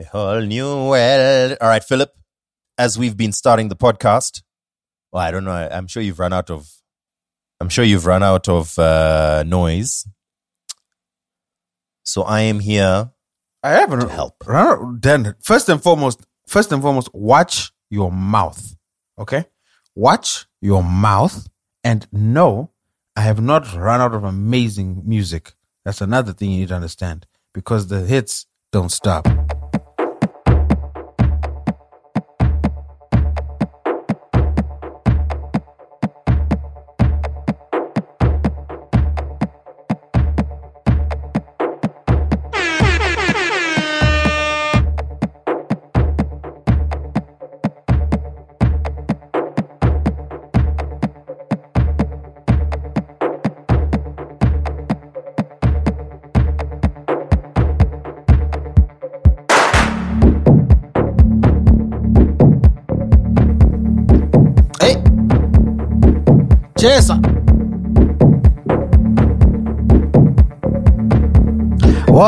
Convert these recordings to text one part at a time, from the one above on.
A whole new world. All right, Philip, as we've been starting the podcast, well, I don't know. I'm sure you've run out of, I'm sure you've run out of uh, noise. So I am here I haven't to help. Then first and foremost, first and foremost, watch your mouth. Okay, watch your mouth and know I have not run out of amazing music. That's another thing you need to understand because the hits don't stop.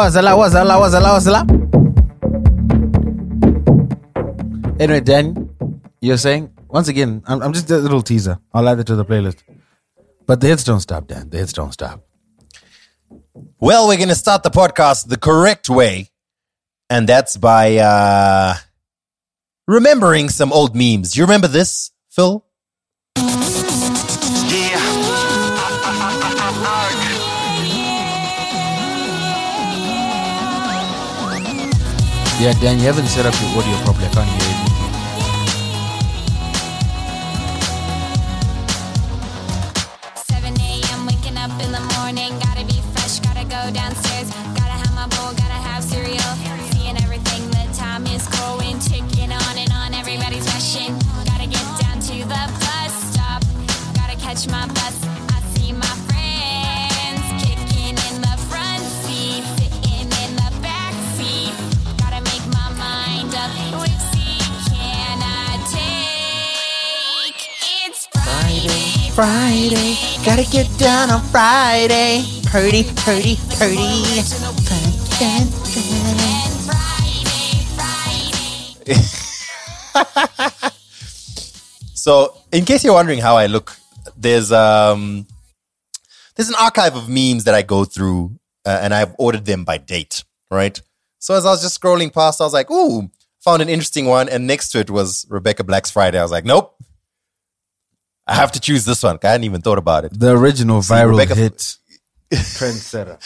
Wazala, wazala, wazala, wazala. Anyway, Dan, you're saying once again, I'm, I'm just a little teaser. I'll add it to the playlist. But the hits don't stop, Dan. The hits don't stop. Well, we're going to start the podcast the correct way, and that's by uh, remembering some old memes. You remember this, Phil? Yeah, Dan, you haven't set up your audio properly. I can't hear anything. Friday. Gotta get down on Friday. Purdy, purdy, purdy. So, in case you're wondering how I look, there's um there's an archive of memes that I go through, uh, and I've ordered them by date, right? So as I was just scrolling past, I was like, "Ooh, found an interesting one," and next to it was Rebecca Black's Friday. I was like, "Nope, I have to choose this one." I hadn't even thought about it. The original viral Rebecca- hit trendsetter.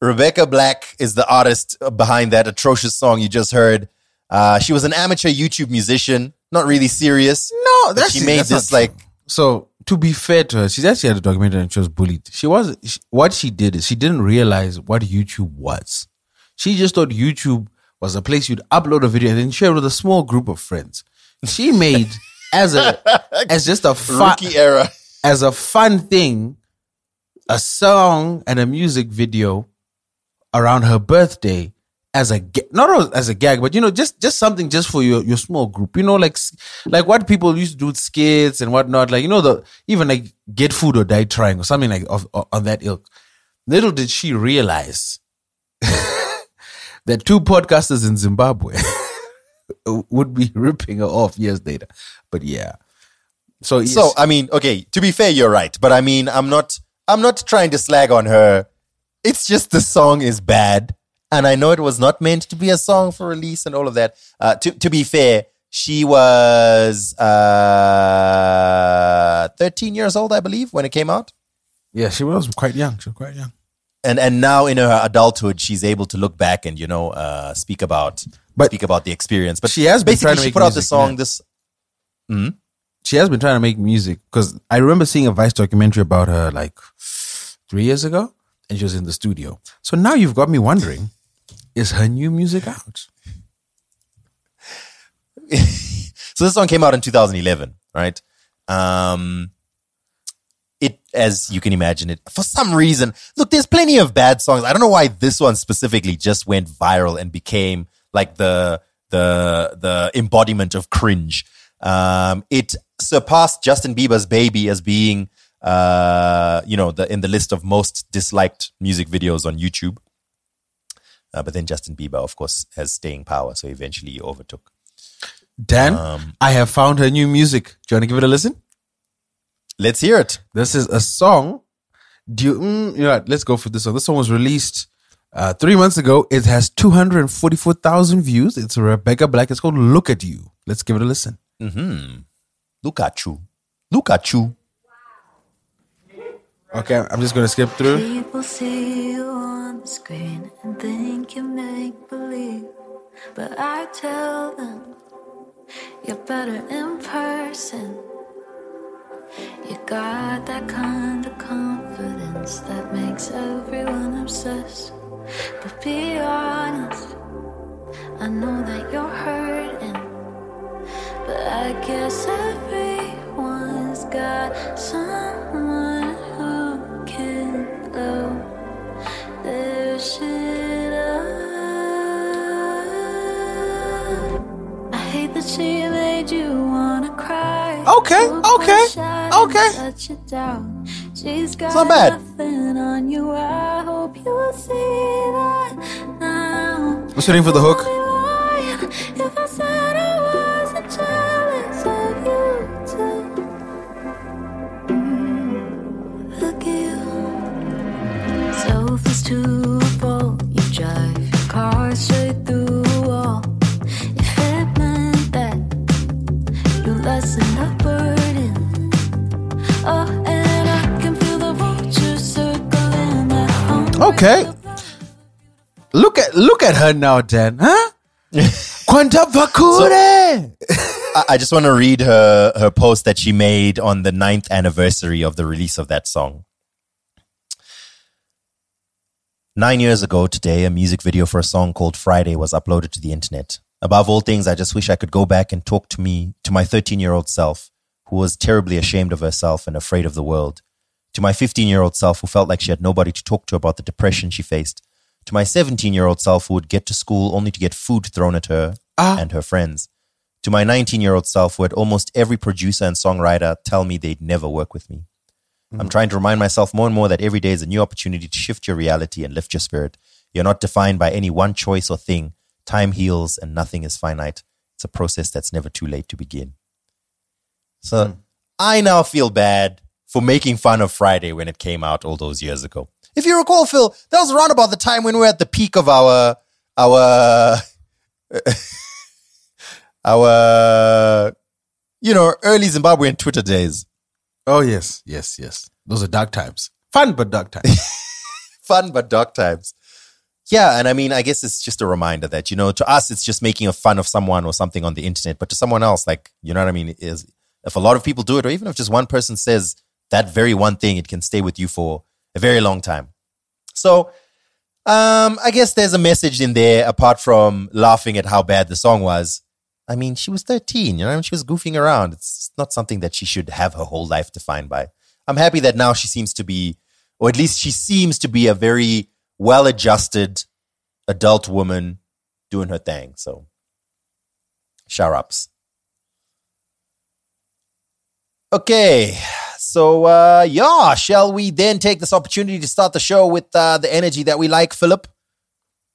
Rebecca Black is the artist behind that atrocious song you just heard. Uh, she was an amateur YouTube musician, not really serious. No, that's she made that's this like. So to be fair to her, she's actually had a documentary and she was bullied. She was she, what she did is she didn't realize what YouTube was. She just thought YouTube was a place you'd upload a video and then share with a small group of friends. She made as a as just a fun rookie era. as a fun thing a song and a music video around her birthday as a not as a gag, but you know, just just something just for your your small group. You know, like like what people used to do with skits and whatnot. Like you know, the even like get food or die trying or something like of, of on that ilk. Little did she realize that two podcasters in Zimbabwe would be ripping her off years later. But yeah. So, yes. So I mean, okay, to be fair, you're right. But I mean, I'm not I'm not trying to slag on her. It's just the song is bad. And I know it was not meant to be a song for release and all of that. Uh, to to be fair, she was uh, 13 years old, I believe, when it came out. yeah, she was quite young. She was quite young. And and now in her adulthood, she's able to look back and you know uh, speak about But speak about the experience. But she has been basically trying to she make put out this song. yeah. This she has been trying to make music because I remember seeing a Vice documentary about her like three years ago, and she was in the studio. So now you've got me wondering: Is her new music out? so this song came out in 2011, right? Um, it, as you can imagine, it for some reason. Look, there's plenty of bad songs. I don't know why this one specifically just went viral and became like the the the embodiment of cringe. Um, it surpassed Justin Bieber's "Baby" as being, uh, you know, the in the list of most disliked music videos on YouTube. Uh, but then Justin Bieber, of course, has staying power, so eventually he overtook. Dan, Um, I have found her new music. Do you want to give it a listen? Let's hear it. This is a song. Do you, mm, you know? Let's go for this song. This song was released uh, three months ago. It has 244,000 views. It's Rebecca Black. It's called Look at You. Let's give it a listen. Look at you. Look at you. Okay, I'm just going to skip through. People see you on the screen and think you make believe. But I tell them you're better in person. You got that kind of confidence that makes everyone obsessed. But be honest, I know that you're hurting. But I guess everyone's got someone who can blow their shit up. I hate that she made you wanna cry. Okay, okay, okay. And Touch it down. She's got not bad. nothing on you. I hope you'll see that now. I'm waiting for the hook. If Okay. Look at look at her now, Dan. Huh? Quanta Vakure. I, I just want to read her her post that she made on the ninth anniversary of the release of that song. Nine years ago today, a music video for a song called Friday was uploaded to the internet. Above all things, I just wish I could go back and talk to me, to my 13 year old self, who was terribly ashamed of herself and afraid of the world. To my 15 year old self, who felt like she had nobody to talk to about the depression she faced. To my 17 year old self, who would get to school only to get food thrown at her ah. and her friends. To my 19 year old self, who had almost every producer and songwriter tell me they'd never work with me. I'm mm. trying to remind myself more and more that every day is a new opportunity to shift your reality and lift your spirit. You're not defined by any one choice or thing. Time heals and nothing is finite. It's a process that's never too late to begin. So hmm. I now feel bad for making fun of Friday when it came out all those years ago. If you recall, Phil, that was around about the time when we were at the peak of our our our you know early Zimbabwean Twitter days. Oh yes, yes, yes. Those are dark times. Fun but dark times. fun but dark times. Yeah, and I mean, I guess it's just a reminder that you know, to us, it's just making a fun of someone or something on the internet, but to someone else, like you know what I mean, is if a lot of people do it, or even if just one person says that very one thing, it can stay with you for a very long time. So, um, I guess there's a message in there apart from laughing at how bad the song was. I mean, she was 13, you know, she was goofing around. It's not something that she should have her whole life defined by. I'm happy that now she seems to be, or at least she seems to be a very well adjusted adult woman doing her thing. So, shout ups. Okay. So, uh, yeah, shall we then take this opportunity to start the show with uh, the energy that we like, Philip?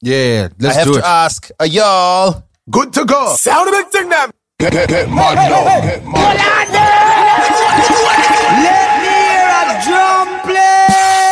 yeah, let's I have to it. ask, uh, y'all, Good to go. Sound of the thing them. Get, get, get mad now. Get mad. Let me hear a drum play.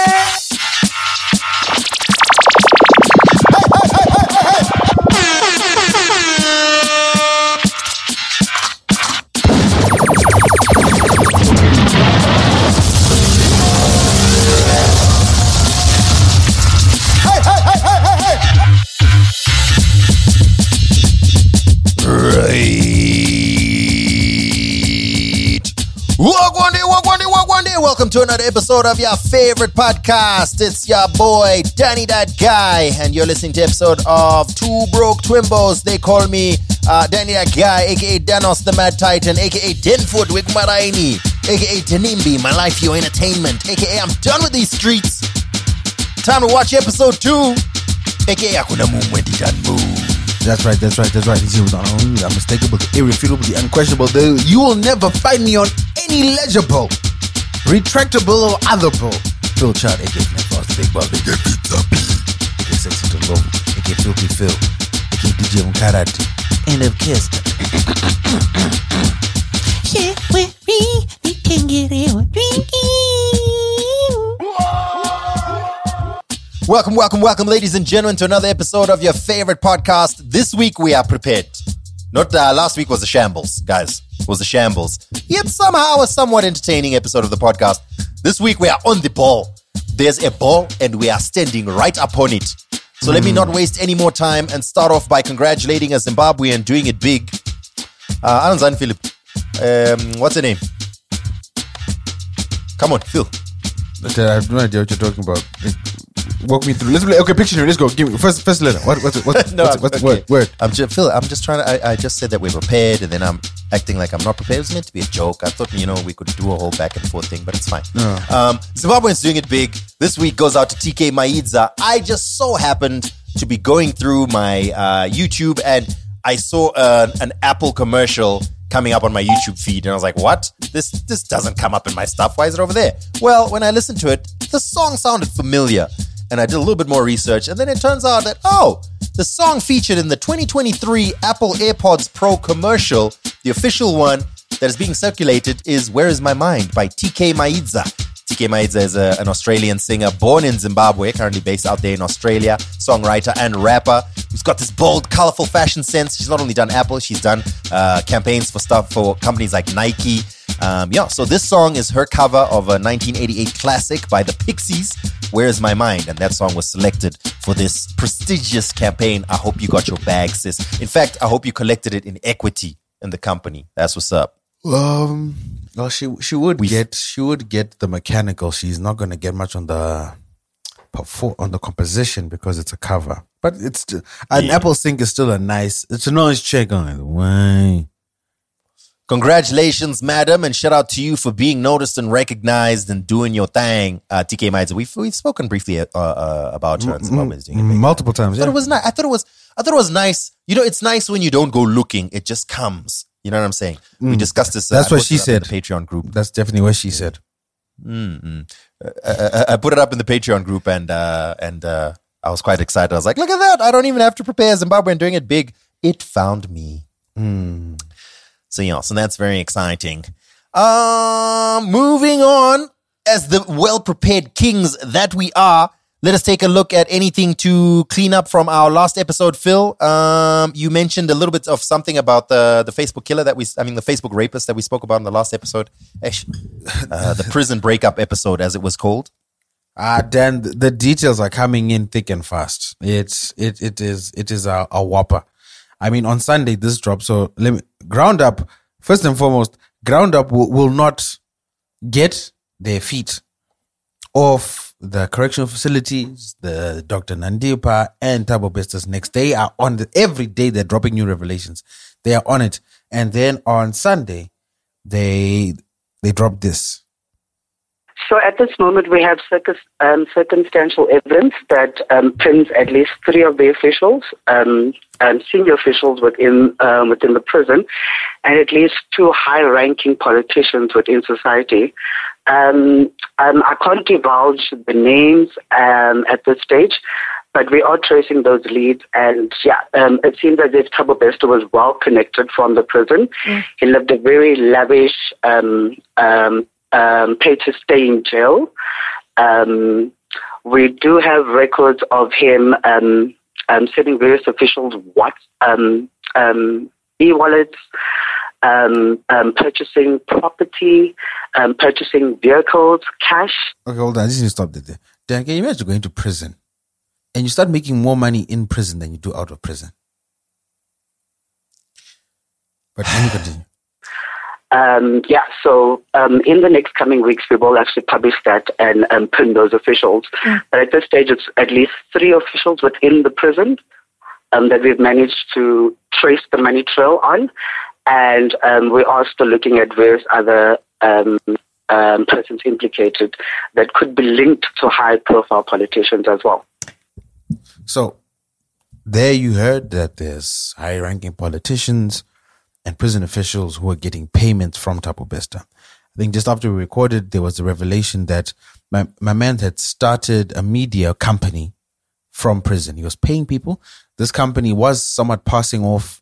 Right. Walk one day, one day, one day. Welcome to another episode of your favorite podcast. It's your boy, Danny That Guy, and you're listening to episode of Two Broke Twimbos. They call me uh, Danny That Guy, aka Danos the Mad Titan, aka Denfoot Wigmaraini, aka Denimbi, My Life Your Entertainment, aka I'm done with these streets. Time to watch episode two, aka Akuna Mumwendi Move. That's right, that's right, that's right. This is the unmistakable, the unquestionable. The, you will never find me on any legible, retractable, or otherable. Phil Chart, aka Fast Big Boss, aka Pizza P, aka Sexy to Love, aka Filthy Phil, aka DJ Mkarati, and of course, Share with me, we can get it or drinking. Welcome, welcome, welcome, ladies and gentlemen, to another episode of your favorite podcast. This week we are prepared. Not uh, last week was a shambles, guys. It was a shambles. Yet somehow a somewhat entertaining episode of the podcast. This week we are on the ball. There's a ball and we are standing right upon it. So let me not waste any more time and start off by congratulating a Zimbabwean doing it big. Uh, Anzan Philip. Um, what's her name? Come on, Phil. I have no idea what you're talking about. Walk me through. Let's play. Okay, picture. Let's go. Give me first. First letter. What? What's it? What's, No, what's, I'm- what's the okay. word? Word. I'm just Phil. I'm just trying to. I, I just said that we're prepared, and then I'm acting like I'm not prepared. It was meant to be a joke. I thought you know we could do a whole back and forth thing, but it's fine. Um, Zimbabweans doing it big. This week goes out to Tkay Maidza. I just so happened to be going through my uh, YouTube, and I saw uh, an Apple commercial coming up on my YouTube feed, and I was like, "What? This this doesn't come up in my stuff. Why is it over there?" Well, when I listened to it, the song sounded familiar and I did a little bit more research, and then it turns out that oh, the song featured in the 2023 Apple AirPods Pro commercial, the official one that is being circulated, is "Where Is My Mind" by Tkay Maidza. Tkay Maidza is a- an Australian singer born in Zimbabwe, currently based out there in Australia, songwriter and rapper who's got this bold, colorful fashion sense. She's not only done Apple, she's done uh, campaigns for stuff for companies like Nike. Um, yeah, so this song is her cover of a 1988 classic by the Pixies, Where's My Mind? And that song was selected for this prestigious campaign. I hope you got your bag, sis. In fact, I hope you collected it in equity in the company. That's what's up. Um. Well, she she would We- get she would get the mechanical. She's not going to get much on the perfor- on the composition because it's a cover. But it's still, an Yeah. Apple Sync is still a nice. It's a nice check on it. Why? Congratulations, madam, and shout out to you for being noticed and recognized and doing your thing, uh, Tkay Maidza. We've we've spoken briefly uh, uh, about her and Zimbabweans doing it. big. Multiple times. I thought Yeah. it was nice. I thought it was. I thought it was nice. You know, it's nice when you don't go looking; it just comes. You know what I'm saying? We discussed this. uh, Mm. That's I what posted she up in said. The Patreon group. That's definitely what she said. I, I, I put it up in the Patreon group, and uh, and uh, I was quite excited. I was like, "Look at that! I don't even have to prepare Zimbabwe and doing it big. It found me." So yeah, so that's very exciting. Um, moving on, as the well prepared kings that we are, let us take a look at anything to clean up from our last episode. Phil, um, you mentioned a little bit of something about the the Facebook killer that we, I mean, the Facebook rapist that we spoke about in the last episode. Uh, the prison breakup episode, as it was called. Ah, Dan, the- the details are coming in thick and fast. It's it it is it is a, a whopper. I mean, on Sunday this drops. So let me ground up. First and foremost, ground up will, will not get their feet off the correctional facilities. The Dr. Nandipha and Thabo Besters next. day are on the every day. They're dropping new revelations. They are on it, and then on Sunday, they they drop this. So at this moment, we have circus, um, circumstantial evidence that um, pins at least three of the officials, um, um, senior officials within um, within the prison, and at least two high-ranking politicians within society. Um, um, I can't divulge the names um, at this stage, but we are tracing those leads. And yeah, um, it seems as if Thabo Bester was well connected from the prison. He lived a very lavish, um, um, um, to stay in jail. Um, we do have records of him um, um, sending various officials what um, um, e-wallets, um, um, purchasing property, um, purchasing vehicles, cash. Okay, hold on. I just need to stop there. Dan, can you imagine going to prison and you start making more money in prison than you do out of prison? But let me continue. Um, yeah, so um, in the next coming weeks, we will actually publish that and um, pin those officials. But at this stage, it's at least three officials within the prison um, that we've managed to trace the money trail on. And um, we are still looking at various other um, um, persons implicated that could be linked to high profile politicians as well. So there you heard that there's high ranking politicians and prison officials who are getting payments from Thabo Bester. I think just after we recorded, there was a revelation that my, my man had started a media company from prison. He was paying people. This company was somewhat passing off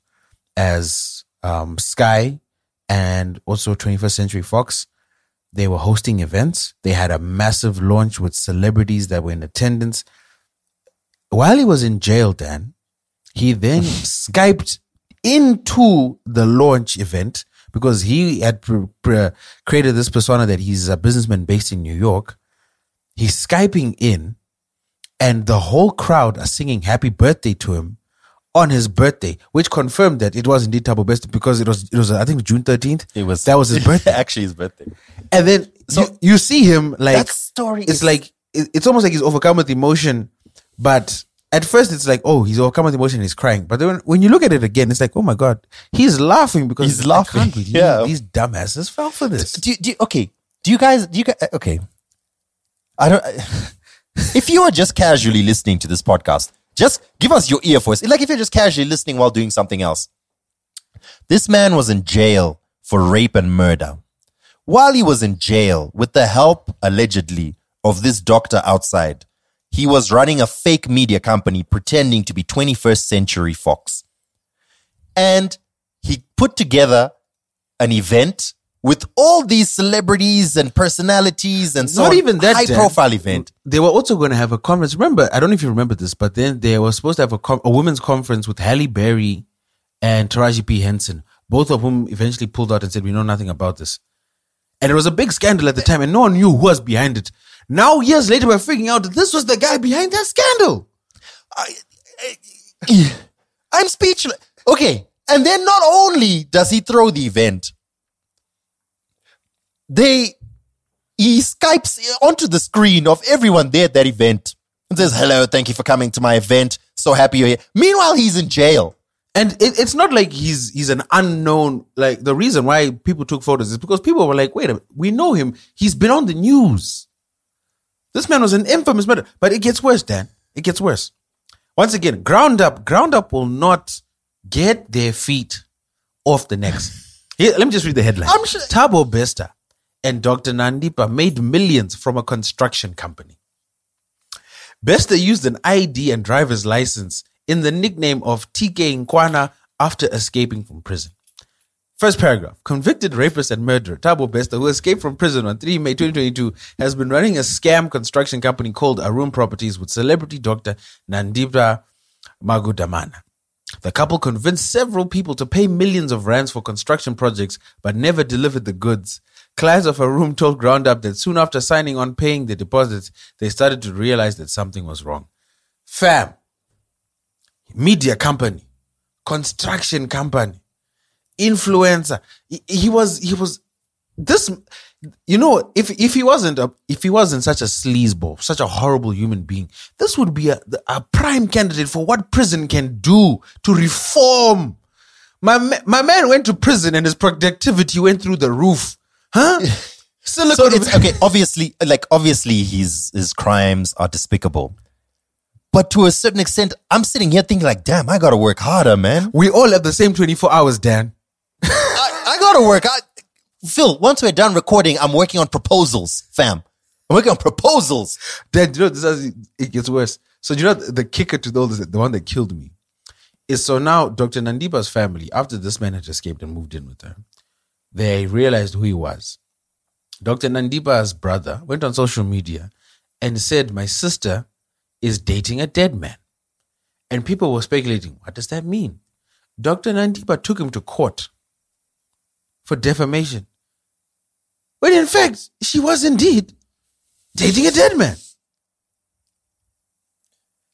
as um, Sky and also 21st Century Fox. They were hosting events. They had a massive launch with celebrities that were in attendance. While he was in jail, Dan, he then Skyped into the launch event because he had pre- pre- created this persona that he's a businessman based in New York. He's Skyping in, and the whole crowd are singing happy birthday to him on his birthday, which confirmed that it was indeed Tabo Best because it was, it was, I think, June 13th. It was that was his birthday. Actually, his birthday. And then So- you, you see him like That story It's is- like it- it's almost like he's overcome with emotion, but at first it's like oh he's overcome with emotion he's crying. But then when you look at it again, it's like oh my god, he's laughing because He's laughing, yeah. these dumbasses fell for this. Do, do okay. Do you guys? Do you guys? Uh, okay. I don't. if you are just casually listening to this podcast, just give us your ear for us. Like if you're just casually listening while doing something else. This man was in jail for rape and murder. While he was in jail, with the help allegedly of this doctor outside, he was running a fake media company pretending to be 21st Century Fox. And he put together an event with all these celebrities and personalities and so Not on. even that high Dan. profile event. They were also going to have a conference. Remember, I don't know if you remember this, but then they were supposed to have a, com- a women's conference with Halle Berry and Taraji P Henson, both of whom eventually pulled out and said, "We know nothing about this." And it was a big scandal at the time, and no one knew who was behind it. Now, years later, we're figuring out that this was the guy behind that scandal. I'm speechless. Okay. And then not only does he throw the event, they he Skypes onto the screen of everyone there at that event and says, Hello, thank you for coming to my event. So happy you're here. Meanwhile, he's in jail. And it, it's not like he's he's an unknown. Like the reason why people took photos is because people were like, "Wait a minute, we know him. He's been on the news. This man was an infamous murderer." But it gets worse, Dan. It gets worse. Once again, ground up, ground up will not get their feet off the necks. Here, let me just read the headline. I'm sure- Thabo Bester and Dr. Nandipha made millions from a construction company. Bester used an ID and driver's license in the nickname of TK Nkwana after escaping from prison. First paragraph. Convicted rapist and murderer Thabo Bester, who escaped from prison on 3 May 2022, has been running a scam construction company called Arun Properties with celebrity doctor Nandipha Magudumana. The couple convinced several people to pay millions of rands for construction projects but never delivered the goods. Clients of Arum told GroundUp that soon after signing on paying the deposits, they started to realize that something was wrong. Fam, media company, construction company, influencer. He, he was he was this you know if if he wasn't a if he wasn't such a sleazeball, such a horrible human being, this would be a, a prime candidate for what prison can do to reform. My my man went to prison and his productivity went through the roof. Huh? So it's okay. Obviously, like obviously, his his crimes are despicable, but to a certain extent, I'm sitting here thinking like, damn, I gotta work harder, man. We all have the same 24 hours, Dan. I gotta work. I, Phil, once we're done recording, I'm working on proposals, fam. I'm working on proposals. Then you know this is, it gets worse. So you know the, kicker to all this, the one that killed me, is so now Dr. Nandipha's family, after this man had escaped and moved in with her, they realized who he was. Dr. Nandipha's brother went on social media and said, "My sister is dating a dead man," and people were speculating, what does that mean? Dr. Nandipha took him to court for defamation. When in fact, she was indeed dating a dead man.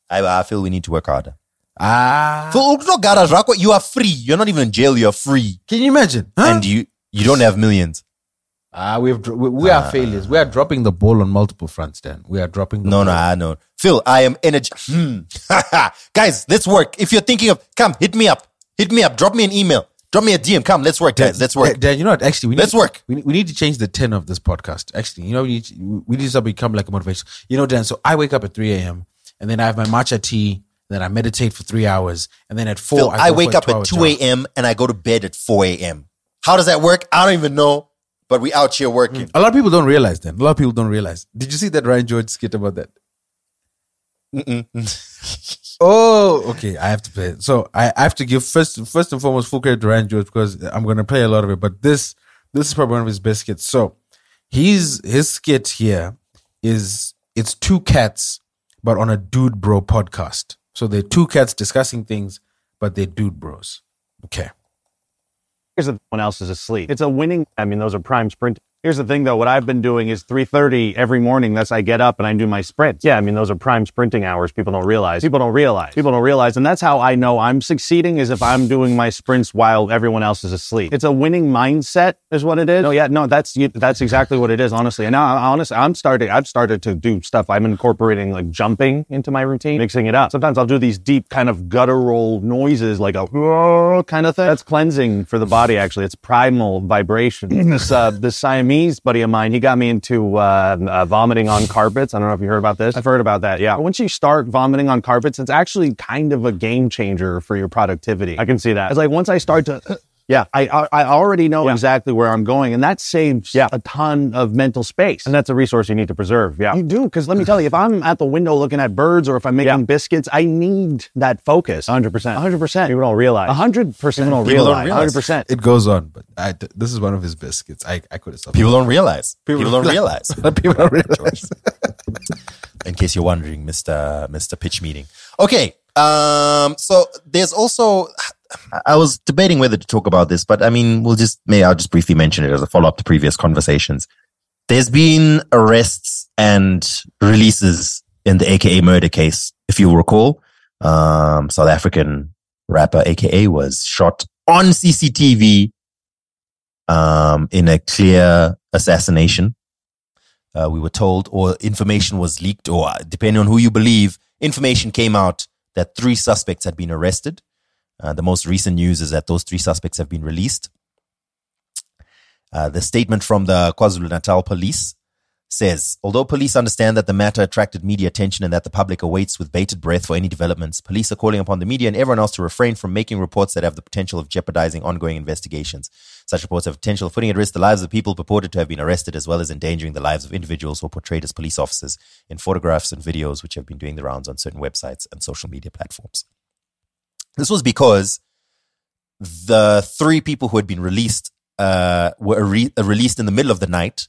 I, I feel we need to work harder. Ah. Phil, no garage rock. You are free. You're not even in jail. You're free, Can you imagine? Huh? and you you don't have millions. ah, we've dro- we, we are failures. We are dropping the ball on multiple fronts. Then we are dropping. The No, ball. no, I know. Phil, I am energy. Hmm. guys, let's work. If you're thinking of, come, hit me up. Hit me up. Drop me an email. Drop me a DM. Come, let's work, guys. Let's work. Dan, you know what? Actually, we need, Let's work. We, need- we need to change the ten of this podcast. Actually, you know, we need to, we need to become like a motivation. You know, Dan. So I wake up at three a.m. and then I have my matcha tea. Then I meditate for three hours, and then at four Phil, I, for wake up at 2 a.m. and I go to bed at 4 a.m. How does that work? I don't even know, but we out here working. Mm. A lot of people don't realize. Then a lot of people don't realize. Did you see that Ryan George skit about that? Oh, okay. I have to play it. So I, I have to give first first and foremost full credit to Ryan George because I'm gonna play a lot of it. But this this is probably one of his best skits. So he's his skit here is it's two cats, but on a dude bro podcast. So they're two cats discussing things, but they're dude bros. Okay. Here's thing, else is asleep. It's a winning. I mean, those are prime sprint. Here's the thing though, what I've been doing is 3.30 every morning. That's I get up and I do my sprints. Yeah, I mean, those are prime sprinting hours. People don't realize. People don't realize. People don't realize. And that's how I know I'm succeeding is if I'm doing my sprints while everyone else is asleep. It's a winning mindset is what it is. No, yeah, no, that's, that's exactly what it is, honestly. And now, honestly, I'm starting, I've started to do stuff. I'm incorporating like jumping into my routine, mixing it up. Sometimes I'll do these deep kind of guttural noises like a kind of thing. That's cleansing for the body, actually. It's primal vibration. this, uh, this Siamese buddy of mine, he got me into, uh, uh, vomiting on carpets. I don't know if you heard about this. I've heard about that. Yeah. Once you start vomiting on carpets, it's actually kind of a game changer for your productivity. I can see that. It's like once I start to, yeah, I, I I already know exactly where I'm going, and that saves yeah. a ton of mental space, and that's a resource you need to preserve. Yeah, you do because let me tell you, if I'm at the window looking at birds, or if I'm making biscuits, I need that focus. Hundred percent, hundred percent. People don't realize. hundred percent. People don't realize. realize. Hundred percent. It goes on, but I, this is one of his biscuits. I, I could have stopped. People don't realize. People, don't realize. People don't realize. in case you're wondering, Mr. Mr. Pitch Meeting. Okay. Um, so there's also I was debating whether to talk about this, but I mean, we'll just maybe I'll just briefly mention it as a follow-up to previous conversations. There's been arrests and releases in the AKA murder case, if you recall. Um, South African rapper AKA was shot on CCTV um, in a clear assassination uh, we were told, or information was leaked, or depending on who you believe, information came out that three suspects had been arrested. Uh, the most recent news is that those three suspects have been released. Uh, the statement from the KwaZulu Natal police says, although police understand that the matter attracted media attention and that the public awaits with bated breath for any developments, police are calling upon the media and everyone else to refrain from making reports that have the potential of jeopardizing ongoing investigations. Such reports have potential of putting at risk the lives of people purported to have been arrested, as well as endangering the lives of individuals who are portrayed as police officers in photographs and videos which have been doing the rounds on certain websites and social media platforms. This was because the three people who had been released uh, were re- released in the middle of the night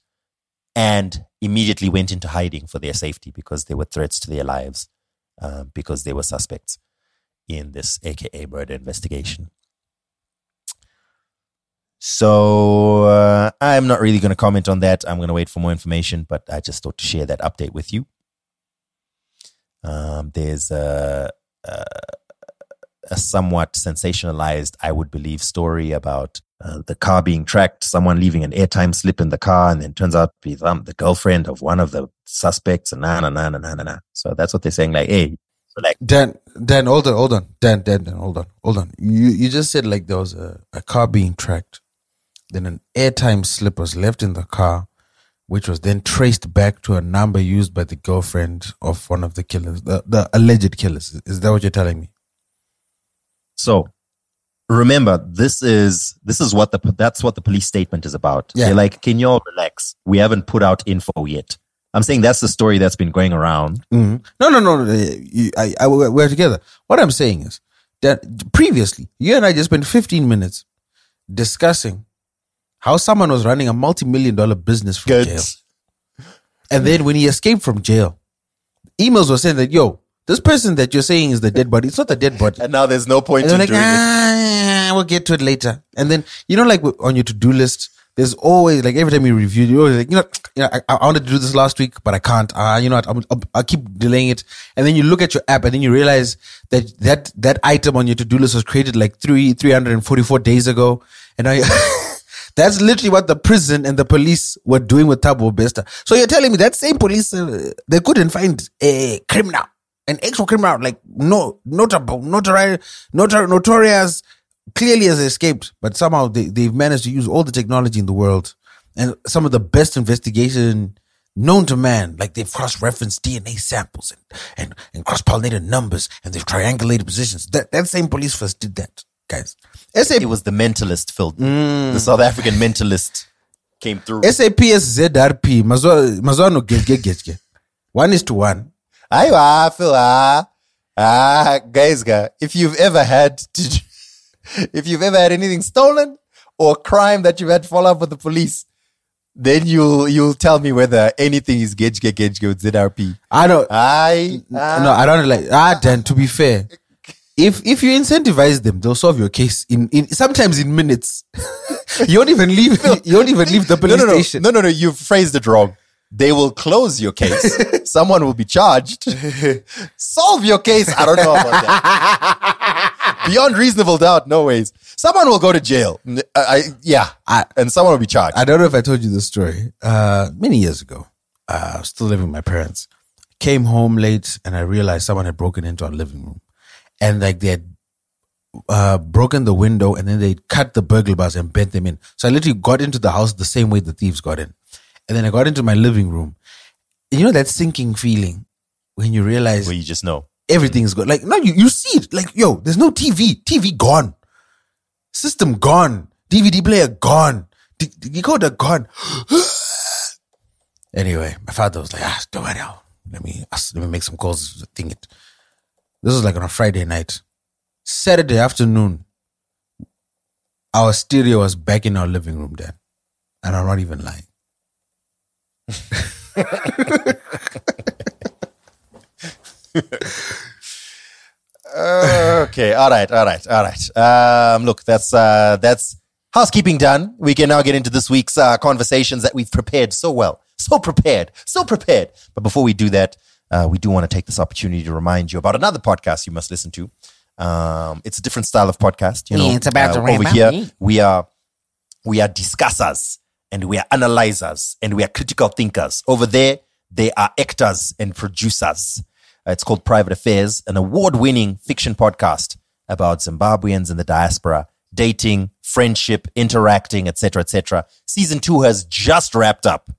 and immediately went into hiding for their safety because they were threats to their lives uh, because they were suspects in this AKA murder investigation. So uh, I'm not really going to comment on that. I'm going to wait for more information, but I just thought to share that update with you. Um, there's a, a, a somewhat sensationalized, I would believe, story about uh, the car being tracked, someone leaving an airtime slip in the car, and then turns out to be um, the girlfriend of one of the suspects, and na na na na na na. na. So that's what they're saying. Like, hey, so like, Dan, Dan, hold on, hold on. Dan, Dan, Dan, hold on, hold on. You you just said like there was a, a car being tracked. Then an airtime slip was left in the car, which was then traced back to a number used by the girlfriend of one of the killers, the, the alleged killers. Is that what you're telling me? So remember, this is this is what the that's what the police statement is about. Yeah. They're like, can y'all relax? We haven't put out info yet. I'm saying that's the story that's been going around. Mhm. No, no, no. no, you- I, I, we're together. What I'm saying is that previously, you and I just spent 15 minutes discussing how someone was running a multi-million dollar business from jail. And then when he escaped from jail, emails were saying that, yo, this person that you're saying is the dead body. It's not the dead body. And now there's no point And in like, doing it. ah, we'll get to it later. And then, you know, like on your to-do list, there's always, like every time you review, you're always like, you know, you know I, I wanted to do this last week, but I can't. Ah, you know? I'm, I'll, I'll keep delaying it. And then you look at your app and then you realize that that, that item on your to-do list was created like three, 344 days ago. And I. That's literally what the prison and the police were doing with Thabo Bester. So you're telling me that same police, uh, they couldn't find a criminal, an actual criminal, like no notable, notori- notor- notorious, clearly has escaped, but somehow they, they've managed to use all the technology in the world and some of the best investigation known to man. Like they've cross-referenced DNA samples and, and, and cross-pollinated numbers and they've triangulated positions. That, that same police force did that, guys. SAP, It was the mentalist film. Mm. The South African mentalist came through. SAPS ZRP, mazwa mazwa no get get get get. One is to one. Aiwa, Phil, ah. Ah, guys, guy, if you've ever had to, if you've ever had anything stolen or crime that you've had to follow up with the police, then you'll you'll tell me whether anything is gauge gauge with ZRP. I don't. I no, I don't like. Ah, Dan. To be fair, if if you incentivize them, they'll solve your case in in sometimes in minutes. you won't even leave. you don't even leave the no, police no, no, station. no, no, no. You've phrased it wrong. They will close your case. Someone will be charged. Solve your case. I don't know about that. Beyond reasonable doubt, no ways. Someone will go to jail. I, I yeah, I- and someone will be charged. I don't know if I told you this story. Uh, many years ago, uh, I was still living with my parents. Came home late and I realized someone had broken into our living room, and like they had uh, broken the window and then they cut the burglar bars and bent them in. So I literally got into the house the same way the thieves got in, and then I got into my living room. You know that sinking feeling when you realize Where you just know. everything's gone. Like, no, you, you see it. Like, yo, there's no TV. TV gone. System gone. DVD player gone. D- decoder gone. anyway, my father was like, ah, don't worry now. Let me, let me make some calls. Thing it. This was like on a Friday night. Saturday afternoon, our stereo was back in our living room then. And I'm not even lying. Okay, all right, all right, all right. Um, look, that's uh, that's housekeeping done. We can now get into this week's uh, conversations that we've prepared so well, so prepared, so prepared. But before we do that, uh, we do want to take this opportunity to remind you about another podcast you must listen to. Um, it's a different style of podcast. You know, Yeah, it's about uh, over here. We are we are discussers and we are analyzers and we are critical thinkers. Over there, they are actors and producers. Uh, it's called Private Affairs, an award winning fiction podcast about Zimbabweans in the diaspora, dating, friendship, interacting, etc., etc. Season two has just wrapped up.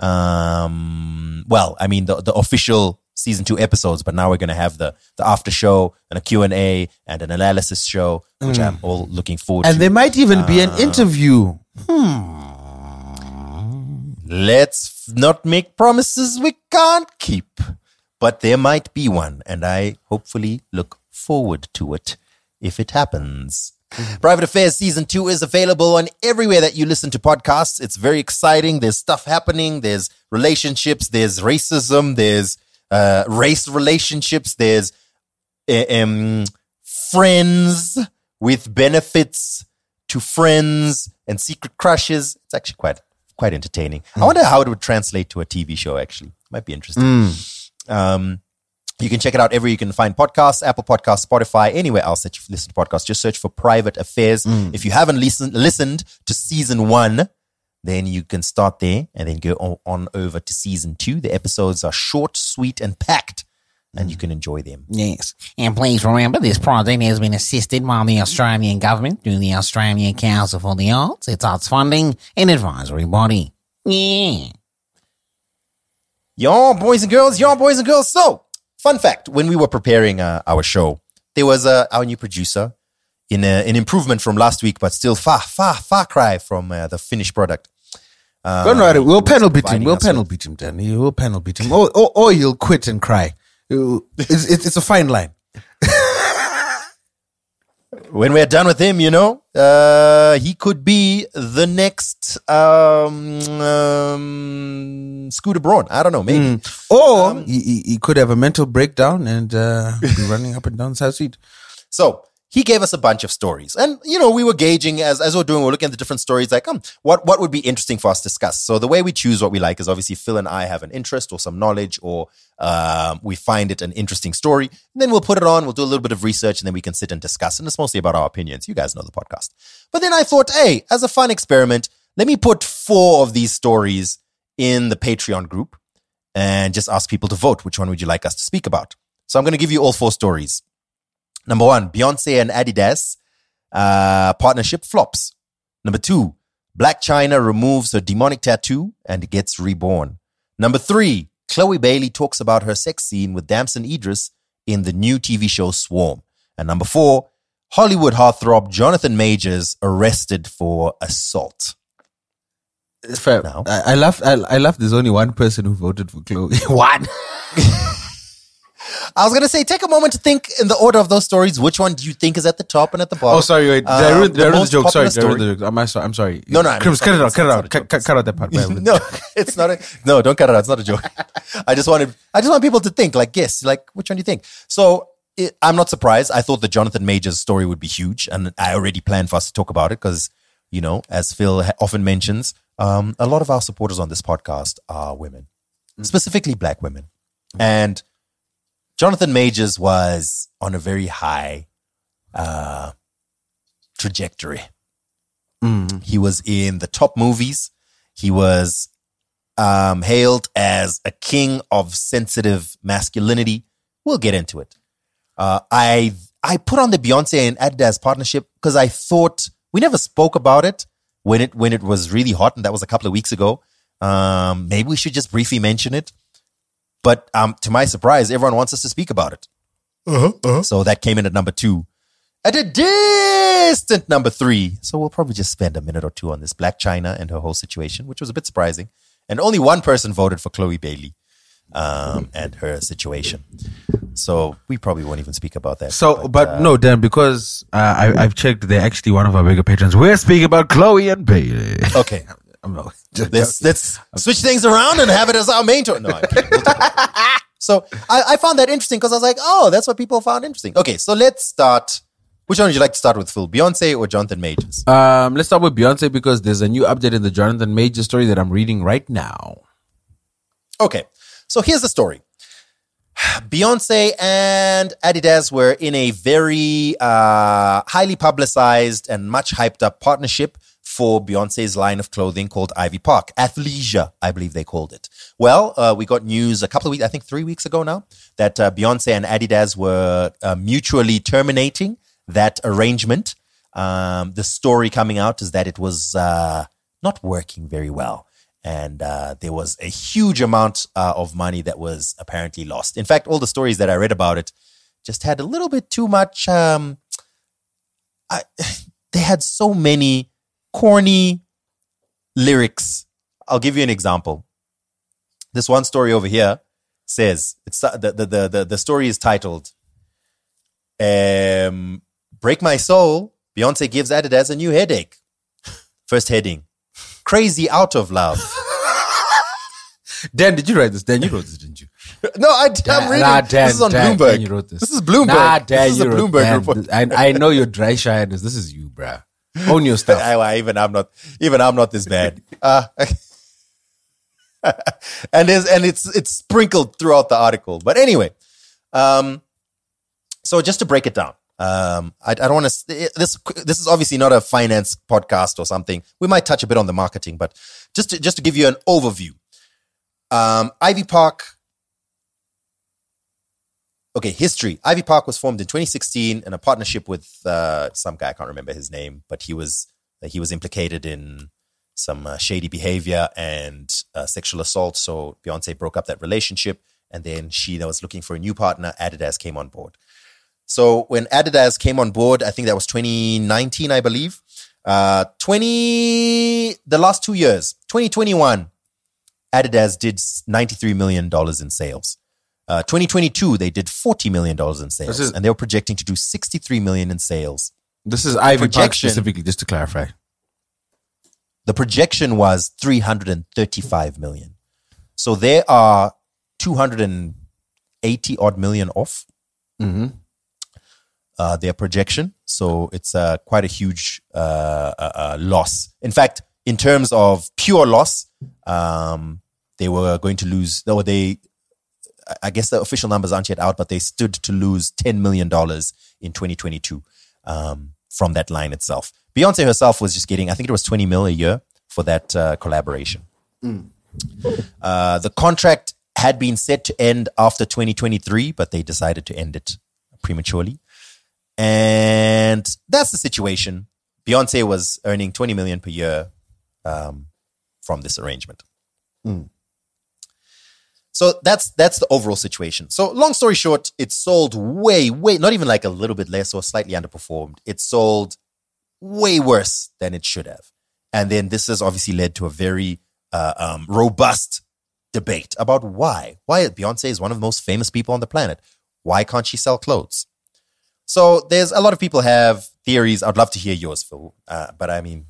Um, well, I mean, the, the official season two episodes, but now we're going to have the, the after show and a Q&A and an analysis show, which I'm all looking forward And to. And there might even be an interview. Let's not make promises we can't keep. But there might be one, and I hopefully look forward to it if it happens. Private Affairs Season 2 is available on everywhere that you listen to podcasts. It's very exciting. There's stuff happening. There's relationships. There's racism. There's uh, race relationships. There's uh, um, friends with benefits to friends and secret crushes. It's actually quite quite entertaining. I hmm. wonder how it would translate to a TV show. Actually, might be interesting. Hmm. Um, you can check it out everywhere you can find podcasts, Apple Podcasts, Spotify, anywhere else that you listen to podcasts. Just search for Private Affairs. Hmm. If you haven't listened listened to season one, then you can start there and then go on, on over to season two. The episodes are short, sweet, and packed, and you can enjoy them. Yes. And please remember, this project has been assisted by the Australian government through the Australian Council for the Arts, its arts funding and advisory body. Yeah. Y'all boys and girls, y'all boys and girls. So, fun fact: when we were preparing uh, our show, there was uh, our new producer in a, an improvement from last week, but still far, far, far cry from uh, the finished product. Uh, Don't worry, we'll who was panel beat him. We'll us panel with- beat him, Danny. We'll panel beat him. Or, or, or he'll quit and cry. It's, it's, it's a fine line. When we're done with him, you know, uh, he could be the next um, um, Scooter Braun. I don't know, maybe. Or he, he, he could have a mental breakdown and uh, be running up and down the South Street. So he gave us a bunch of stories, and you know we were gauging as as we we're doing, we are looking at the different stories, like um, what what would be interesting for us to discuss. So the way we choose what we like is obviously Phil and I have an interest or some knowledge, or um, we find it an interesting story. And then we'll put it on, we'll do a little bit of research, and then we can sit and discuss. And it's mostly about our opinions. You guys know the podcast. But then I thought, hey, as a fun experiment, let me put four of these stories in the Patreon group and just ask people to vote. Which one would you like us to speak about? So I'm going to give you all four stories. Number one, Beyonce and Adidas uh, partnership flops. Number two, Blac Chyna removes her demonic tattoo and gets reborn. Number three, Chloe Bailey talks about her sex scene with Damson Idris in the new TV show Swarm. And number four, Hollywood heartthrob Jonathan Majors arrested for assault. It's fair. No. I, I laugh. I, I laugh. There's only one person who voted for Chloe. one. I was gonna say, take a moment to think in the order of those stories. Which one do you think is at the top and at the bottom? Oh, sorry. Wait, Um, ruin, did the ruin the joke? Sorry, popular did I ruin story- the joke? Am sorry? I'm sorry. No, no, I mean, Crims, cut it out. Cut it out. Cut, cut, cut out that part. no, it's not a no. Don't cut it out. It's not a joke. I just wanted. I just want people to think. Like, guess. Like, which one do you think? So it, I'm not surprised. I thought the Jonathan Majors story would be huge, and I already planned for us to talk about it because you know, as Phil ha- often mentions, um, a lot of our supporters on this podcast are women, specifically black women, and Jonathan Majors was on a very high uh, trajectory. He was in the top movies. He was um, hailed as a king of sensitive masculinity. We'll get into it. Uh, I I put on the Beyonce and Adidas partnership because I thought we never spoke about it when it when it was really hot, and that was a couple of weeks ago. Um, maybe we should just briefly mention it. But um, to my surprise, everyone wants us to speak about it. So that came in at number two. At a distant number three. So we'll probably just spend a minute or two on this Blac Chyna and her whole situation, which was a bit surprising. And only one person voted for Chloe Bailey um, and her situation. So we probably won't even speak about that. So, but, uh, no, Dan, because uh, I, I've checked, they're actually one of our bigger patrons. We're speaking about Chloe and Bailey. Okay. I'm not. Just, Let's let's switch things around and have it as our main tour. No, I'm kidding. We'll talk about it. so I, I found that interesting because I was like, oh, that's what people found interesting. Okay, so let's start. Which one would you like to start with, Phil? Beyonce or Jonathan Majors? Um, let's start with Beyonce because there's a new update in the Jonathan Major story that I'm reading right now. Okay, so here's the story. Beyonce and Adidas were in a very uh, highly publicized and much hyped up partnership for Beyonce's line of clothing called Ivy Park. Athleisure, I believe they called it. Well, uh, we got news a couple of weeks, I think three weeks ago now, that uh, Beyonce and Adidas were uh, mutually terminating that arrangement. Um, the story coming out is that it was uh, not working very well. And uh, there was a huge amount uh, of money that was apparently lost. In fact, all the stories that I read about it just had a little bit too much. Um, I, they had so many corny lyrics. I'll give you an example. This one story over here says it's the the the the, the story is titled um, "Break My Soul." Beyonce gives Adidas a new headache. First heading: Crazy out of love. Dan, did you write this? Dan, you wrote this, didn't you? No, I, I'm reading. Nah, Dan, this is on Dan, Bloomberg. Dan, you wrote this. This is Bloomberg. Nah, Dan, this is a you wrote- Bloomberg Dan, report. I, I know your dry shyness. This is you, bruh. Own your stuff. I, even I'm not even I'm not this bad. Uh, and there's and it's it's sprinkled throughout the article. But anyway, um, so just to break it down, um, I, I don't want to. This this is obviously not a finance podcast or something. We might touch a bit on the marketing, but just to, just to give you an overview, um, Ivy Park. Okay, history. Ivy Park was formed in 2016 in a partnership with uh, some guy. I can't remember his name, but he was he was implicated in some uh, shady behavior and uh, sexual assault. So Beyonce broke up that relationship, and then she that was looking for a new partner. Adidas came on board. So when Adidas came on board, I think that was 2019, I believe. Uh, 20 the last two years, 2021, Adidas did 93 million dollars in sales. Uh, 2022, they did 40 million dollars in sales, is- and they were projecting to do 63 million in sales. This is Ivy Park specifically, just to clarify. The projection was 335 million. So there are 280 odd million off Mm-hmm. uh, their projection. So it's uh, quite a huge uh, uh, uh, loss. In fact, in terms of pure loss, um, they were going to lose, though they, I- guess the official numbers aren't yet out, but they stood to lose $10 million in 2022 um, from that line itself. Beyonce herself was just getting, I think it was 20 mil a year for that uh, collaboration. Uh, the contract had been set to end after 2023, but they decided to end it prematurely. And that's the situation. Beyonce was earning 20 million per year um, from this arrangement. So that's that's the overall situation. So long story short, it sold way, way, not even like a little bit less or slightly underperformed. It sold way worse than it should have. And then this has obviously led to a very uh, um, robust debate about why. Why Beyonce is one of the most famous people on the planet. Why can't she sell clothes? So there's a lot of people have theories. I'd love to hear yours, Phil. Uh, but I mean,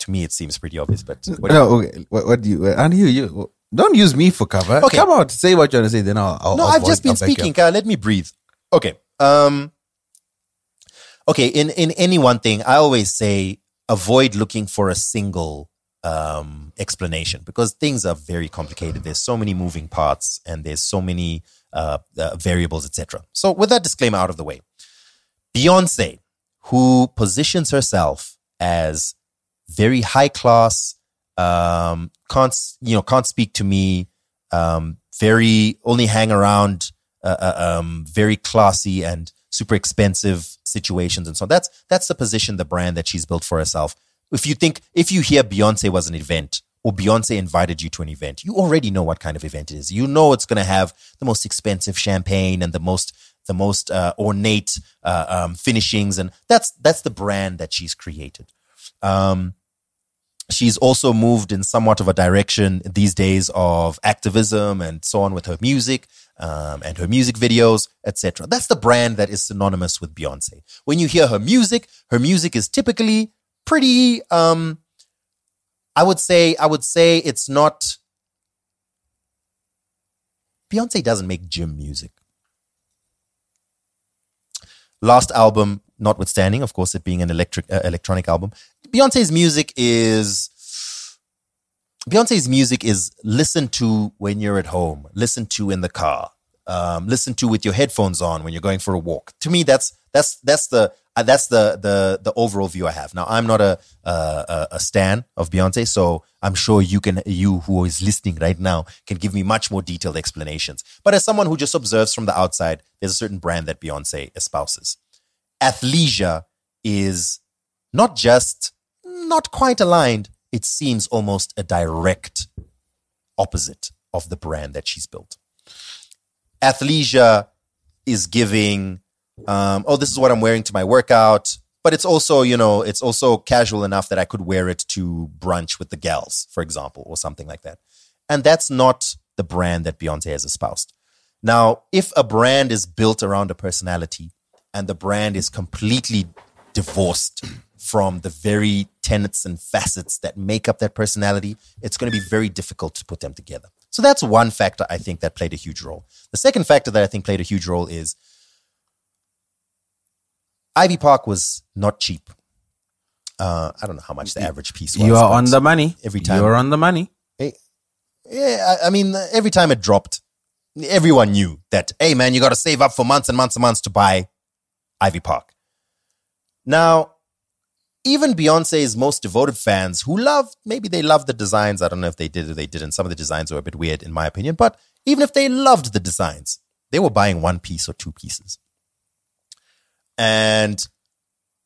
to me, it seems pretty obvious. But what, no, okay. What, what do you? And you, you don't use me for cover. Okay. come on, say what you want to say. Then I'll. I'll no, I'll I've just been I'll back you speaking. Kyle. Let me breathe. Okay. Um. Okay. In in any one thing, I always say avoid looking for a single um, explanation because things are very complicated. There's so many moving parts and there's so many uh, uh, variables, etc. So, with that disclaimer out of the way, Beyonce, who positions herself as very high class, um, can't you know can't speak to me, um, very only hang around uh, uh, um, very classy and super expensive situations and so on. That's that's the position, the brand that she's built for herself. If you think if you hear Beyonce was an event or Beyonce invited you to an event, you already know what kind of event it is. You know it's going to have the most expensive champagne and the most the most uh, ornate uh, um, finishings, and that's that's the brand that she's created. Um, she's also moved in somewhat of a direction these days of activism and so on with her music um, and her music videos, etc. That's the brand that is synonymous with Beyonce. When you hear her music, her music is typically pretty. Um, I would say, I would say it's not. Beyonce doesn't make gym music. Last album, notwithstanding, of course, it being an electric uh, electronic album, Beyonce's music is Beyonce's music is listened to when you're at home, listened to in the car, um, listened to with your headphones on when you're going for a walk. To me, that's that's that's the uh, that's the the the overall view I have. Now, I'm not a a, a- a stan of Beyonce, so I'm sure you can you who is listening right now can give me much more detailed explanations. But as someone who just observes from the outside, there's a certain brand that Beyonce espouses. Athleisure is not just not quite aligned, it seems almost a direct opposite of the brand that she's built. Athleisure is giving, um, oh, this is what I'm wearing to my workout, but it's also, you know, it's also casual enough that I could wear it to brunch with the gals, for example, or something like that. And that's not the brand that Beyonce has espoused. Now, if a brand is built around a personality and the brand is completely divorced from the very tenets and facets that make up that personality, it's going to be very difficult to put them together. So that's one factor I think that played a huge role. The second factor that I think played a huge role is Ivy Park was not cheap. Uh, I don't know how much the average piece was. You are on the money. every time. You're on the money. Yeah, I, I mean, every time it dropped, everyone knew that, hey, man, you got to save up for months and months and months to buy Ivy Park. Now, even Beyonce's most devoted fans who love, maybe they love the designs. I don't know if they did or they didn't. Some of the designs were a bit weird, in my opinion. But even if they loved the designs, they were buying one piece or two pieces. And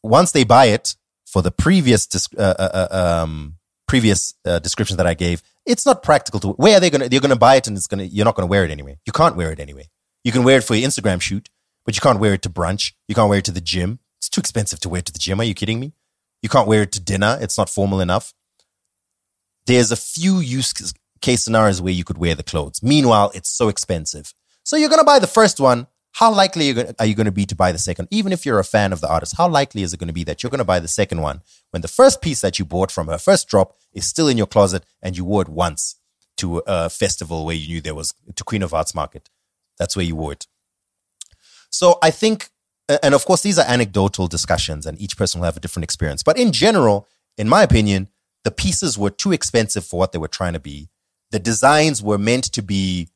once they buy it for the previous uh, uh, uh, um, previous uh, description that I gave, it's not practical to. Where are they gonna? You're gonna buy it, and it's gonna. You're not gonna wear it anyway. You can't wear it anyway. You can wear it for your Instagram shoot, but you can't wear it to brunch. You can't wear it to the gym. It's too expensive to wear to the gym. Are you kidding me? You can't wear it to dinner. It's not formal enough. There's a few use case scenarios where you could wear the clothes. Meanwhile, it's so expensive. So you're gonna buy the first one. How likely are you gonna- are you going to be to buy the second? Even if you're a fan of the artist, how likely is it going to be that you're going to buy the second one when the first piece that you bought from her first drop is still in your closet and you wore it once to a festival where you knew there was to Queen of Arts Market? That's where you wore it. So I think, and of course, these are anecdotal discussions and each person will have a different experience. But in general, in my opinion, the pieces were too expensive for what they were trying to be. The designs were meant to be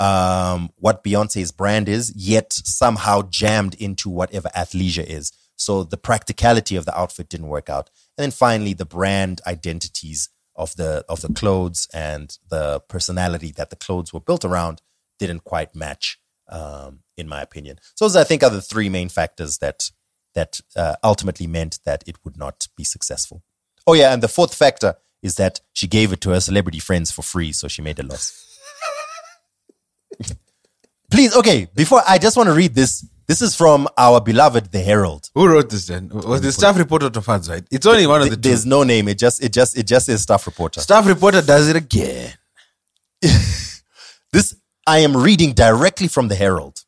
um, what Beyonce's brand is, yet somehow jammed into whatever athleisure is. So the practicality of the outfit didn't work out. And then finally, the brand identities of the of the clothes and the personality that the clothes were built around didn't quite match, um, in my opinion. So those, I think, are the three main factors that that uh, ultimately meant that it would not be successful. Oh yeah, and the fourth factor is that she gave it to her celebrity friends for free, so she made a loss. Please, okay, before I just want to read this. This is from our beloved The Herald. Who wrote this then? Was the staff reporter to fans, right? It's only one of the two. There's no name. It just it just it just says staff reporter. Staff reporter does it again. I am reading directly from The Herald.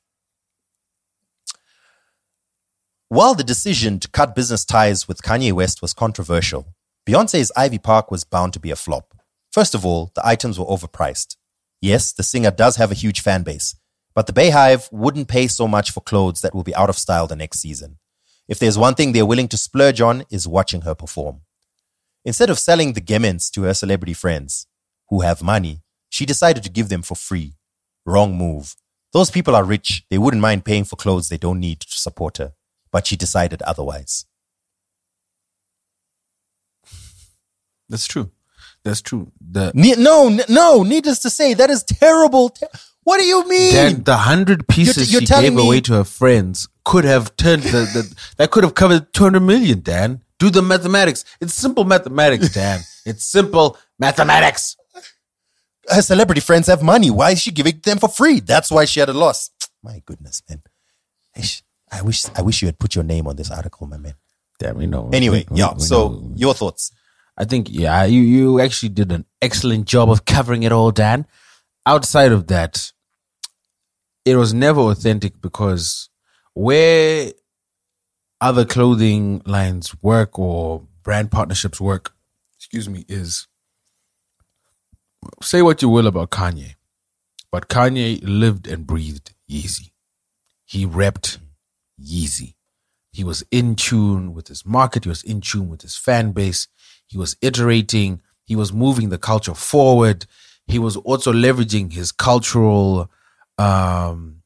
While the decision to cut business ties with Kanye West was controversial, Beyonce's Ivy Park was bound to be a flop. First of all, the items were overpriced. Yes, the singer does have a huge fan base, but the BeyHive wouldn't pay so much for clothes that will be out of style the next season. If there's one thing they're willing to splurge on is watching her perform. Instead of selling the gemens to her celebrity friends who have money, she decided to give them for free. Wrong move. Those people are rich. They wouldn't mind paying for clothes they don't need to support her. But she decided otherwise. That's true. That's true. The Ne- no, n- no, needless to say, that is terrible. Te- what do you mean? Then the hundred pieces you're she telling gave away to her friends could have turned the, the that could have covered two hundred million. Dan, do the mathematics. It's simple mathematics, Dan. it's simple mathematics. Her celebrity friends have money. Why is she giving them for free? That's why she had a loss. My goodness, man. I wish I wish you had put your name on this article, my man. Damn, we know. Anyway, We- yeah. we So know. your thoughts? I think yeah, you you actually did an excellent job of covering it all, Dan. Outside of that, it was never authentic because where other clothing lines work or brand partnerships work, excuse me, is say what you will about Kanye, but Kanye lived and breathed Yeezy. He repped Yeezy. He was in tune with his market. He was in tune with his fan base. He was iterating. He was moving the culture forward. He was also leveraging his cultural um,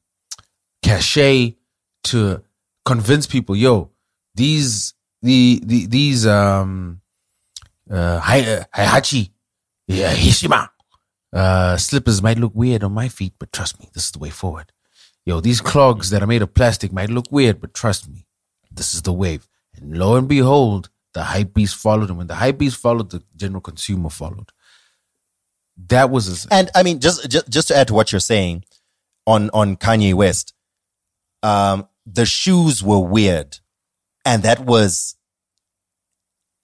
cachet to convince people, yo, these the, the these um uh Heihachi, yeah, Hishima uh slippers might look weird on my feet, but trust me, this is the way forward. Yo, these clogs that are made of plastic might look weird, but trust me, this is the wave. And lo and behold, the hype beast followed, and when the hype beast followed, the general consumer followed. That was his, And I mean, just just, just to add to what you're saying on on Kanye West, um, the shoes were weird, and that was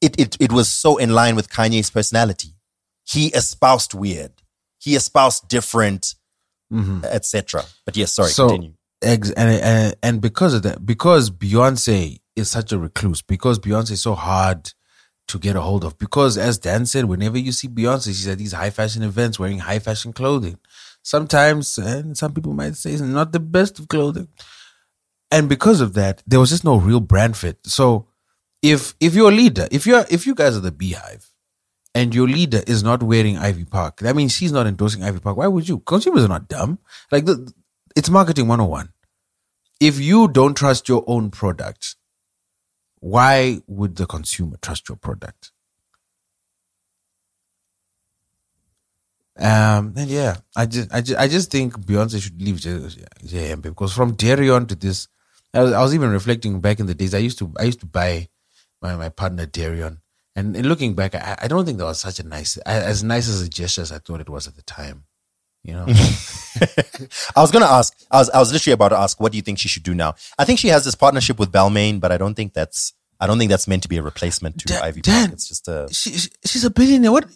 it. It it was so in line with Kanye's personality. He espoused weird. He espoused different, mm-hmm. etc. But yes, sorry, so continue. ex- and, and and because of that, because Beyonce is such a recluse, because Beyonce is so hard to get a hold of, because as Dan said, whenever you see Beyonce, she's at these high fashion events wearing high fashion clothing. Sometimes, and some people might say it's not the best of clothing. And because of that, there was just no real brand fit. So if if you're a leader, if you're if you guys are the BeyHive and your leader is not wearing Ivy Park, that means she's not endorsing Ivy Park. Why would you? Consumers are not dumb. Like the, it's marketing 101. If you don't trust your own product, why would the consumer trust your product? Um, and yeah, I just, I just, I just think Beyonce should leave J- JM because from Dereon to this, I was, I was even reflecting back in the days. I used to, I used to buy my, my partner Dereon, and, looking back, I, I don't think that was such a nice, as nice as a gesture as I thought it was at the time. You know, I was gonna ask. I was I was literally about to ask. What do you think she should do now? I think she has this partnership with Balmain, but I don't think that's. I don't think that's meant to be a replacement to Dan- Ivy Dan, Park. It's just a. she, she- she's a billionaire. What?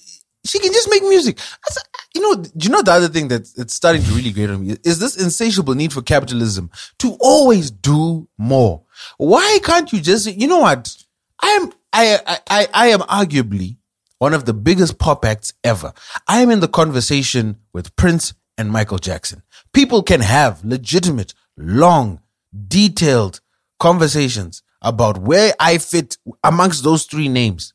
She can just make music. That's- you know, do you know the other thing that it's starting to really grate on me is this insatiable need for capitalism to always do more. Why can't you just? You know what? I am. I I I, am arguably one of the biggest pop acts ever. I am in the conversation with Prince and Michael Jackson. People can have legitimate, long, detailed conversations about where I fit amongst those three names.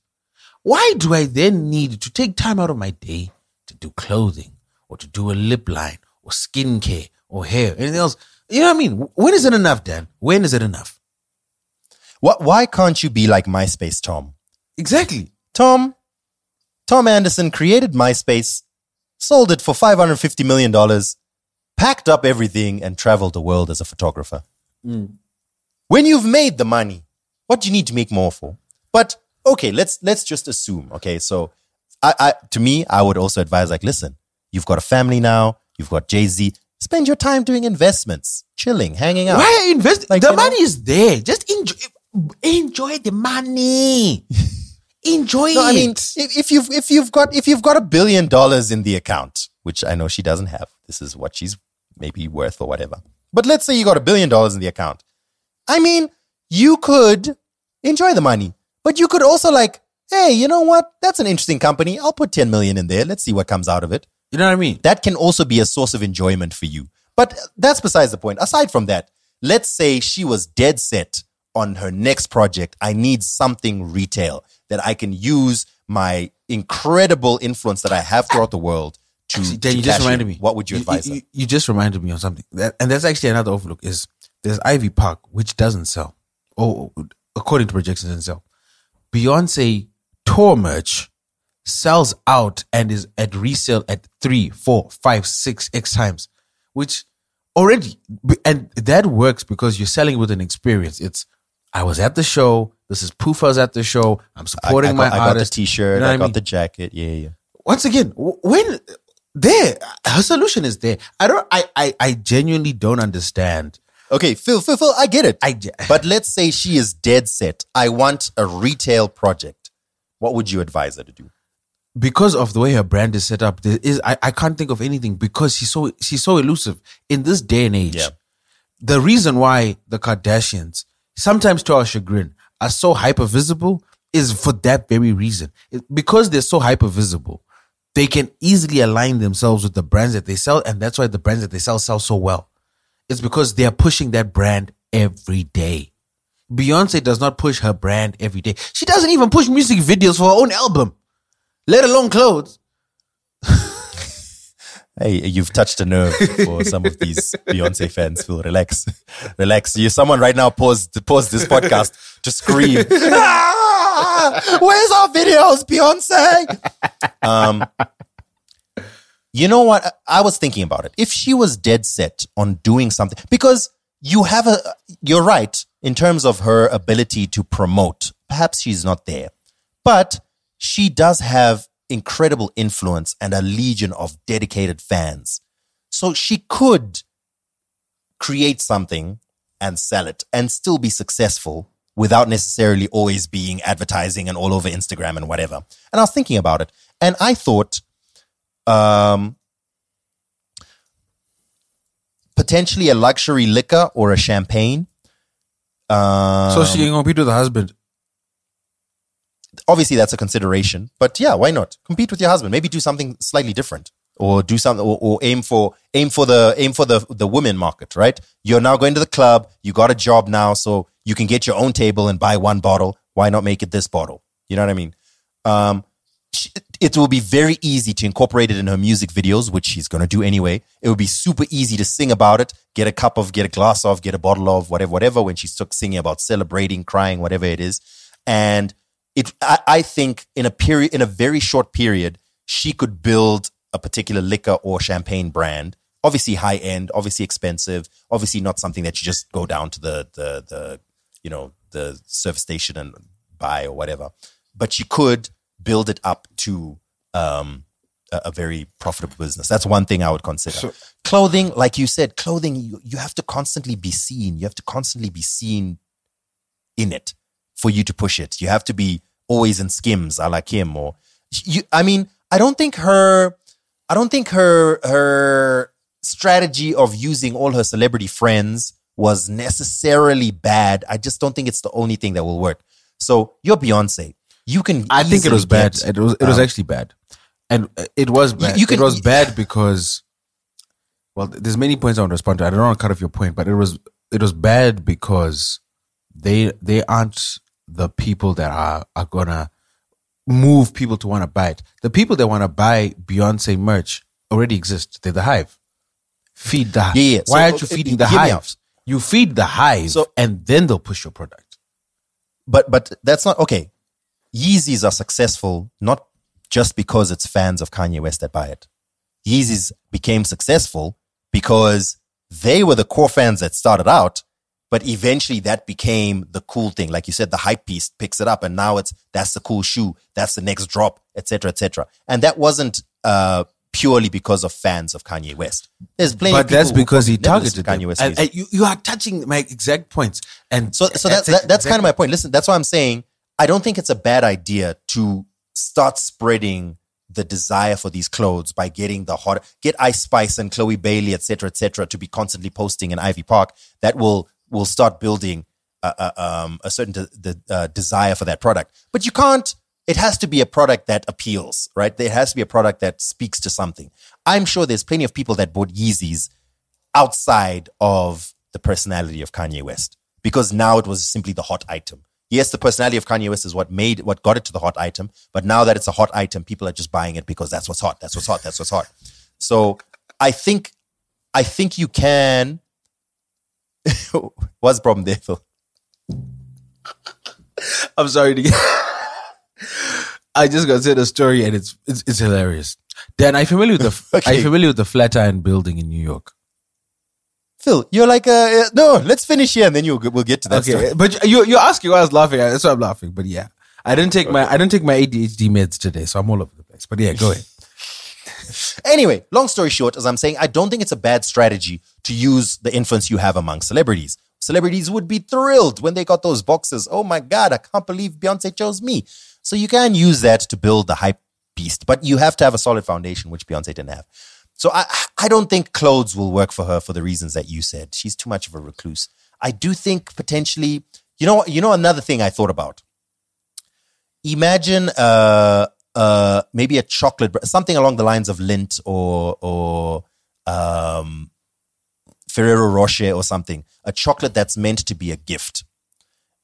Why do I then need to take time out of my day to do clothing or to do a lip line or skincare or hair, anything else? You know what I mean? When is it enough, Dan? When is it enough? What? Why can't you be like MySpace, Tom? Exactly. Tom, Tom Anderson created MySpace, sold it for $550 million, packed up everything, and traveled the world as a photographer. Hmm. When you've made the money, what do you need to make more for? But okay, let's let's just assume. Okay, so I, I to me, I would also advise like, listen, you've got a family now, you've got Jay Z. Spend your time doing investments, chilling, hanging out. Why invest? Like, the you know- money is there. Just enjoy, enjoy the money. enjoy No, I mean, it. if, if you've if you've got if you've got a billion dollars in the account, which I know she doesn't have, this is what she's maybe worth or whatever. But let's say you got a billion dollars in the account. I mean, you could enjoy the money, but you could also like, hey, you know what? That's an interesting company. I'll put 10 million in there. Let's see what comes out of it. You know what I mean? That can also be a source of enjoyment for you. But that's besides the point. Aside from that, let's say she was dead set on her next project. I need something retail that I can use my incredible influence that I have throughout the world to. Dan, to you just cash in. reminded me. What would you advise You, you just reminded me of something, that, and that's actually another overlook. Is there's Ivy Park which doesn't sell, or according to projections, doesn't sell. Beyonce tour merch sells out and is at resale at three, four, five, six x times, which already and that works because you're selling with an experience. It's I was at the show. This is Poofa's at the show. I'm I, supporting I my got, I got the t-shirt. You know I I got mean? the jacket. Yeah, yeah. once again, when there, her solution is there. I don't. I. I. I genuinely don't understand. Okay, Phil, Phil, Phil, I get it. I. But let's say she is dead set. I want a retail project. What would you advise her to do? because of the way her brand is set up, there is. I. I can't think of anything because she's so. She's so elusive in this day and age. Yeah. The reason why the Kardashians, sometimes to our chagrin, are so hyper visible is for that very reason. It- because they're so hyper visible, they can easily align themselves with the brands that they sell, and that's why the brands that they sell sell so well. It's because they are pushing that brand every day. Beyonce does not push her brand every day. She doesn't even push music videos for her own album, let alone clothes. Hey, you've touched a nerve for some of these Beyonce fans. Phil, relax, relax. You, someone right now pause pause this podcast to scream. "Ah, where's our videos, Beyonce? Um, you know what? I I was thinking about it. If she was dead set on doing something, because you have a, you're right in terms of her ability to promote. Perhaps she's not there, but she does have incredible influence and a legion of dedicated fans. So she could create something and sell it and still be successful without necessarily always being advertising and all over Instagram and whatever. And I was thinking about it and I thought, um, potentially a luxury liquor or a champagne. Um, So she can compete with the husband. Obviously that's a consideration, but yeah, why not compete with your husband? Maybe do something slightly different, or do something, or, or aim for aim for the aim for the the women market. Right? You're now going to the club. You got a job now, so you can get your own table and buy one bottle. Why not make it this bottle? You know what I mean? Um, it will be very easy to incorporate it in her music videos, which she's going to do anyway. It would be super easy to sing about it, get a cup of, get a glass of, get a bottle of, whatever, whatever, when she's singing about celebrating, crying, whatever it is. And it, I, I think in a period, in a very short period, she could build a particular liquor or champagne brand. Obviously high end, obviously expensive, obviously not something that you just go down to the, the, the, you know, the service station and buy or whatever. But she could build it up to um, a, a very profitable business. That's one thing I would consider. clothing, like you said, clothing, you, you have to constantly be seen. You have to constantly be seen in it for you to push it. You have to be always in skims, a la Kim, or you. I mean, I don't think her, I don't think her her strategy of using all her celebrity friends was necessarily bad. I just don't think it's the only thing that will work. So you're Beyonce. You can. I think it was bad. get, It was. It was um, actually bad, and uh, it was bad. you can- it was bad because, well, there's many points I want to respond to. I don't want to cut off your point, but it was it was bad because they they aren't the people that are are gonna move people to want to buy it. The people that want to buy Beyonce merch already exist. They're the hive. Feed the Yeah, yeah. Why So, aren't you uh, feeding the hive? You feed the hive, So- and then they'll push your product. but but that's not okay. Yeezys are successful not just because it's fans of Kanye West that buy it. Yeezys became successful because they were the core fans that started out, but eventually that became the cool thing. Like you said, the hype piece picks it up, and now it's that's the cool shoe, that's the next drop, etc., etc. And that wasn't uh, purely because of fans of Kanye West. There's plenty. but of people that's because he probably never listened targeted Kanye. West. And, music. and you, you are touching my exact points. And So, so that's that, that's kind of my point. Listen, that's why I'm saying I don't think it's a bad idea to start spreading the desire for these clothes by getting the hot, get Ice Spice and Chloe Bailey, etc., cetera, et cetera, to be constantly posting in Ivy Park. That will will start building uh, uh, um, a certain de- uh, desire for that product. But you can't. It has to be a product that appeals, right? There has to be a product that speaks to something. I'm sure there's plenty of people that bought Yeezys outside of the personality of Kanye West because now it was simply the hot item. Yes, the personality of Kanye West is what made what got it to the hot item, but now that it's a hot item, people are just buying it because that's what's hot. That's what's hot. That's what's hot. So I think I think you can. What's the problem there, Phil? I'm sorry to get. I just got to say the story and it's it's, it's hilarious. Dan, are you familiar with the Okay. are you familiar with the Flatiron Building in New York? Phil, you're like, uh, no, let's finish here and then you'll, we'll get to that story. Okay, but you you're asking why I was laughing. That's why I'm laughing. But yeah, I didn't take my I didn't take my ADHD meds today, so I'm all over the place. But yeah, go ahead. Anyway, long story short, as I'm saying, I don't think it's a bad strategy to use the influence you have among celebrities. Celebrities would be thrilled when they got those boxes. Oh my God, I can't believe Beyonce chose me. So you can use that to build the hype beast, but you have to have a solid foundation, which Beyonce didn't have. So I, I don't think clothes will work for her for the reasons that you said. She's too much of a recluse. I do think potentially, you know, you know, another thing I thought about. Imagine uh, uh, maybe a chocolate, something along the lines of Lindt or or um, Ferrero Rocher or something, a chocolate that's meant to be a gift.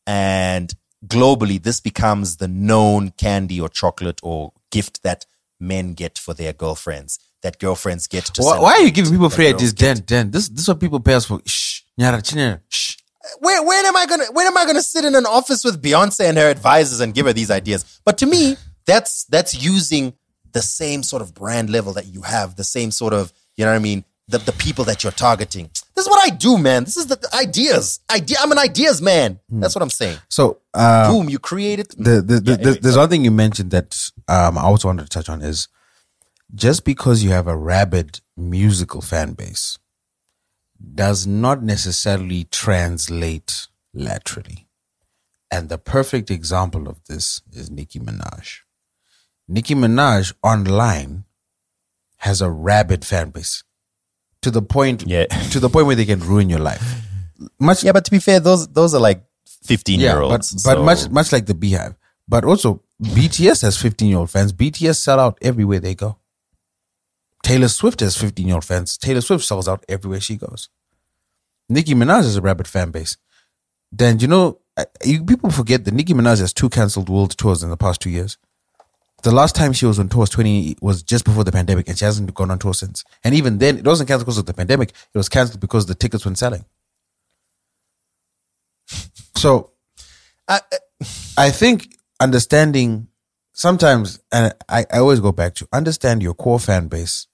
And globally, this becomes the known candy or chocolate or gift that men get for their girlfriends. That girlfriends get to. Why, why are you giving people free ideas. Dan? Dan, this this is what people pay us for. Shh, nyara, chinyara, shh. Where when am I gonna when am I gonna sit in an office with Beyonce and her advisors and give her these ideas? But to me, that's that's using the same sort of brand level that you have, the same sort of you know what I mean, the the people that you're targeting. This is what I do, man. This is the, the ideas. Idea. I'm an ideas man. That's what I'm saying. So, uh, Boom, you created. the, the, the, Yeah, anyway, there's one thing you mentioned that um, I also wanted to touch on is just because you have a rabid musical fan base does not necessarily translate laterally. And the perfect example of this is Nicki Minaj. Nicki Minaj online has a rabid fan base to the point Yeah. to the point where they can ruin your life. Much Yeah, but to be fair, those those are like 15 year but, olds. but much much like the BeyHive. But also BTS has 15 year old fans. BTS sell out everywhere they go. Taylor Swift has 15 year old fans. Taylor Swift sells out everywhere she goes. Nicki Minaj has a rabid fan base. Then you know, uh, you, people forget that Nicki Minaj has two cancelled world tours in the past two years. The last time she was on tour was 20 was just before the pandemic, and she hasn't gone on tour since. And even then, it wasn't cancelled because of the pandemic. It was cancelled because the tickets weren't selling. So I, I think understanding sometimes, and I, I always go back to understand your core fan base,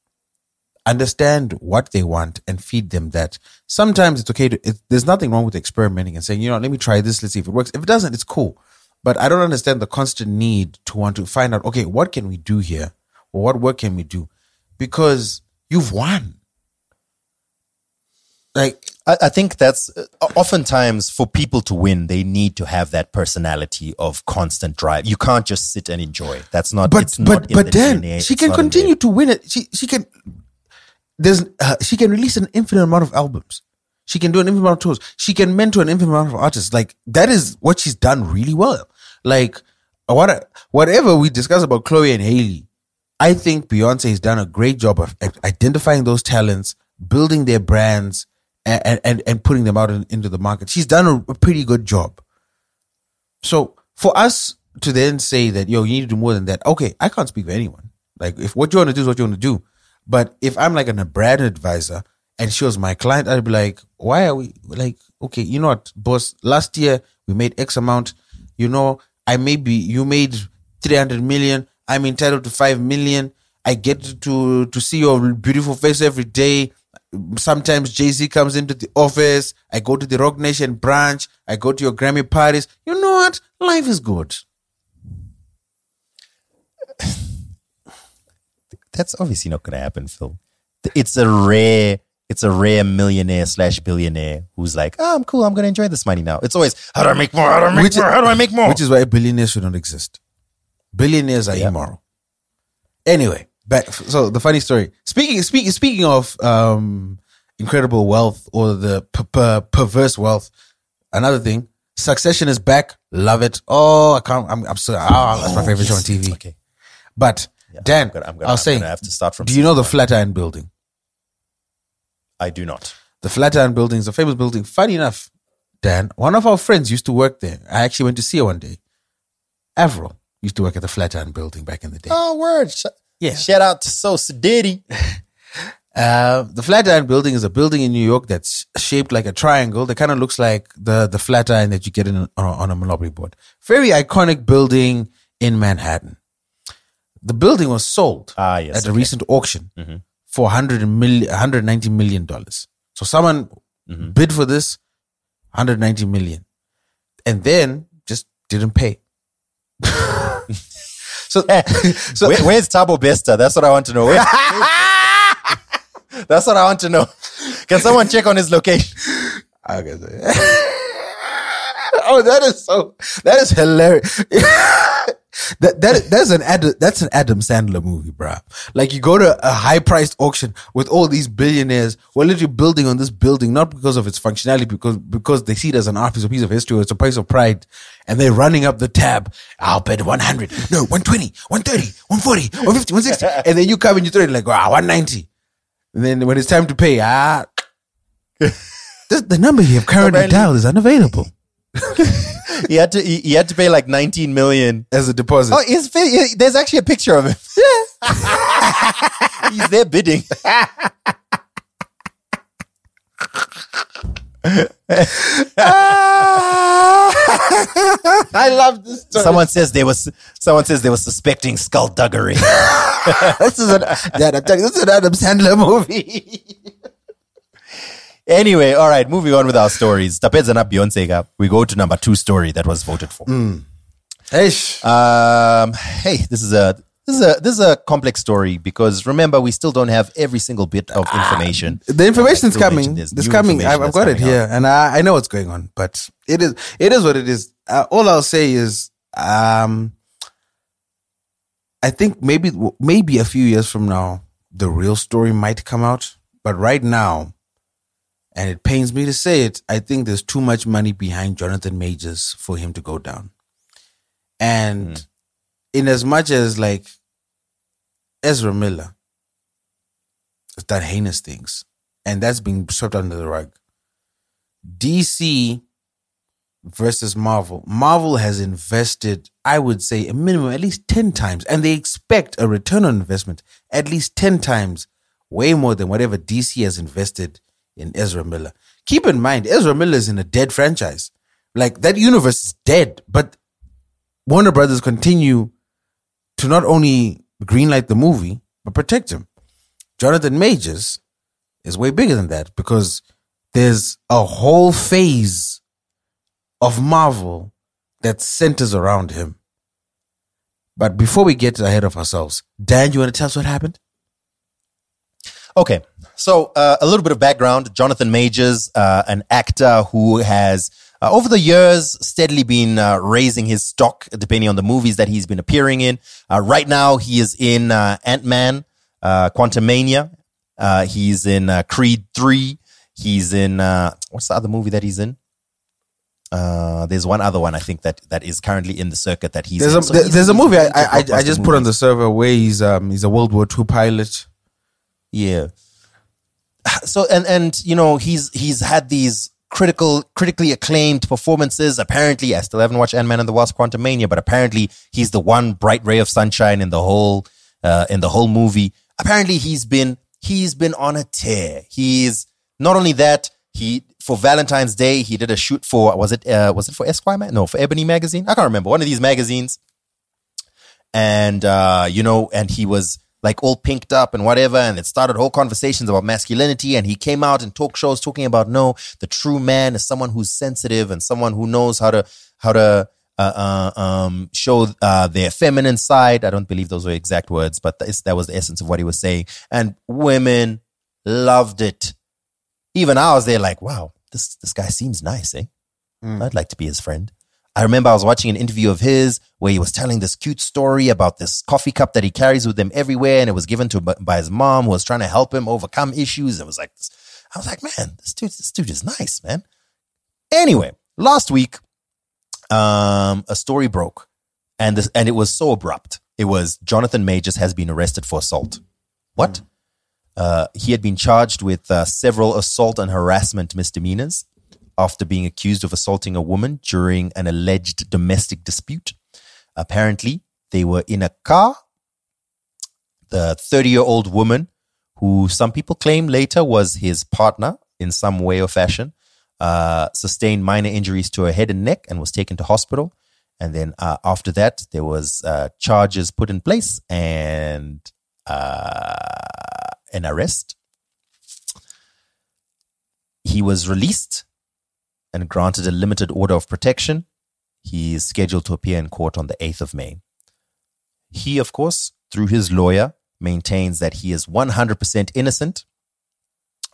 understand what they want, and feed them that. Sometimes it's okay to. It, there's nothing wrong with experimenting and saying, you know, let me try this. Let's see if it works. If it doesn't, it's cool. But I don't understand the constant need to want to find out. Okay, what can we do here, or what work can we do? Because you've won. Like I, I think that's uh, oftentimes for people to win, they need to have that personality of constant drive. You can't just sit and enjoy. That's not. but it's not but in but the then DNA. she It's can continue to win it. She she can. There's uh, she can release an infinite amount of albums. She can do an infinite amount of tours. She can mentor an infinite amount of artists. Like that is what she's done really well. Like what whatever we discuss about Chloe and Halle, I think Beyonce has done a great job of identifying those talents, building their brands, and and, and putting them out in, into the market. She's done a, a pretty good job. So for us to then say that, yo, you need to do more than that, okay, I can't speak for anyone. Like if what you want to do is what you want to do. But if I'm like an, a brand advisor and she was my client, I'd be like, why are we like, okay, you know what, boss, last year we made X amount, you know, I maybe you made 300 million. I'm entitled to 5 million. I get to, to see your beautiful face every day. Sometimes Jay Z comes into the office. I go to the Roc Nation branch. I go to your Grammy parties. You know what? Life is good. That's obviously not going to happen, Phil. It's a rare. It's a rare millionaire slash billionaire who's like, oh, I'm cool. I'm going to enjoy this money now. It's always, how do I make more? How do I make Which- more? How do I make more? Which is why billionaires should not exist. Billionaires are immoral. Anyway, back. So the funny story. Speaking speaking speaking of um, incredible wealth or the per- per- perverse wealth, another thing. Succession is back. Love it. Oh, I can't. I'm, I'm so. Oh, that's my favorite show on TV. Okay. But Dan, I'm gonna, I'm gonna, I was I'm saying, gonna have to start from. do you know the Flatiron Building? I do not. The Flatiron Building is a famous building. Funny enough, Dan, one of our friends used to work there. I actually went to see her one day. Avril used to work at the Flatiron Building back in the day. Oh, word. Yeah. Shout out to So Diddy. Uh, the Flatiron Building is a building in New York that's shaped like a triangle. That kind of looks like the the Flatiron that you get in on, a, on a Monopoly board. Very iconic building in Manhattan. The building was sold Ah, yes. at a okay. recent auction Mhm. For 100 million, 190 million dollars. So someone Mhm. bid for this 190 million, and then just didn't pay. so, so Where- where's Thabo Bester? That's what I want to know. Where- That's what I want to know. Can someone check on his location? Okay. oh, that is so. That is hilarious. That that that's an Adam, that's an Adam Sandler movie, bro. Like you go to a high priced auction with all these billionaires. We're literally building on this building not because of its functionality, because because they see it as an art piece, a piece of history, or it's a place of pride, and they're running up the tab. I'll bet one hundred, no, 120, 130, 140, 150, 160, and then you come and you throw it like wow, one ninety. And then when it's time to pay, ah, the, the number you have currently dialed is unavailable He had to. He, he had to pay like 19 million. as a deposit. Oh, his, fa- there's actually a picture of him. He's there bidding. Ah. I love this story. Someone says there was. Someone says they were suspecting skullduggery. this is an Dad, I'm telling you, this is an Adam Sandler movie. Anyway, all right. Moving on with our stories. Tapeza na Beyonce. We go to number two story that was voted for. Eish. Um, hey, this is a this is a this is a complex story because remember we still don't have every single bit of information. the information is coming. It's coming. I've, I've got it here, and I, I know what's going on. But it is it is what it is. Uh, all I'll say is, um, I think maybe maybe a few years from now, the real story might come out. But right now, and it pains me to say it, I think there's too much money behind Jonathan Majors for him to go down. And hmm. in as much as like Ezra Miller has done heinous things, and that's being swept under the rug. DC versus Marvel. Marvel has invested, I would say, a minimum at least 10 times, and they expect a return on investment at least 10 times, way more than whatever DC has invested in Ezra Miller. Keep in mind, Ezra Miller is in a dead franchise. Like that universe is dead, but Warner Brothers continue to not only greenlight the movie, but protect him. Jonathan Majors is way bigger than that because there's a whole phase of Marvel that centers around him. But before we get ahead of ourselves, Dan, you want to tell us what happened? Okay, so uh, a little bit of background: Jonathan Majors, uh, an actor who has. Uh, over the years, steadily been uh, raising his stock depending on the movies that he's been appearing in. Uh, right now, he is in uh, Ant Man, uh, Quantumania. Uh, he's in uh, Creed 3. He's in, uh, what's the other movie that he's in? Uh, there's one other one I think that that is currently in the circuit that he's There's in. a So there's a movie I, I, I just put on the server where he's um he's a World War II pilot. Yeah. So and and you know he's he's had these critical critically acclaimed performances. Apparently, I still haven't watched Ant Man and the Wasp: Quantumania, but apparently he's the one bright ray of sunshine in the whole uh, in the whole movie. Apparently, he's been he's been on a tear. He's not only that he for Valentine's Day he did a shoot for was it uh, was it for Esquire? No, for Ebony magazine. I can't remember one of these magazines and uh, you know, and he was like all pinked up and whatever, and it started whole conversations about masculinity. And he came out in talk shows talking about no, the true man is someone who's sensitive and someone who knows how to how to uh, uh, um, show uh, their feminine side. I don't believe those were exact words, but that, was the essence of what he was saying. And women loved it. Even I was there, like, wow, this this guy seems nice, eh? I'd like to be his friend. I remember I was watching an interview of his where he was telling this cute story about this coffee cup that he carries with him everywhere, and it was given to by- by his mom, who was trying to help him overcome issues. It was like, I was like, man, this dude, this dude is nice, man. Anyway, last week um, a story broke, and this, and it was so abrupt. It was Jonathan Majors has been arrested for assault. What? Uh, he had been charged with uh, several assault and harassment misdemeanors after being accused of assaulting a woman during an alleged domestic dispute. Apparently, they were in a car. The 30 year old woman, who some people claim later was his partner in some way or fashion, uh, sustained minor injuries to her head and neck and was taken to hospital. And then uh, after that, there was uh, charges put in place and uh, an arrest. He was released and granted a limited order of protection. He is scheduled to appear in court on the 8th of May. He, of course, through his lawyer, maintains that he is 100% innocent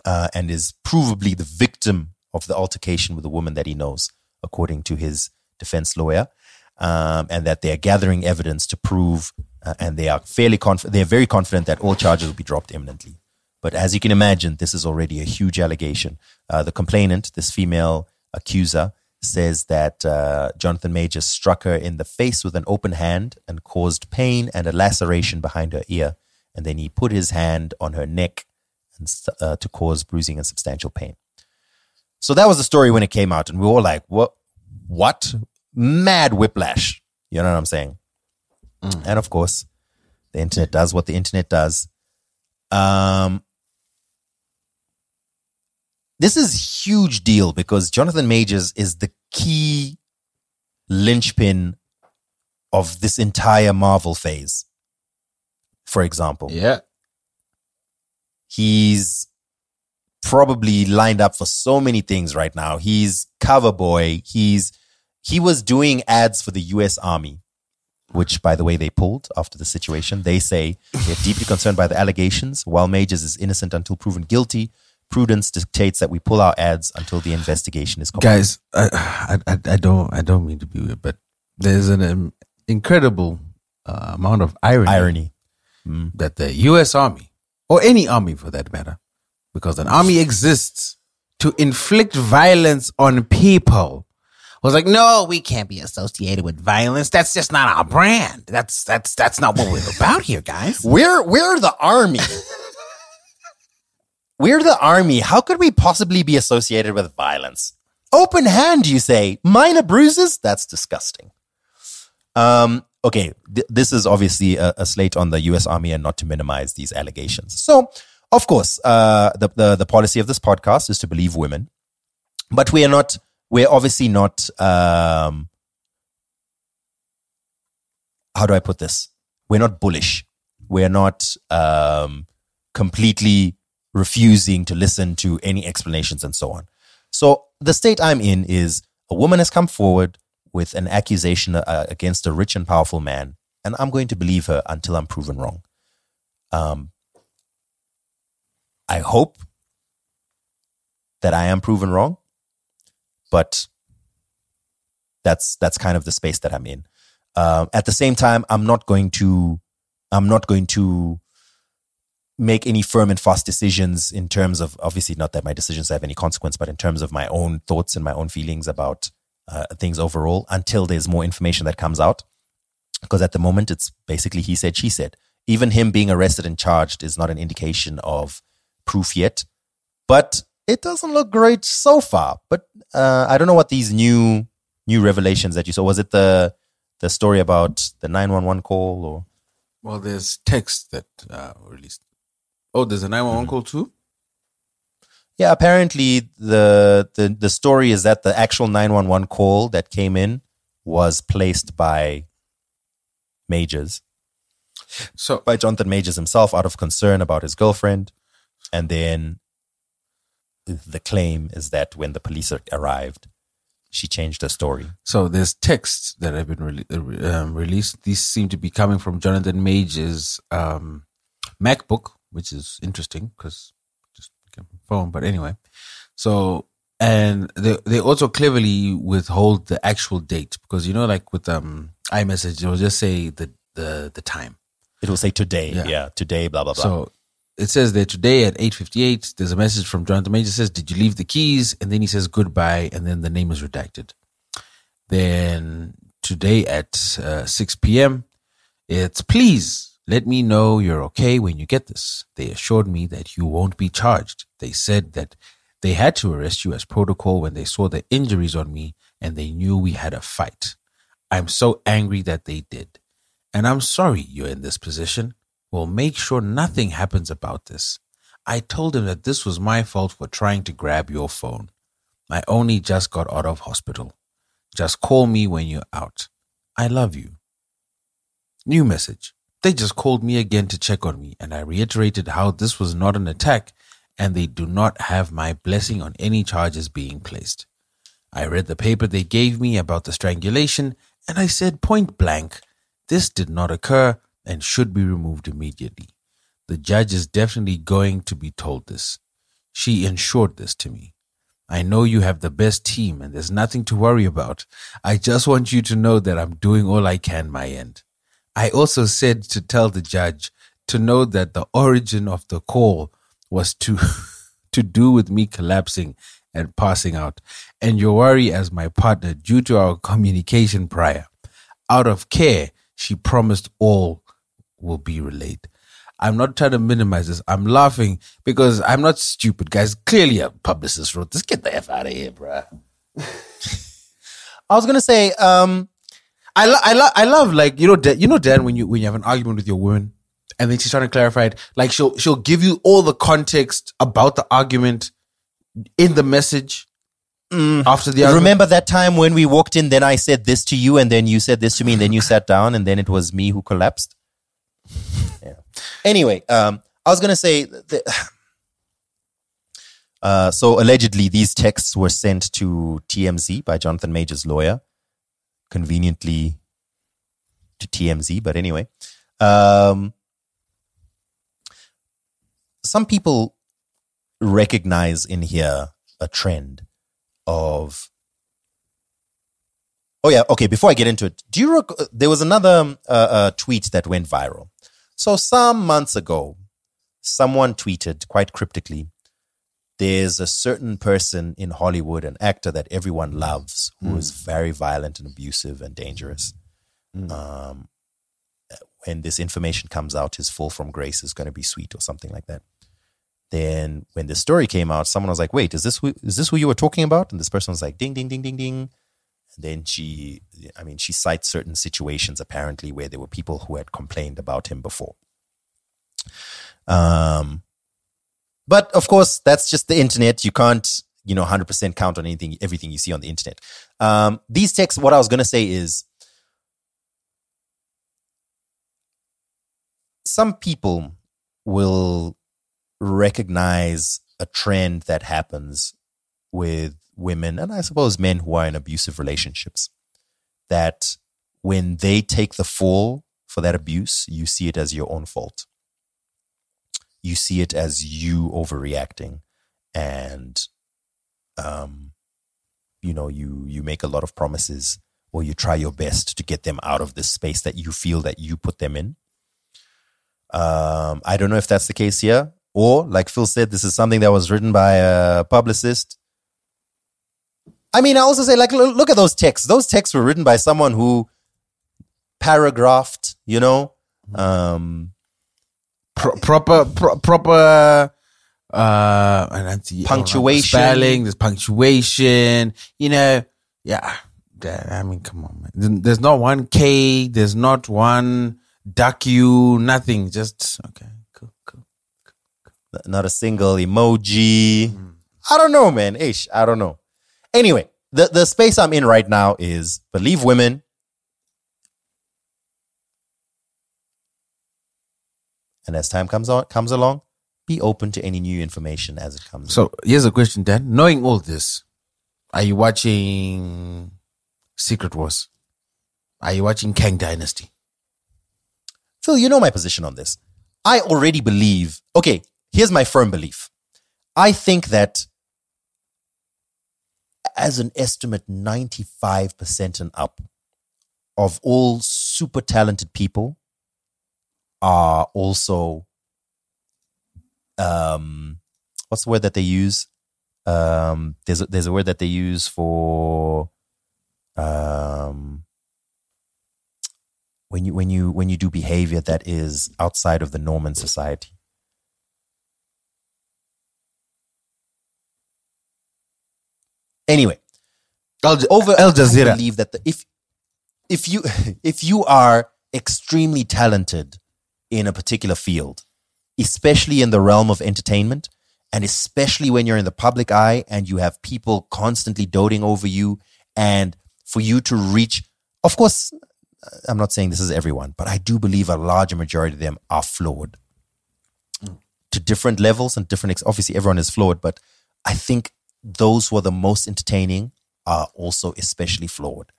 uh, and is provably the victim of the altercation with a woman that he knows, according to his defense lawyer, um, and that they are gathering evidence to prove, uh, and they are fairly confident, they are very confident that all charges will be dropped imminently. But as you can imagine, this is already a huge allegation. Uh, the complainant, this female accuser, says that uh, Jonathan Major struck her in the face with an open hand and caused pain and a laceration behind her ear. And then he put his hand on her neck and, uh, to cause bruising and substantial pain. So that was the story when it came out, and we were all like, "What? What? Mad whiplash!" You know what I'm saying? And of course, the internet does what the internet does. Um, this is huge deal because Jonathan Majors is the key linchpin of this entire Marvel phase. For example, Yeah. he's probably lined up for so many things right now. He's cover boy. He's he was doing ads for the U.S. Army, which, by the way, they pulled after the situation. They say they're deeply concerned by the allegations. While Majors is innocent until proven guilty, prudence dictates that we pull our ads until the investigation is complete. guys I, I I- I don't i don't mean to be weird but there's an um, incredible uh, amount of irony, Irony. that the us army or any army for that matter because an army exists to inflict violence on people was like, no, we can't be associated with violence. That's just not our brand. That's that's that's not what we're about here, guys. We're we're the army. we're the army. How could we possibly be associated with violence? Open hand, you say. Minor bruises? That's disgusting. Um, okay, th- this is obviously a, a slate on the U.S. Army, and not to minimize these allegations. So, of course, uh, the, the the policy of this podcast is to believe women, but we are not. We're obviously not. Um, how do I put this? We're not bullish. We're not um, completely refusing to listen to any explanations and so on. So the state I'm in is a woman has come forward with an accusation uh, against a rich and powerful man, and I'm going to believe her until I'm proven wrong. Um, I hope that I am proven wrong, but that's that's kind of the space that I'm in. Um, at the same time, I'm not going to I'm not going to make any firm and fast decisions in terms of obviously not that my decisions have any consequence, but in terms of my own thoughts and my own feelings about uh, things overall until there's more information that comes out. Because at the moment, it's basically he said, she said. Even him being arrested and charged is not an indication of proof yet, but it doesn't look great so far. But uh, I don't know what these new new revelations that you saw was. It the the story about the nine one one call or well there's text that uh released oh there's a 911 call too Yeah, apparently the the the story is that the actual 911 call that came in was placed by Majors, so by Jonathan Majors himself out of concern about his girlfriend. And then the claim is that when the police arrived, she changed her story. So there's texts that have been uh, re- um, released. These seem to be coming from Jonathan Major's um, MacBook, which is interesting because just get my phone. But anyway, so and they they also cleverly withhold the actual date because you know, like with um iMessage, it will just say the the the time. It will say today, Yeah. yeah, today, blah blah blah. So it says there today at 8.58, there's a message from Jonathan Major says, did you leave the keys? And then he says goodbye. And then the name is redacted. Then today at uh, 6 p.m., it's please let me know you're okay when you get this. They assured me that you won't be charged. They said that they had to arrest you as protocol when they saw the injuries on me and they knew we had a fight. I'm so angry that they did. And I'm sorry you're in this position. We'll make sure nothing happens about this. I told him that this was my fault for trying to grab your phone. I only just got out of hospital. Just call me when you're out. I love you. New message. They just called me again to check on me, and I reiterated how this was not an attack and they do not have my blessing on any charges being placed. I read the paper they gave me about the strangulation, and I said point blank, this did not occur and should be removed immediately. The judge is definitely going to be told this. She ensured this to me. I know you have the best team and there's nothing to worry about. I just want you to know that I'm doing all I can my end. I also said to tell the judge to know that the origin of the call was to to do with me collapsing and passing out and your worry as my partner due to our communication prior. Out of care, she promised all will be relayed. I'm not trying to minimize this. I'm laughing because I'm not stupid, guys. Clearly, a publicist wrote this. Get the F out of here, bruh. I was gonna say, um, I lo- I, lo- I love like you know Dan, you know Dan when you when you have an argument with your woman and then she's trying to clarify it like she'll she'll give you all the context about the argument in the message after the argument. remember that time when we walked in? Then I said this to you, and then you said this to me, and then you sat down, and then it was me who collapsed. Yeah. Anyway, um, I was gonna say, that, uh, so allegedly these texts were sent to TMZ by Jonathan Major's lawyer, conveniently to TMZ. But anyway, um, some people recognize in here a trend of oh yeah okay before i get into it do you rec- there was another um, uh, uh, tweet that went viral so some months ago someone tweeted quite cryptically there's a certain person in hollywood an actor that everyone loves who is very violent and abusive and dangerous um, when this information comes out his fall from grace is going to be sweet or something like that then when the story came out, someone was like, "Wait, is this who, is this who you were talking about?" And this person was like, "Ding, ding, ding, ding, ding." And then she, I mean, she cites certain situations apparently where there were people who had complained about him before. Um, but of course, that's just the internet. You can't, you know, hundred percent count on anything, everything you see on the internet. Um, these texts, what I was going to say is, some people will recognize a trend that happens with women and I suppose men who are in abusive relationships that when they take the fall for that abuse, you see it as your own fault. You see it as you overreacting and um you know you you make a lot of promises or you try your best to get them out of this space that you feel that you put them in. Um, I don't know if that's the case here. Or, like Phil said, this is something that was written by a publicist. I mean, I also say, like, look at those texts. Those texts were written by someone who paragraphed, you know, um, Pro- proper pro- proper uh and Punctuation. spelling there's punctuation you know yeah i mean come on man there's not one k there's not one duck you nothing just okay cool cool not a single emoji. I don't know, man. Ish, I don't know. Anyway, the, the space I'm in right now is believe women. And as time comes on comes along, be open to any new information as it comes. so here's a question dan knowing all this are you watching secret wars are you watching kang dynasty Phil, you know my position on this. I already believe, okay, here's my firm belief. I think that as an estimate, 95% and up of all super talented people are also, um, what's the word that they use? Um, there's a, there's a word that they use for um, when you when you when you do behavior that is outside of the norm in society. Anyway, Al, over Al I Jazeera. believe that the, if if you if you are extremely talented in a particular field, especially in the realm of entertainment, and especially when you're in the public eye and you have people constantly doting over you, and for you to reach, of course, uh, I'm not saying this is everyone, but I do believe a larger majority of them are flawed hmm. to different levels and different. Ex- obviously, everyone is flawed, but I think those who are the most entertaining are also especially flawed.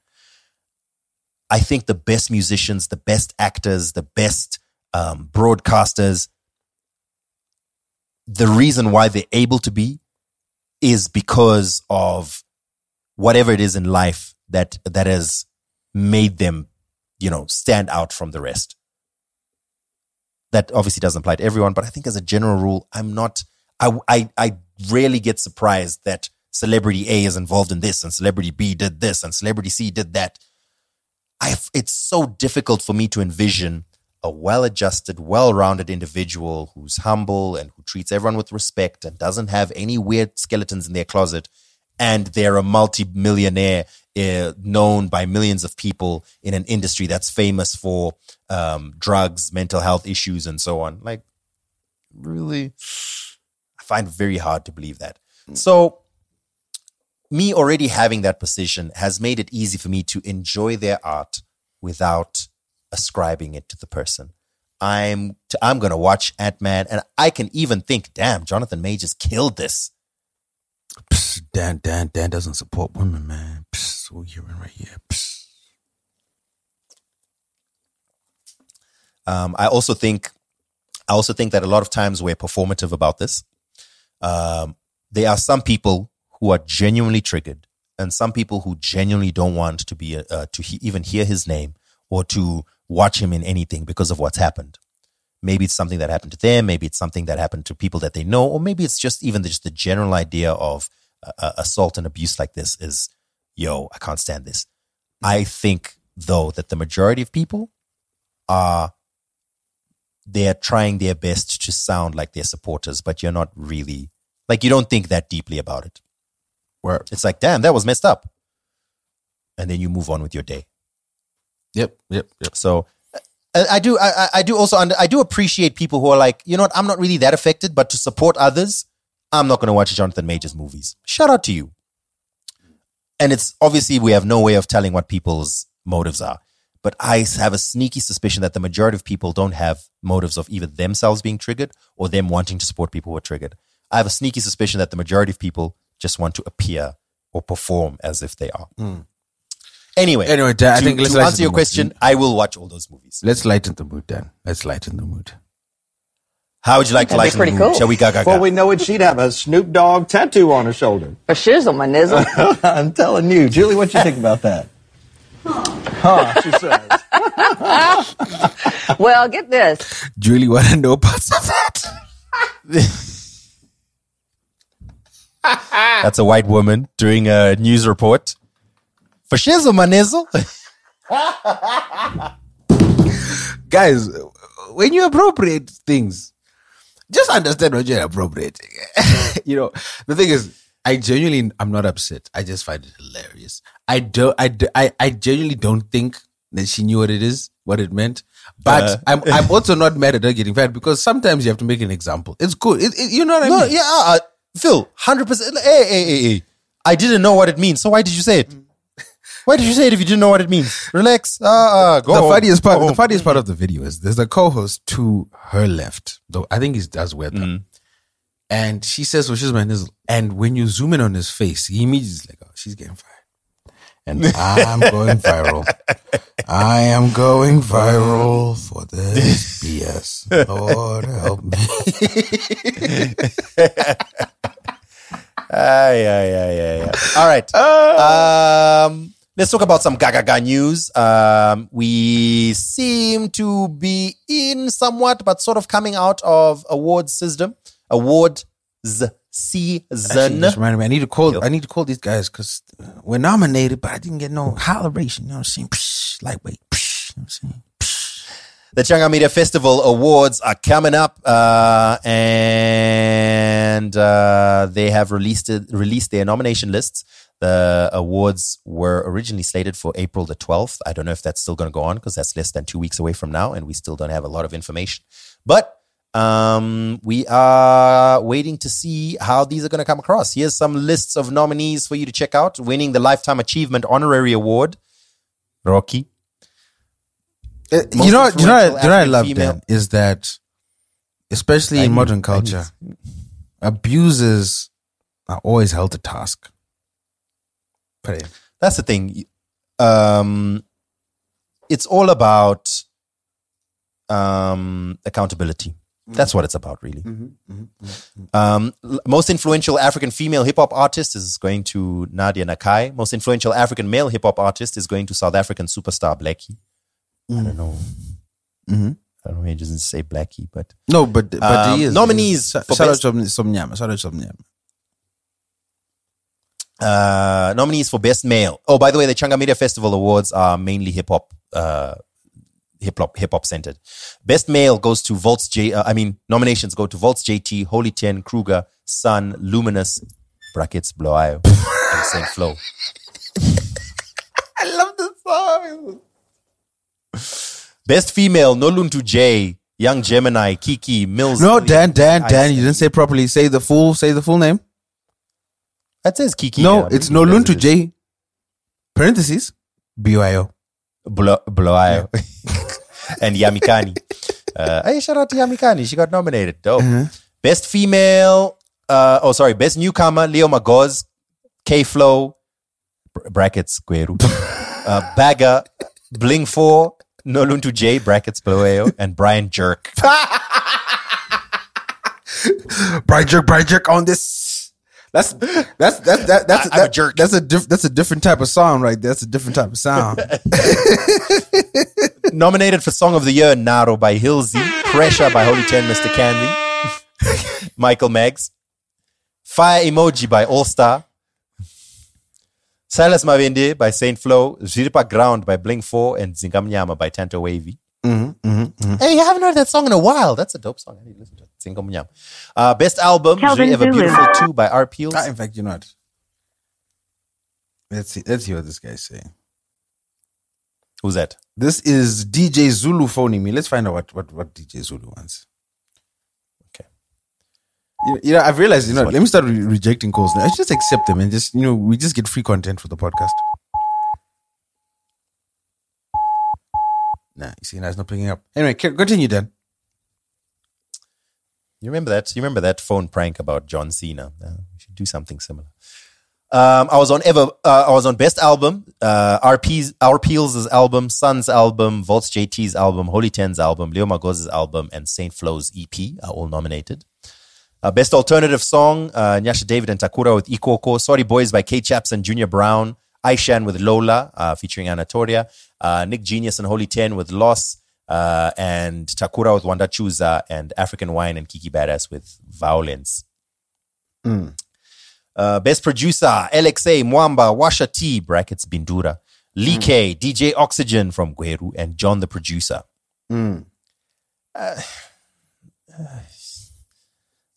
I think the best musicians, the best actors, the best um, broadcasters, the reason why they're able to be is because of whatever it is in life that that has made them, you know, stand out from the rest. That obviously doesn't apply to everyone, but I think as a general rule, I'm not. I I, I rarely get surprised that celebrity A is involved in this and celebrity B did this and celebrity C did that. I it's so difficult for me to envision a well-adjusted, well-rounded individual who's humble and who treats everyone with respect and doesn't have any weird skeletons in their closet and they're a multi-millionaire uh, known by millions of people in an industry that's famous for um, drugs, mental health issues, and so on. Like, really, I find it very hard to believe that. So, me already having that position has made it easy for me to enjoy their art without ascribing it to the person. I'm t- I'm gonna watch Ant Man, and I can even think, damn, Jonathan Majors killed this. Psst, Dan, Dan, Dan doesn't support women, man. Psst, we're hearing right here. Psst. Um, I also think, I also think that a lot of times we're performative about this. Um, there are some people who are genuinely triggered, and some people who genuinely don't want to be uh, to he- even hear his name or to watch him in anything because of what's happened. Maybe it's something that happened to them. Maybe it's something that happened to people that they know, or maybe it's just even just the general idea of uh, uh, assault and abuse like this is, yo, I can't stand this. I think though that the majority of people are they're trying their best to sound like they're supporters, but you're not really like you don't think that deeply about it. Where? It's like, damn, that was messed up. And then you move on with your day. Yep, yep, yep. So uh, I, I do, I, I- do also, under, I do appreciate people who are like, you know what, I'm not really that affected, but to support others, I'm not going to watch Jonathan Majors movies. Shout out to you. And it's obviously we have no way of telling what people's motives are, but I have a sneaky suspicion that the majority of people don't have motives of either themselves being triggered or them wanting to support people who are triggered. I have a sneaky suspicion that the majority of people just want to appear or perform as if they are. Hmm. Anyway, Anyway, Dan, I to, think let's to answer the your mood. question, I will watch all those movies. Let's lighten the mood, Dan. Let's lighten the mood. How would you like to That'd be lighten the pretty mood? cool. Shall we go, go, Before go? we know it, she'd have a Snoop Dogg tattoo on her shoulder. A shizzle, my nizzle. I'm telling you. Julie, what do you think about that? Huh, she says. well, get this. Julie want to know parts of that. That's a white woman doing a news report. For shizzle, my nizzle. Guys, when you appropriate things, just understand what you're appropriating. you know, the thing is, I genuinely, I'm not upset. I just find it hilarious. I don't, I, do- I, I genuinely don't think that she knew what it is, what it meant. But Uh. I'm, I'm also not mad at her getting fired because sometimes you have to make an example. It's good. It, it- you know what I no, mean? yeah, uh, Phil, 100%. Hey, hey, hey, hey. I didn't know what it means. So why did you say it? Why did you say it if you didn't know what it means? Relax. Uh, uh, go the home. funniest part, Go the home. funniest part of the video is there's a co-host to her left, though I think he does wear them, and she says, "Well, she's my nizzle." And when you zoom in on his face, he immediately is like, "Oh, she's getting fired," and I'm going viral. I am going viral for this BS. Lord help me. Ah, yeah, yeah, yeah, yeah. All right. Um, let's talk about some Gaga news. Um, we seem to be in somewhat, but sort of coming out of awards system, awards season. just reminded me. I need to call. I need to call these guys because we're nominated, but I didn't get no holleration. You know what I'm saying? Psh, lightweight. Psh, you know what I'm saying? The Changamire Festival Awards are coming up, uh, and uh, they have released it, released their nomination lists. The awards were originally slated for April the 12th. I don't know if that's still going to go on because that's less than two weeks away from now, and we still don't have a lot of information. But um, we are waiting to see how these are going to come across. Here's some lists of nominees for you to check out. Winning the Lifetime Achievement Honorary Award, Rocky. Uh, you know, what- you know, you know, I love female. Dan that, especially I in modern culture, abusers are always held to task. It. That's the thing. Um, it's all about um, accountability. That's what it's about, really. Um, most influential African female hip hop artist is going to Nadia Nakai. Most influential African male hip hop artist is going to South African superstar Blxckie. I don't know. Mhm. I don't know. He doesn't say Blackie, but No, but but Um, he is nominees Shout for out to Somnyama. Shout out to Somnyama. uh, nominees for best male. Oh, by the way, the Changamire Festival Awards are mainly hip hop, uh, hip hop, hip hop centered. Best male goes to Voltz J. Uh, I mean, nominations go to Voltz JT, Holy Ten, Kruger, Sun, Luminous, brackets, Bloayo, and Saint Flow. I love this song. Best female, Noluntu J, Young Gemini, Kiki, Mills. No, Dan, Dan, Dan, you didn't say properly. Say the full. Say the full name. That says Kiki. no, yeah. it's no Luntu J. Parentheses. BYO. Blo- Bloayo. and Yamikani. Uh, hey, shout out to Yamikani. She got nominated. Dope. Best female, uh, oh, sorry, best newcomer, Leo Magoz, K Flow, br- brackets, Gweru, uh, Bagger, Bling 4, Noluntu J, brackets, Bloeo, and Brian Jerk. Brian jerk, Brian jerk on this. That's that's that's that, that's I- I'm a jerk. That's a diff, that's a different type of sound right there. That's a different type of sound. Nominated for Song of the Year, Naro by Hilsey, Pressure by Holy Ten, Mr. Candy, Michael Meggs, Fire Emoji by All Star, Silas Mavende by Saint Flow, Ziripa Ground by Bling 4, and Zingamnyama by Tanto Wavy. Mm-hmm, Hey, you haven't heard that song in a while. That's a dope song. I need to listen to it. Zingamnyama. Uh, best album, Kelvin Ever Zulu. Beautiful 2 by R. Peels. Ah, in fact, you know what? Let's see. Let's see what this guy's saying. Who's that? This is DJ Zulu phoning me. Let's find out what what, what DJ Zulu wants. You know, I've realized. You know, let me start re- rejecting calls now. I should just accept them and just you know, we just get free content for the podcast. Nah, you see, now it's not picking up. Anyway, continue then. You remember that? You remember that phone prank about John Cena? Uh, we should do something similar. Um, I was on ever. Uh, I was on best album. Uh, RP's our Peels' album, Sun's album, Voltz JT's album, Holy Ten's album, Leo Magoz's album, and Saint Flow's EP are all nominated. Uh, best alternative song: uh, Nyasha David and Takura with Ikoko. Sorry Boys by K Chaps and Junior Brown. Aishan with Lola, uh, featuring Anatolia. Uh, Nick Genius and Holy Ten with Loss. Uh, and Takura with Wanda Chuza and African Wine and Kiki Badass with Violence. Uh, best producer, LXA, Mwamba, Washa T, brackets Bindura, Lee K, DJ Oxygen from Gweru, and John the producer. Uh, uh,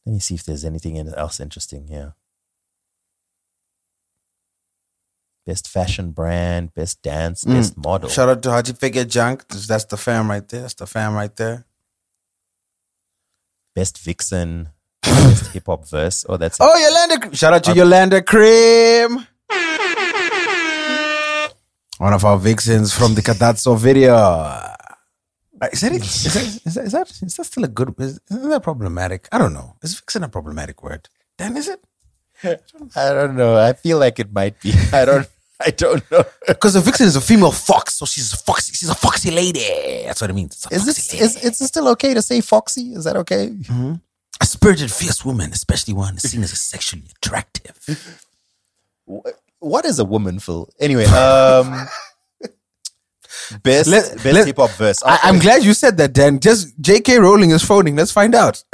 let me see if there's anything else interesting here. Best fashion brand, best dance, mm. best model. Shout out to Haji Figure Junk. That's the fam right there. That's the fam right there. best vixen, best hip hop verse. Oh, that's. Oh, Yolanda. Shout out to Yolanda Cream. One of our vixens from the Kadazzo video. Uh, Is that, it? Is, that, is, that, is, that, is that still a good is, Isn't that problematic? I don't know. Is vixen a problematic word? Dan, is it? I don't know. I feel like it might be. I don't. I don't know. Because a vixen is a female fox, so she's a foxy. She's a foxy lady. That's what it means. Is this lady. is is it still okay to say foxy? Is that okay? a spirited, fierce woman, especially one seen as sexually attractive. What is a woman for? Anyway, um, Best let, best let, hip hop verse. I, am glad you said that, Dan. Just J.K. Rowling is phoning. Let's find out.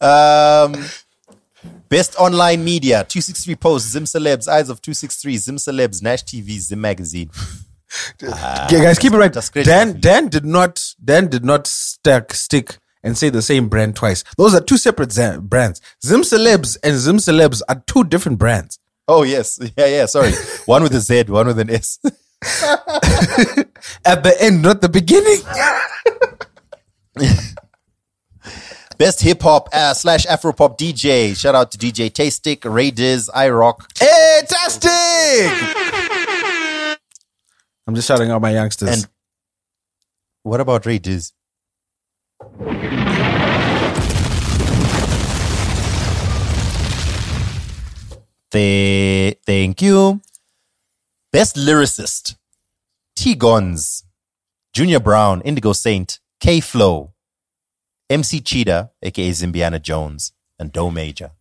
um, best online media: Two Six Three Post, Zim Celebs, Eyes of Two Six Three, Zim Celebs, Nash TV, Zim Magazine. Uh, yeah, guys, keep it right. Dan Dan did not Dan did not stack stick and say the same brand twice. Those are two separate brands. Zim Celebs and Zim Celebs are two different brands. Oh yes, yeah, yeah. Sorry, one with a Z, one with an S. At the end, not the beginning. Best hip hop uh, slash Afro pop DJ. Shout out to DJ Tastic, Ray Diz, I Rock. Fantastic! I'm just shouting out my youngsters. And what about Ray Diz? The, thank you. Best lyricist. T Gons, Junior Brown, Indigo Saint, K Flow, MC Cheetah, aka Zimbiana Jones, and Doe Major.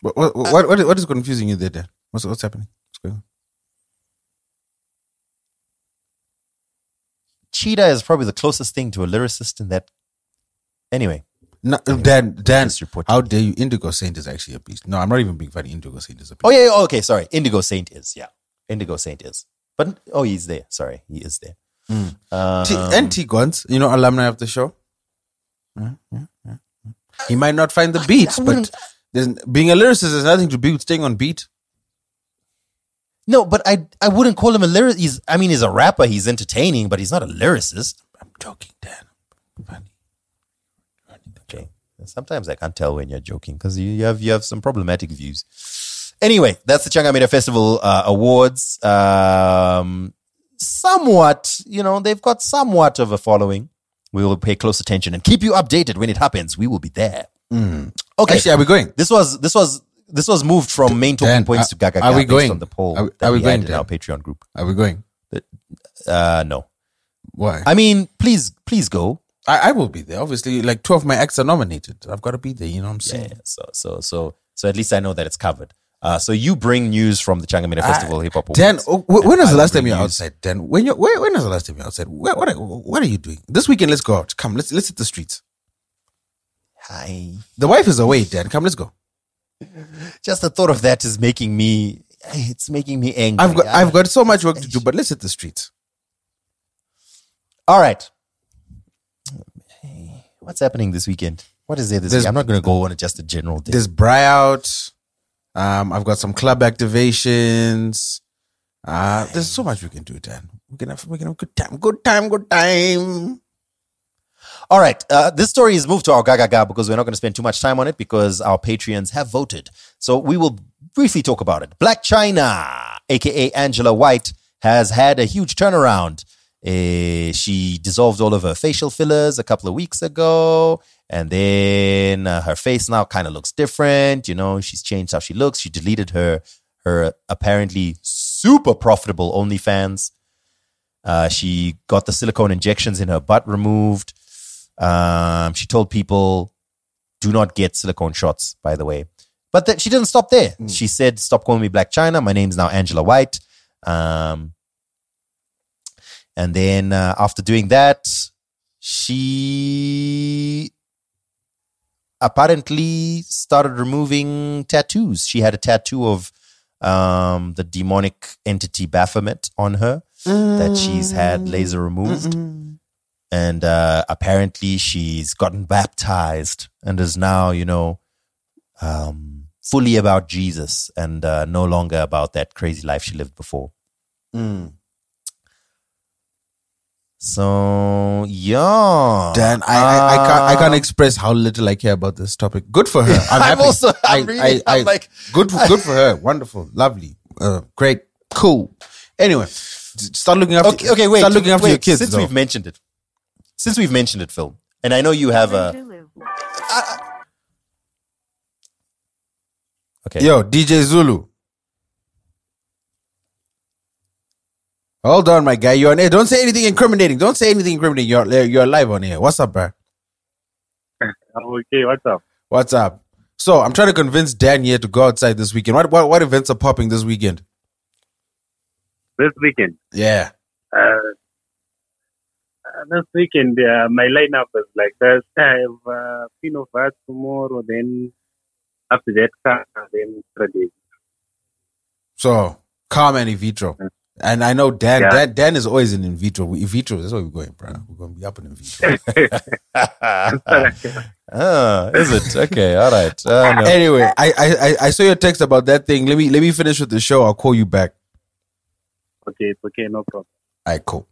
what, what, what, what, is confusing you there, Dan? What's, what's happening? Cheetah is probably the closest thing to a lyricist in that. Anyway, No, Dan, Dan, report how dare you? Indigo Saint is actually a beast. No, I'm not even being funny. Indigo Saint is a beast. Oh yeah, yeah, okay, sorry. Indigo Saint is, yeah. Indigo Saint is. But oh he's there. Sorry, he is there. Um, T- and T Guns, you know, alumni of the show. Yeah, yeah, yeah, yeah. He might not find the beats, but being a lyricist has nothing to do with staying on beat. No, but I I wouldn't call him a lyricist. He's I mean he's a rapper, he's entertaining, but he's not a lyricist. I'm joking, Dan. Okay. Sometimes I can't tell when you're joking because you, you have you have some problematic views. Anyway, that's the Changamire Festival uh, Awards. Um, somewhat, you know, they've got somewhat of a following. We will pay close attention and keep you updated when it happens. We will be there. Okay. Actually, are we going? This was this was this was moved from main talking Dan, points are- to Gaga are we going? on the poll Are we- are we going, in our Patreon group. Are we going? Uh, no, Why? I mean, please, please go. I, I will be there. Obviously, like two of my acts are nominated. I've got to be there. You know what I'm saying? yeah. So, so, so, so at least I know that it's covered. Uh, so you bring news from the Changamire Festival Hip Hop Awards. Dan, oh, wh- when was the last time you were outside? Dan, when you when, when was the last time you were outside? What, what, are, what are you doing this weekend? Let's go out. Come, let's let's hit the streets. Hi. The wife is away, Dan. Come, let's go. Just the thought of that is making me. It's making me angry. I've got I- I've got so much work to do, but let's hit the streets. All right. Hey, What's happening this weekend? What is there this week? I'm not going to go on just a general day. There's Bry out. Um, I've got some club activations. Uh, there's so much we can do, Dan. We can have we can have a good time, good time, good time. All right. Uh, this story is moved to our Gaga Gaga because we're not going to spend too much time on it because our Patreons have voted. So we will briefly talk about it. Blac Chyna, aka Angela White, has had a huge turnaround. Eh, she dissolved all of her facial fillers a couple of weeks ago, and then uh, her face now kind of looks different. You know, she's changed how she looks. She deleted her her apparently super profitable OnlyFans. Uh, she got the silicone injections in her butt removed. Um, she told people, do not get silicone shots, by the way. But that she didn't stop there. She said, stop calling me Blac Chyna. My name's now Angela White. Um, and then uh, after doing that, she apparently started removing tattoos. She had a tattoo of um, the demonic entity Baphomet on her that she's had laser removed. And uh, apparently she's gotten baptized and is now, you know, um, fully about Jesus and uh, no longer about that crazy life she lived before. So yeah, Dan, I, I, I can't I can't express how little I care about this topic. Good for her. I'm, I'm happy. also- I'm I- really- I- I'm like- good good for her. Wonderful, lovely, uh, great, cool. Anyway, start looking after. Okay, okay, wait. Start looking after wait, your kids. Since though. we've mentioned it, since we've mentioned it, Phil, and I know you have a. Okay. Yo, DJ Zulu. Hold on, my guy. You're on air. Don't say anything incriminating. Don't say anything incriminating. You're you're live on here. What's up, bro? Okay, what's up? What's up? So I'm trying to convince Dan here to go outside this weekend. What what, what events are popping this weekend? This weekend, Yeah. Uh, this weekend, uh, my lineup is like this. I have uh, Pino Vaz tomorrow, then after that, Car, then Friday. So calm and in vitro. And I know Dan, Yeah. Dan, Dan is always in in vitro. In vitro, that's where we're going, bro. We're going to be up in in vitro. ah, is it? Okay, all right. Uh, no. Anyway, I, I I- I saw your text about that thing. Let me let me finish with the show. I'll call you back. Okay, it's okay, no problem. All right, cool.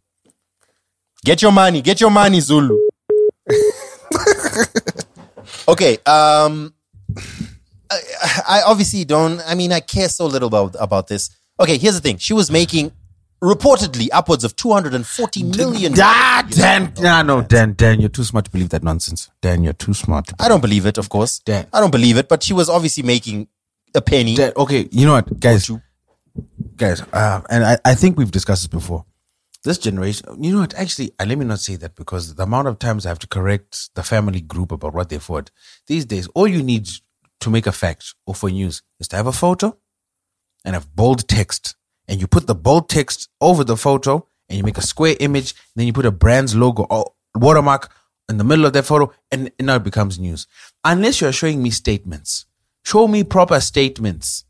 Get your money. Get your money, Zulu. okay. Um, I, I obviously don't. I mean, I care so little about about this. Okay, here's the thing. She was making reportedly upwards of 240 million. Ah, Dan, nah, no, Dan, Dan, you're too smart to believe that nonsense. Dan, you're too smart. To I don't believe it, of course. Dan. I don't believe it, but she was obviously making a penny. Dan, okay, you know what, guys, guys, uh, and I, I think we've discussed this before. This generation, you know what? Actually, uh, let me not say that because the amount of times I have to correct the family group about what they thought. These days, all you need to make a fact or for news is to have a photo and have bold text, and you put the bold text over the photo, and you make a square image, then you put a brand's logo or watermark in the middle of that photo, and, and now it becomes news. Unless you're showing me statements, show me proper statements.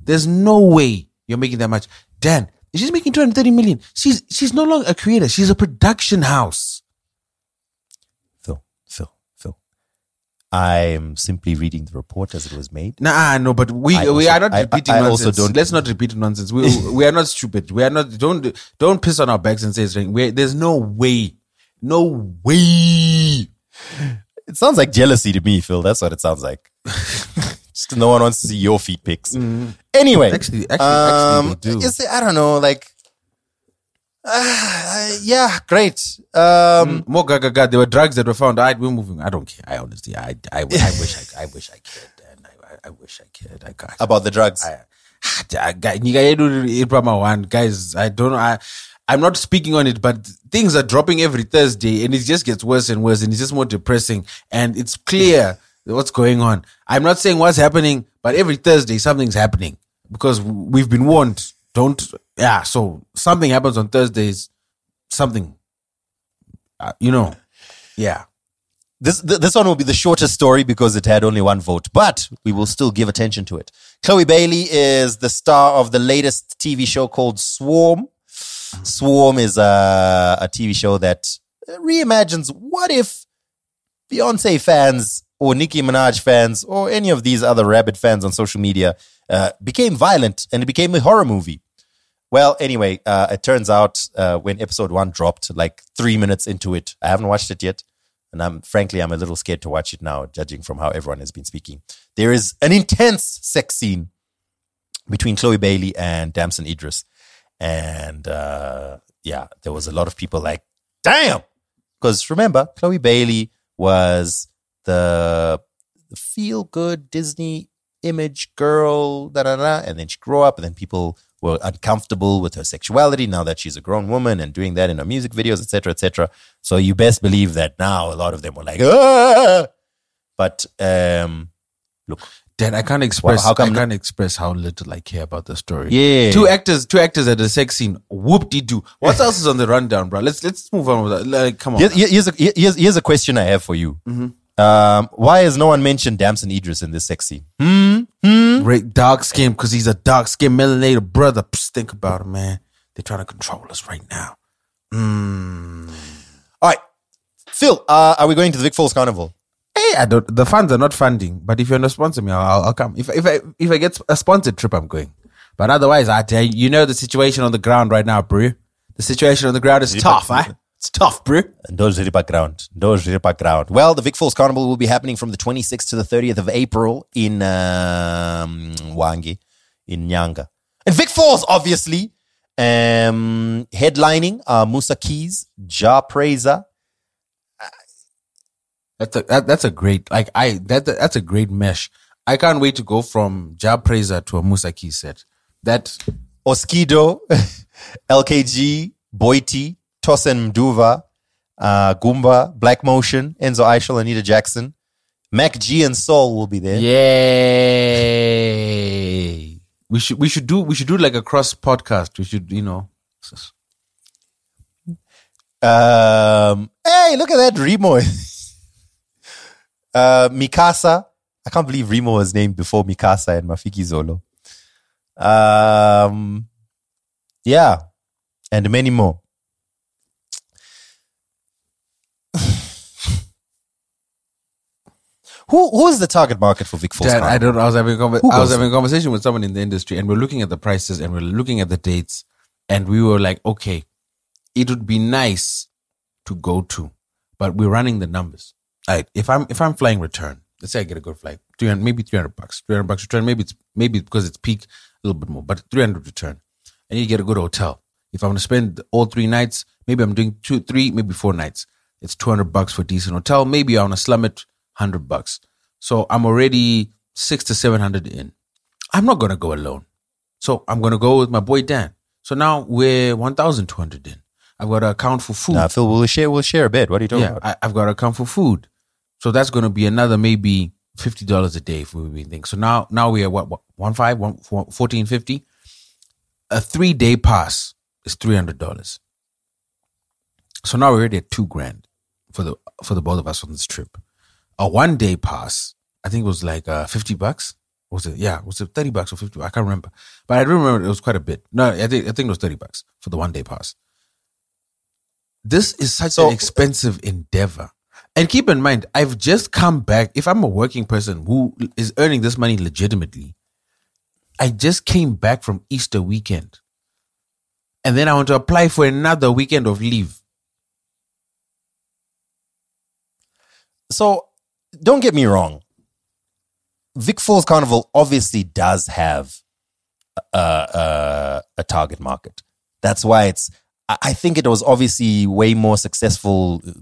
There's no way you're making that much. Dan, she's making 230 million. She's she's no longer a creator. She's a production house. Phil, Phil, Phil. I'm simply reading the report as it was made. Nah, no, but we I we also- are not I- repeating I also don't- Let's not repeat nonsense. We we are not stupid. We are not. Don't don't piss on our backs and say it's. We, there's no way, no way. It sounds like jealousy to me, Phil. That's what it sounds like. No one wants to see your feet pics. Anyway, Actually, actually, actually, um, they do. I don't know, like, uh, yeah, great. Um, More gaga gaga. There were drugs that were found. Right, we're moving. I don't care. I honestly, I I, I wish I I wish I cared. Dan. I, I, I wish I cared. I got about the drugs. I, I, guy- nyika yedu iri pama one guys i don't know i i'm not speaking on it but things are dropping every thursday and it just gets worse and worse and it's just more depressing and it's clear what's going on i'm not saying what's happening but every thursday something's happening because we've been warned don't yeah so something happens on thursdays something uh, you know yeah This this one will be the shortest story because it had only one vote, but we will still give attention to it. Chloe Bailey is the star of the latest TV show called Swarm. Swarm is a, a TV show that reimagines what if Beyonce fans or Nicki Minaj fans or any of these other rabid fans on social media uh, became violent and it became a horror movie. Well, anyway, uh, it turns out uh, when episode one dropped, like three minutes into it, I haven't watched it yet. And I'm frankly, I'm a little scared to watch it now, judging from how everyone has been speaking. There is an intense sex scene between Chloe Bailey and Damson Idris. And uh, yeah, there was a lot of people like, damn. Because remember, Chloe Bailey was the, the feel good Disney image girl, da da da. And then she grew up, and then people were uncomfortable with her sexuality now that she's a grown woman and doing that in her music videos, etc., etc. So you best believe that now a lot of them were like, ah! but um, look, Dan, I can't express. how come I can't express how little I care about the story. Yeah. two actors, two actors at a sex scene. Whoop de doo. What else is on the rundown, bro? Let's let's move on with that. Like, come on. Here- here- here's, a, here's, here's a question I have for you. Um, why has no one mentioned Damson Idris in this sex scene? Hmm? Hmm? Ra- dark skin because he's a dark skin melanated brother. Psst, think about it, man. They're trying to control us right now. Mm. All right. Phil, uh, are we going to the Vic Falls Carnival? Hey, I don't. The funds are not funding, but if you're gonna sponsor me, I'll, I'll come. If if I if I get a sponsored trip, I'm going. But otherwise, I tell you, you know the situation on the ground right now, bro. The situation on the ground is tough, eh? It's tough, bro. Those Ripa ground. Those Ripa ground. Well, the Vic Falls Carnival will be happening from the 26th to the 30th of April in um, Wangi, in Nyanga. And Vic Falls, obviously, um, headlining uh, Musa Keys, Jah Prayzah. That's a that, that's a great like I that that's a great mesh. I can't wait to go from Jah Prayzah to a Musa Keys set. That Oskido, LKG, Boiti, Tosin Mduva, uh, Goomba, Black Motion, Enzo Ishall, Anita Jaxson. Mac G and Soul will be there. yay. We should we should do we should do like a cross podcast. We should you know Um, hey, look at that Remo. uh, Mikasa. I can't believe Remo was named before Mikasa and Mafikizolo. Um, yeah, and many more. Who who is the target market for Vic Falls? Dad, I don't. know. I was having a conver- I was having a conversation with someone in the industry, and we're looking at the prices, and we're looking at the dates, and we were like, okay, it would be nice to go to, but we're running the numbers. Right? If I'm if I'm flying return, let's say I get a good flight, three hundred maybe three hundred bucks, three hundred bucks return. Maybe it's maybe because it's peak a little bit more, but three hundred return, and you get a good hotel. If I'm going to spend all three nights, maybe I'm doing two, three, maybe four nights. It's two hundred bucks for a decent hotel. Maybe I want to slum it hundred bucks. So I'm already six to seven hundred in. I'm not gonna go alone. So I'm gonna go with my boy Dan. So now we're one thousand two hundred in. I've got to account for food. Nah, Phil, we'll share we'll share a bed. What are you talking yeah, about? I, I've got to account for food. So that's gonna be another maybe fifty dollars a day if we think. So now now we are what, what one five one fourteen fifty. A three day pass is three hundred dollars. So now we're already at two grand for the for the both of us on this trip. A one day pass, I think it was like uh, fifty bucks. Was it? Yeah, was it thirty bucks or fifty? I can't remember, but I do remember it was quite a bit. No, I think I think it was thirty bucks for the one day pass. This is such an expensive endeavor. And keep in mind, I've just come back. If I'm a working person who is earning this money legitimately, I just came back from Easter weekend. And then I want to apply for another weekend of leave. So don't get me wrong. Vic Falls Carnival obviously does have a, a, a target market. That's why it's. I think it was obviously way more successful uh,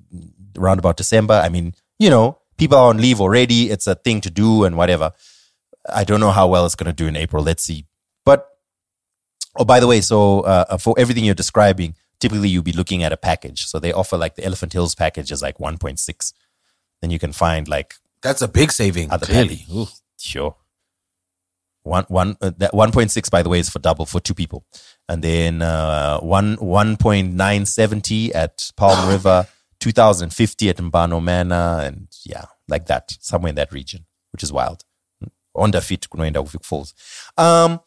around about December. I mean, you know, people are on leave already. It's a thing to do and whatever. I don't know how well it's going to do in April. Let's see. But oh, by the way, so uh, for everything you're describing, typically you'll be looking at a package. So they offer like the Elephant Hills package is like 1.6. Then you can find like That's a big saving, clearly. Sure. One one uh, that one point six by the way is for double for two people, and then uh, one one point nine seventy at Palm River, two thousand fifty at Mbano Manor, and yeah, like that somewhere in that region, which is wild. Under fit kunoenda Vic Falls. Um,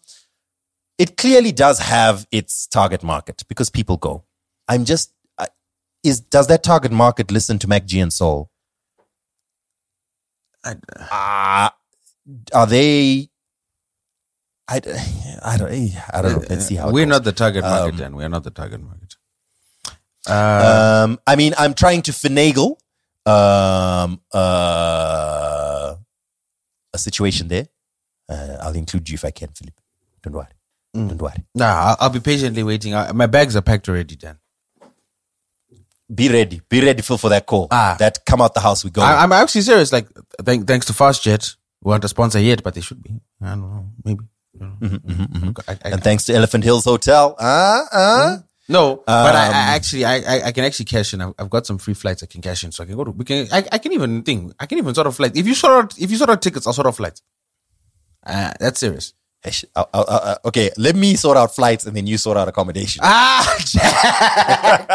it clearly does have its target market because people go. I'm just I, is does that target market listen to MacG and Sol? Uh, are they? I, I don't I don't know. Let's see how We're not the target market, Um, then. We're not the target market. Uh, um, I mean, I'm trying to finagle um, uh, a situation there. Uh, I'll include you if I can, Philip. Don't worry. Mm. Don't worry. nah, I'll, I'll be patiently waiting. Uh, my bags are packed already, Dan. Be ready. Be ready, Phil, for that call. Ah. That come out the house we go. I, I'm actually serious. Like, thank, thanks to FastJet, we aren't a sponsor yet, but they should be. I don't know. Maybe. Don't know. Mhm, I- I- and thanks to Elephant Hills Hotel. Uh, uh, No, but I, Um, I actually, I, I, I can actually cash in. I've, I've got some free flights I can cash in, so I can go to. We can. I, I can even think. I can even sort of flight. If you sort out, if you sort out tickets, I'll sort out flights. Uh, that's serious. Ish, I'll- I'll- I'll- okay, let me sort out flights and then you sort out accommodation. Ah, Jack.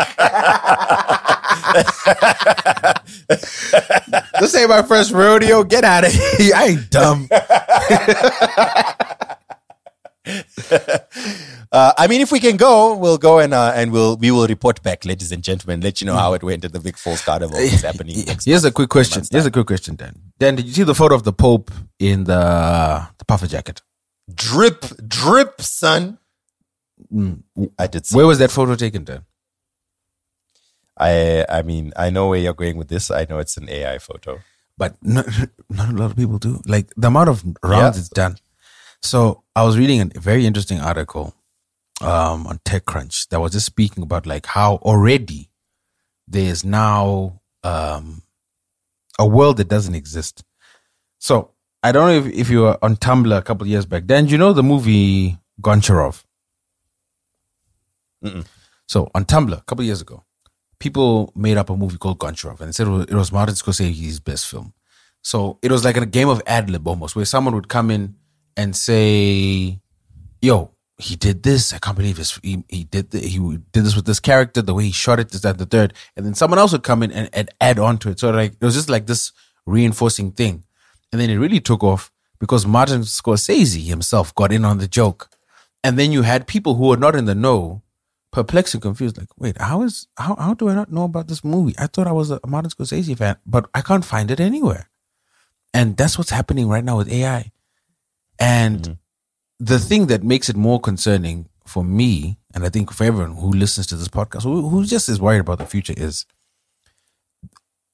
this ain't my first rodeo. Get out of here. I ain't dumb. Uh, I mean, if we can go, we'll go and uh, and we'll we will report back, ladies and gentlemen, let you know how it went at the Vic Falls Carnival. What's happening Here's a quick question. Here's a quick question, Dan. Dan, did you see the photo of the Pope in the the puffer jacket? Drip, drip, son. I did. Where was that photo taken, Dan? I I mean, I know where you're going with this. I know it's an AI photo. but not, not a lot of people do. Like the amount of rounds Yeah. it's done. So I was reading a very interesting article um, on TechCrunch that was just speaking about like how already there's now um, a world that doesn't exist. So I don't know if, if you were on Tumblr a couple of years back. Then you know the movie Goncharov. So on Tumblr a couple of years ago, people made up a movie called Goncharov and said it was, it was Martin Scorsese's best film. So it was like a game of ad lib almost, where someone would come in and say, "Yo, he did this. I can't believe this. He, he did the, he did this with this character. The way he shot it, this, that, the third, and then someone else would come in and, and add on to it. So like it was just like this reinforcing thing, and then it really took off because Martin Scorsese himself got in on the joke, and then you had people who were not in the know, perplexed and confused. Like, wait, how is how how do I not know about this movie? I thought I was a Martin Scorsese fan, but I can't find it anywhere, and that's what's happening right now with AI, and mm-hmm. the thing that makes it more concerning for me, and I think for everyone who listens to this podcast, who, who just is worried about the future, is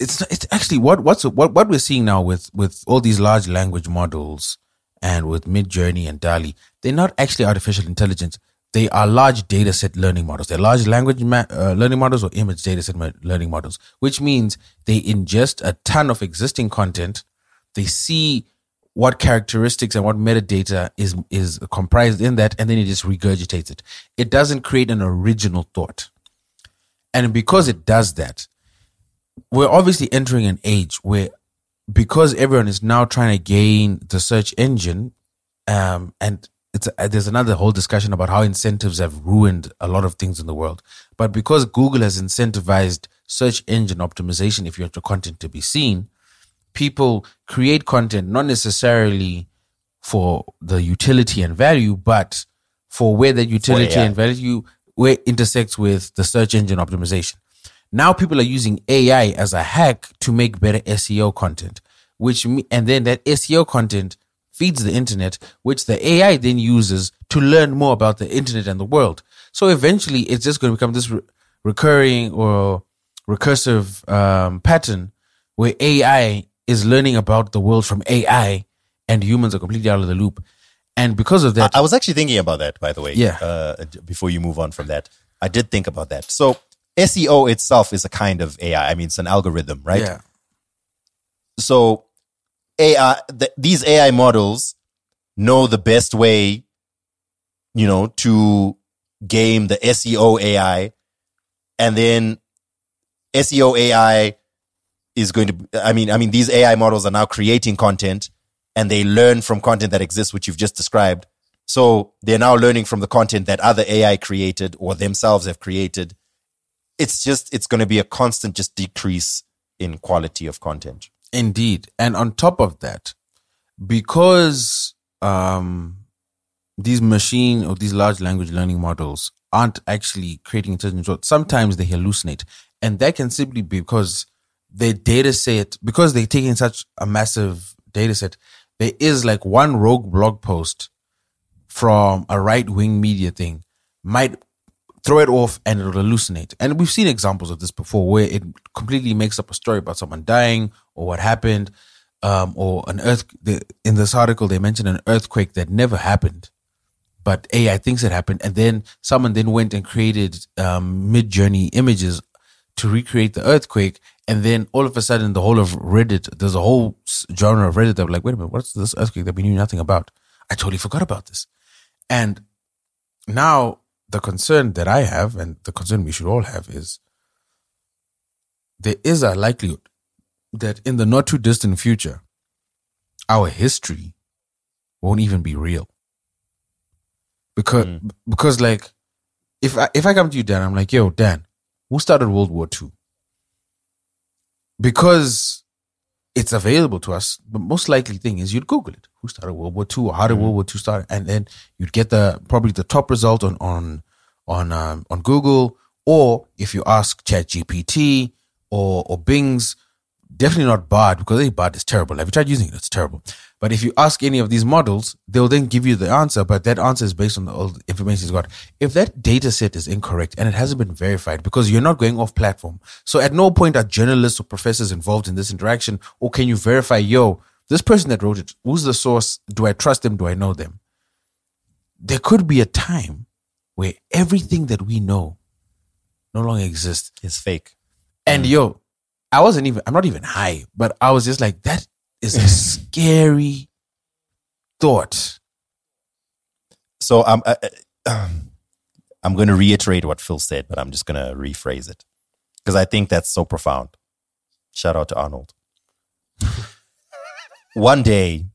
it's it's actually what what's what what we're seeing now with with all these large language models and with Midjourney and DALL-E. They're not actually artificial intelligence. They are large data set learning models. They're large language ma- uh, learning models or image data set ma- learning models, which means they ingest a ton of existing content. They see what characteristics and what metadata is is comprised in that, and then it just regurgitates it. It doesn't create an original thought, and because it does that, we're obviously entering an age where, because everyone is now trying to gain the search engine, um, and it's uh, there's another whole discussion about how incentives have ruined a lot of things in the world. But because Google has incentivized search engine optimization, if you want your content to be seen, people create content not necessarily for the utility and value, but for where that utility AI. and value where it intersects with the search engine optimization. Now people are using AI as a hack to make better SEO content, which me- and then that SEO content feeds the internet, which the AI then uses to learn more about the internet and the world. So eventually, it's just going to become this re- recurring or recursive um, pattern where AI is learning about the world from AI, and humans are completely out of the loop. And because of that, I, I was actually thinking about that, by the way. Yeah. Uh, before you move on from that, I did think about that. So SEO itself is a kind of AI. I mean, it's an algorithm, right? yeah, So AI, th- these AI models know the best way, you know, to game the SEO AI, and then SEO AI is going to. I mean, I mean, these AI models are now creating content, and they learn from content that exists, which you've just described. So they're now learning from the content that other AI created or themselves have created. It's just, it's going to be a constant just decrease in quality of content. Indeed. And on top of that, because um, these machine or these large language learning models aren't actually creating intelligent thought, sometimes they hallucinate. And that can simply be because their data set, because they're taking such a massive data set, there is like one rogue blog post from a right wing media thing might throw it off and it'll hallucinate. And we've seen examples of this before where it completely makes up a story about someone dying or what happened, um, or an earth. In this article, they mentioned an earthquake that never happened, but AI thinks it happened. And then someone then went and created um, Midjourney images to recreate the earthquake. And then all of a sudden, the whole of Reddit, there's a whole genre of Reddit that were like, wait a minute, what's this earthquake that we knew nothing about? I totally forgot about this. And now the concern that I have, and the concern we should all have, is there is a likelihood that in the not too distant future, our history won't even be real. Because hmm. because like if I if I come to you, Dan, I'm like, yo, Dan, who started World War II? Because it's available to us, the most likely thing is you'd Google it. Who started World War II or how did World War II start? And then you'd get the probably the top result on on on um, on Google, or if you ask ChatGPT or or Bing's, definitely not Bard because hey, Bard is terrible. Have you tried using it? It's terrible. But if you ask any of these models, they'll then give you the answer. But that answer is based on the old information he's got. If that data set is incorrect and it hasn't been verified because you're not going off platform, so at no point are journalists or professors involved in this interaction, or can you verify, yo, this person that wrote it, who's the source? Do I trust them? Do I know them? There could be a time where everything that we know no longer exists. It's fake. And mm. yo, I wasn't even, I'm not even high, but I was just like, that is a scary thought. So I'm uh, uh, I'm going to reiterate what Phil said, but I'm just going to rephrase it because I think that's so profound. Shout out to Arnold. One day,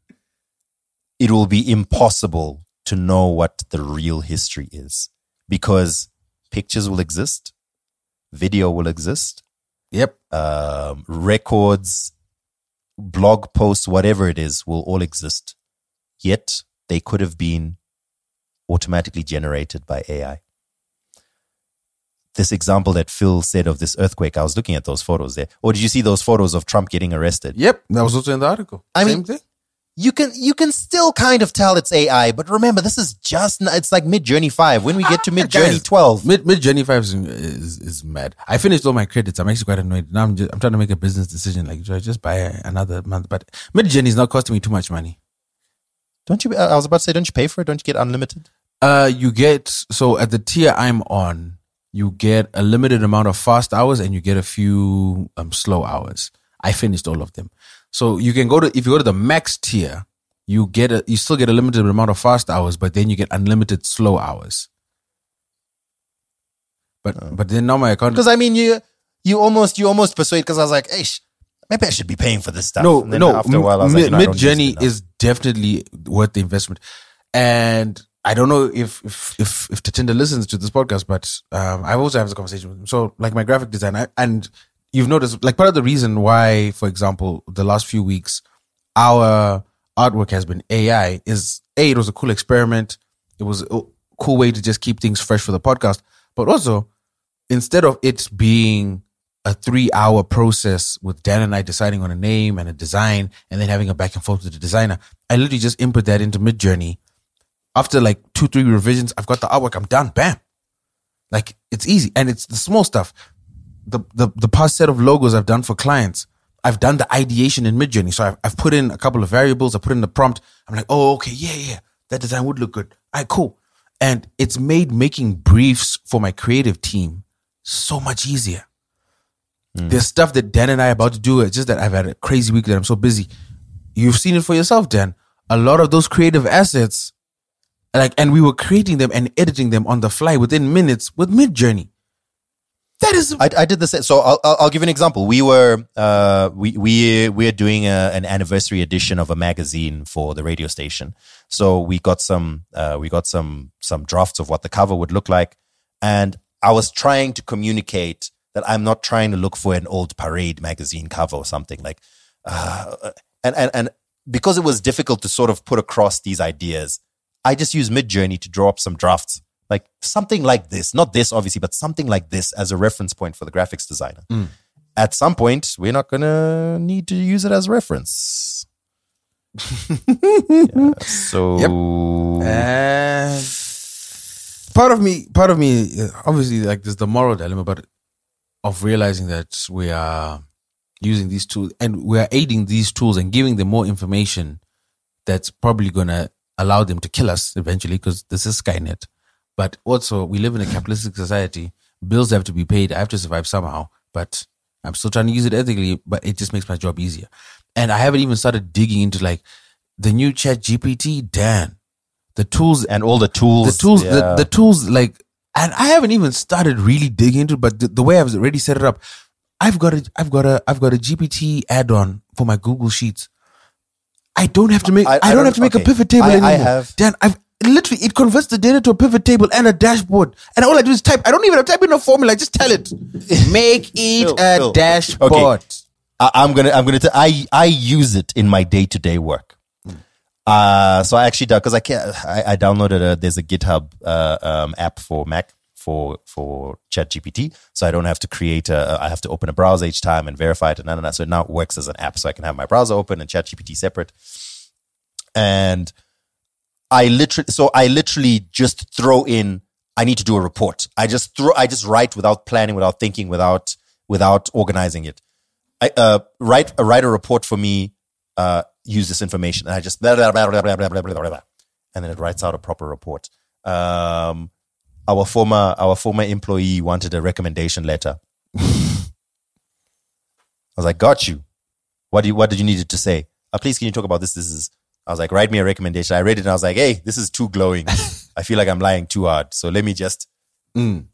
it will be impossible to know what the real history is because pictures will exist, video will exist, Yep. um, records, blog posts, whatever it is, will all exist. Yet they could have been automatically generated by AI. This example that Phil said of this earthquake, I was looking at those photos there. Or did you see those photos of Trump getting arrested? Yep. That was also in the article. I Same mean, thing. You can you can still kind of tell it's AI, but remember this is just it's like Midjourney Five. When we get to Midjourney Twelve, Mid Midjourney Five is, is is mad. I finished all my credits. I'm actually quite annoyed. Now I'm just I'm trying to make a business decision. Like, do I just buy another month? But Midjourney is not costing me too much money. don't you? I was about to say, don't you pay for it? Don't you get unlimited? Uh, you get so at the tier I'm on, you get a limited amount of fast hours and you get a few um slow hours. I finished all of them. So you can go to if you go to the max tier, you get a you still get a limited amount of fast hours, but then you get unlimited slow hours. But but then now my account Because I mean, you you almost you almost persuade. Because I was like, hey, maybe I should be paying for this stuff. No, And then no. After a while, I was like, you know, I Mid Journey is definitely worth the investment, and I don't know if if if, if Tatenda listens to this podcast, but um, I also have this conversation with him. So, like my graphic designer, and you've noticed, like part of the reason why, for example, the last few weeks, our artwork has been AI is a it was a cool experiment. It was a cool way to just keep things fresh for the podcast, but also instead of it being a three hour process with Dan and I deciding on a name and a design and then having a back and forth with the designer, I literally just input that into Midjourney. After like two, three revisions, I've got the artwork, I'm done. Bam. Like it's easy. And it's the small stuff. The the the past set of logos I've done for clients, I've done the ideation in Midjourney. So I've, I've put in a couple of variables, I put in the prompt. I'm like, oh, okay, yeah, yeah. That design would look good. All right, cool. And it's made making briefs for my creative team so much easier. Hmm. There's stuff that Dan and I are about to do. It's just that I've had a crazy week that I'm so busy. You've seen it for yourself, Dan. A lot of those creative assets, like, and we were creating them and editing them on the fly within minutes with Midjourney. That is, I, I did the same. So I'll, I'll give you an example. We were uh we we we're doing a, an anniversary edition of a magazine for the radio station. So we got some uh we got some some drafts of what the cover would look like, and I was trying to communicate that I'm not trying to look for an old parade magazine cover or something like, uh, and and and because it was difficult to sort of put across these ideas, I just used Midjourney to draw up some drafts. Like something like this, not this obviously, but something like this as a reference point for the graphics designer. Mm. At some point, we're not gonna need to use it as reference. Yeah, so And part of me, part of me, uh, obviously, like there's the moral dilemma, but of realizing that we are using these tools and we are aiding these tools and giving them more information that's probably gonna allow them to kill us eventually because this is Skynet. But also, we live in a capitalistic society. Bills have to be paid. I have to survive somehow. But I'm still trying to use it ethically. But it just makes my job easier. And I haven't even started digging into like the new ChatGPT. Dan, the tools and all the tools, the tools, the, yeah. the tools. Like, and I haven't even started really digging into. it, But the, the way I've already set it up, I've got a, I've got a, I've got a GPT add-on for my Google Sheets. I don't have to make. I, I- I don't, don't- have to make a pivot table I- I have- Dan, I've literally it converts the data to a pivot table and a dashboard, and all I do is type. I don't even have to type in a formula. I just tell it, make it Phil, a Phil. dashboard. Okay. I, I'm gonna I'm gonna t- I I use it in my day to day work. Uh so I actually because I can't I, I downloaded a there's a GitHub uh, um, app for Mac for for ChatGPT, so I don't have to create a I have to open a browser each time and verify it and none of that. So it now works as an app, so I can have my browser open and ChatGPT separate. And I literally so I literally just throw in I need to do a report. I just throw I just write without planning, without thinking, without without organizing it. I uh, write uh, write a report for me. Uh, use this information, and I just blah, blah, blah, blah, blah, blah, blah, blah, and then it writes out a proper report. Um, our former our former employee wanted a recommendation letter. I was like, "Got you. What do you what did you need it to say? Uh, please, can you talk about this? This is." I was like, "Write me a recommendation." I read it and I was like, "Hey, this is too glowing. I feel like I'm lying too hard. So let me just Mm.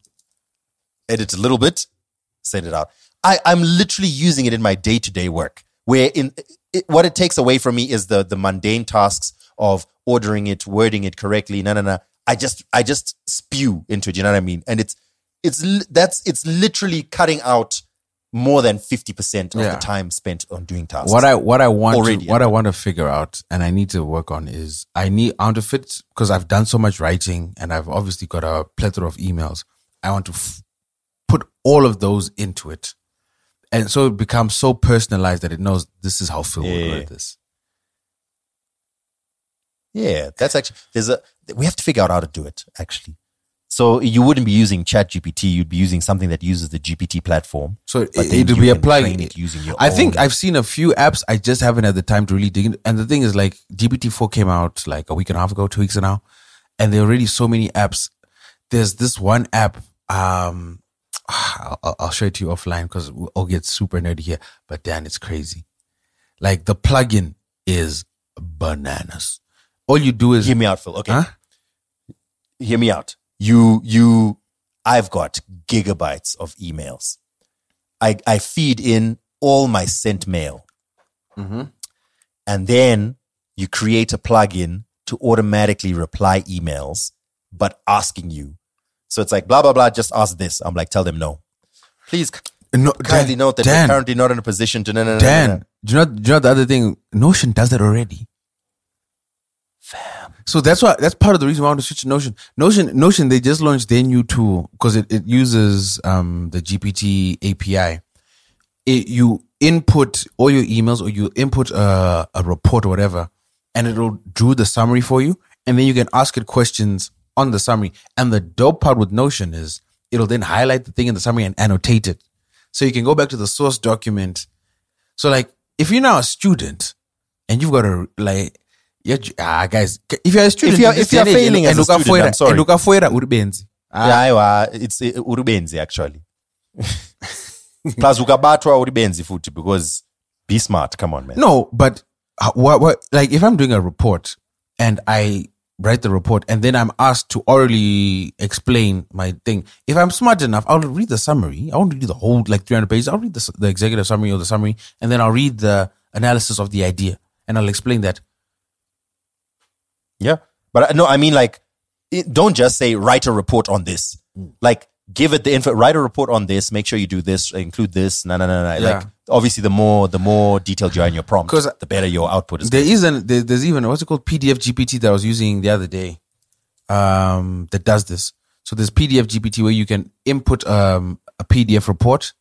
edit a little bit, send it out. I, I'm literally using it in my day to day work. where in it, what it takes away from me is the the mundane tasks of ordering it, wording it correctly. No, no, no. I just I just spew into it. You know what I mean? And it's it's that's it's literally cutting out more than fifty percent of Yeah. the time spent on doing tasks. What I what I want Already, to, what I want to figure out and I need to work on is I need I want to fit because I've done so much writing and I've obviously got a plethora of emails. I want to f- put all of those into it, and so it becomes so personalized that it knows this is how Phil would Yeah. word this. Yeah, that's actually there's a we have to figure out how to do it actually. So you wouldn't be using ChatGPT, you'd be using something that uses the GPT platform. So it, it'll be applying it using your I think I've seen a few apps. I just haven't had the time to really dig in. And the thing is, like GPT four came out like a week and a half ago, two weeks now, and there are already so many apps. There's this one app. Um, I'll, I'll- I'll show it to you offline because we'll get super nerdy here. But Dan, it's crazy. Like the plugin is bananas. All you do is hear me out, Phil. Okay. Huh? Hear me out. You you I've got gigabytes of emails. I I feed in all my sent mail. Mm-hmm. And then you create a plugin to automatically reply emails, but asking you. So it's like blah blah blah, just ask this. I'm like, tell them no. Please no, kindly Dan- note that Dan. we're currently not in a position to no no no. Dan, no. do you know? Do you know the other thing? Notion does that already. So that's why that's part of the reason why I want to switch to Notion. Notion, Notion, they just launched their new tool because it, it uses um the GPT API. It, you input all your emails or you input a, a report or whatever, and it'll do the summary for you, and then you can ask it questions on the summary. And the dope part with Notion is it'll then highlight the thing in the summary and annotate it, so you can go back to the source document. So like if you're now a student and you've got a like yeah, ah, guys, if you're a student, If you're- if you're day and age, failing and as a look student, afuera- I'm sorry. and look afuera, urubenzi. Ah. Yeah, aiwa, it's uh, urubenzi actually. Plus ukabatwa urubenzi futhi because be smart. Come on, man. No, but uh, what, what, like if I'm doing a report and I write the report and then I'm asked to orally explain my thing, if I'm smart enough, I'll read the summary. I won't read the whole like 300 pages. I'll read the, the executive summary or the summary and then I'll read the analysis of the idea and I'll explain that. Yeah, but no, I mean like, it, don't just say write a report on this. Mm. Like, give it the info. Write a report on this. Make sure you do this. Include this. No, no, no, no. Yeah. Like, obviously, the more the more detailed you are in your prompt, the better your output is. There isn't. There, there's even what's it called PDF GPT that I was using the other day. Um, that does this. So there's PDF GPT where you can input um a PDF report.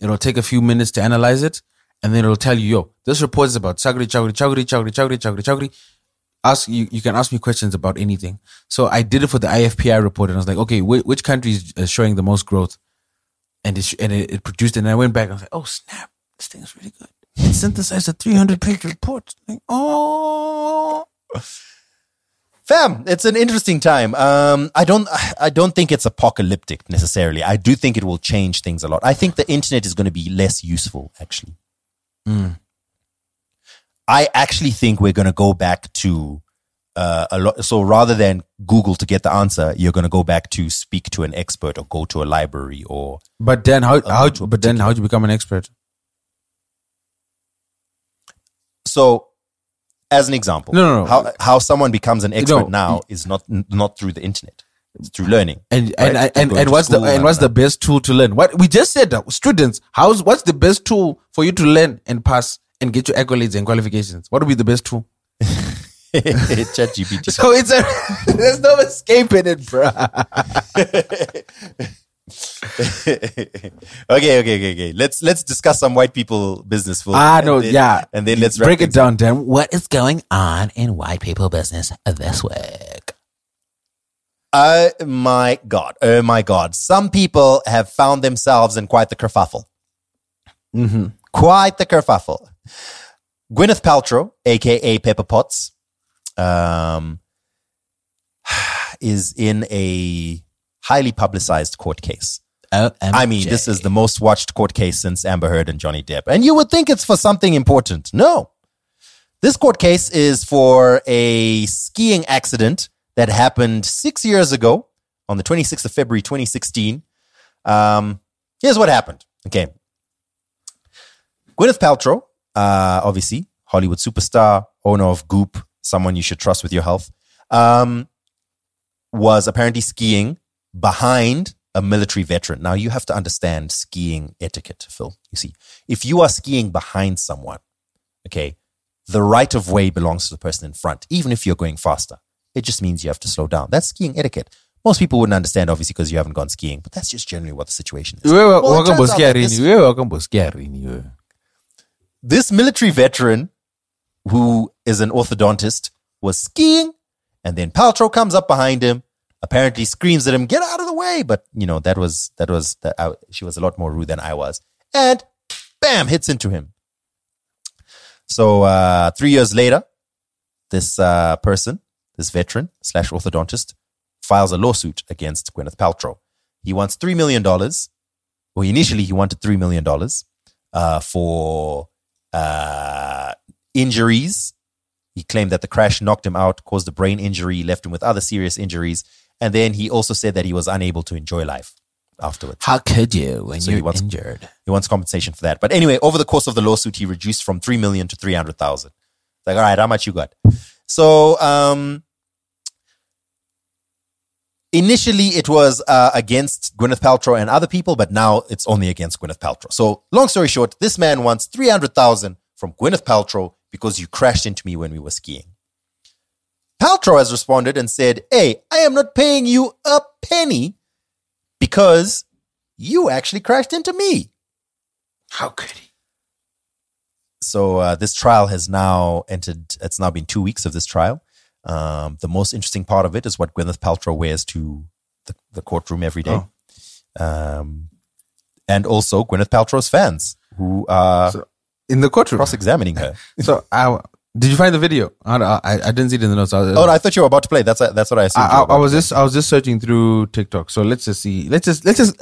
It'll take a few minutes to analyze it, and then it'll tell you, "Yo, this report is about chagri, chagri, chagri, chagri, chagri, chagri, chagri." Ask you. You can ask me questions about anything. So I did it for the IFPI report, and I was like, "Okay, whi- which country is showing the most growth?" And it sh- and it, it produced it. And I went back. and I was like, "Oh snap! This thing is really good." It synthesized a 300 page report. Like, oh. Fam, it's an interesting time. Um, I don't, I don't think it's apocalyptic necessarily. I do think it will change things a lot. I think the internet is going to be less useful, actually. I actually think we're going to go back to uh, a lot. So rather than Google to get the answer, you're going to go back to speak to an expert or go to a library or But then how how but then how'd you become an expert? so. As an example, No, no, no. How how someone becomes an expert No. now is not not through the internet. It's through learning. And right? and Through and, and what's the and what's the best tool to learn? What we just said, students. How's what's the best tool for you to learn and pass and get your accolades and qualifications? What would be the best tool? ChatGPT. So it's a there's no escaping it, bruh. okay, okay, okay, okay. Let's let's discuss some white people business. Phil. Ah, no, then- yeah. and then let's break it down, Dan. What is going on in white people business this week? Oh my god! Oh my god! Some people have found themselves in quite the kerfuffle. Mm-hmm. Quite the kerfuffle. Gwyneth Paltrow, aka Pepper Potts, um, is in a highly publicized court case. I mean, this is the most watched court case since Amber Heard and Johnny Depp. And you would think it's for something important. No. This court case is for a skiing accident that happened six years ago on the 26th of February, 2016. Um, here's what happened. Okay. Gwyneth Paltrow uh, obviously Hollywood superstar, owner of Goop, someone you should trust with your health, um, was apparently skiing behind a military veteran. Now you have to understand skiing etiquette, Phil. You see, if you are skiing behind someone, okay, the right of way belongs to the person in front, even if you're going faster. It just means you have to slow down. That's skiing etiquette. Most people wouldn't understand, obviously, because you haven't gone skiing, but that's just generally what the situation is. Wewe Well, it wakambo turns out skia that this- rini. Wewe wakambo skia wewe. This military veteran who is an orthodontist was skiing and then Paltrow comes up behind him apparently screams at him get out of the way! But you know that was that was that I, she was a lot more rude than I was. And bam hits into him. So uh 3 years later this uh person this veteran slash orthodontist files a lawsuit against Gwyneth Paltrow. He wants 3 million dollars. Well initially he wanted 3 million dollars uh for uh, injuries. He claimed that the crash knocked him out, caused a brain injury, left him with other serious injuries. And then he also said that he was unable to enjoy life afterwards. How could you when So he you're wants- injured? He wants compensation for that. But anyway, over the course of the lawsuit, he reduced from 3 million to 300,000. Like, all right, how much you got? So, um, initially it was uh, against Gwyneth Paltrow and other people, but now it's only against Gwyneth Paltrow. So, long story short, this man wants 300,000 from Gwyneth Paltrow because you crashed into me when we were skiing. Paltrow has responded and said, Hey, I am not paying you a penny because you actually crashed into me. How could he? So uh, this trial has now entered. It's now been two weeks of this trial. Um, the most interesting part of it is what Gwyneth Paltrow wears to the, the courtroom every day, um, and also Gwyneth Paltrow's fans who are in the courtroom cross-examining her. So I did you find the video? I, I, I didn't see it in the notes. I, was- oh, I thought you were about to play. That's that's what I assumed. I, were I, about I to was just I was just searching through TikTok. So let's just see. Let's just let's just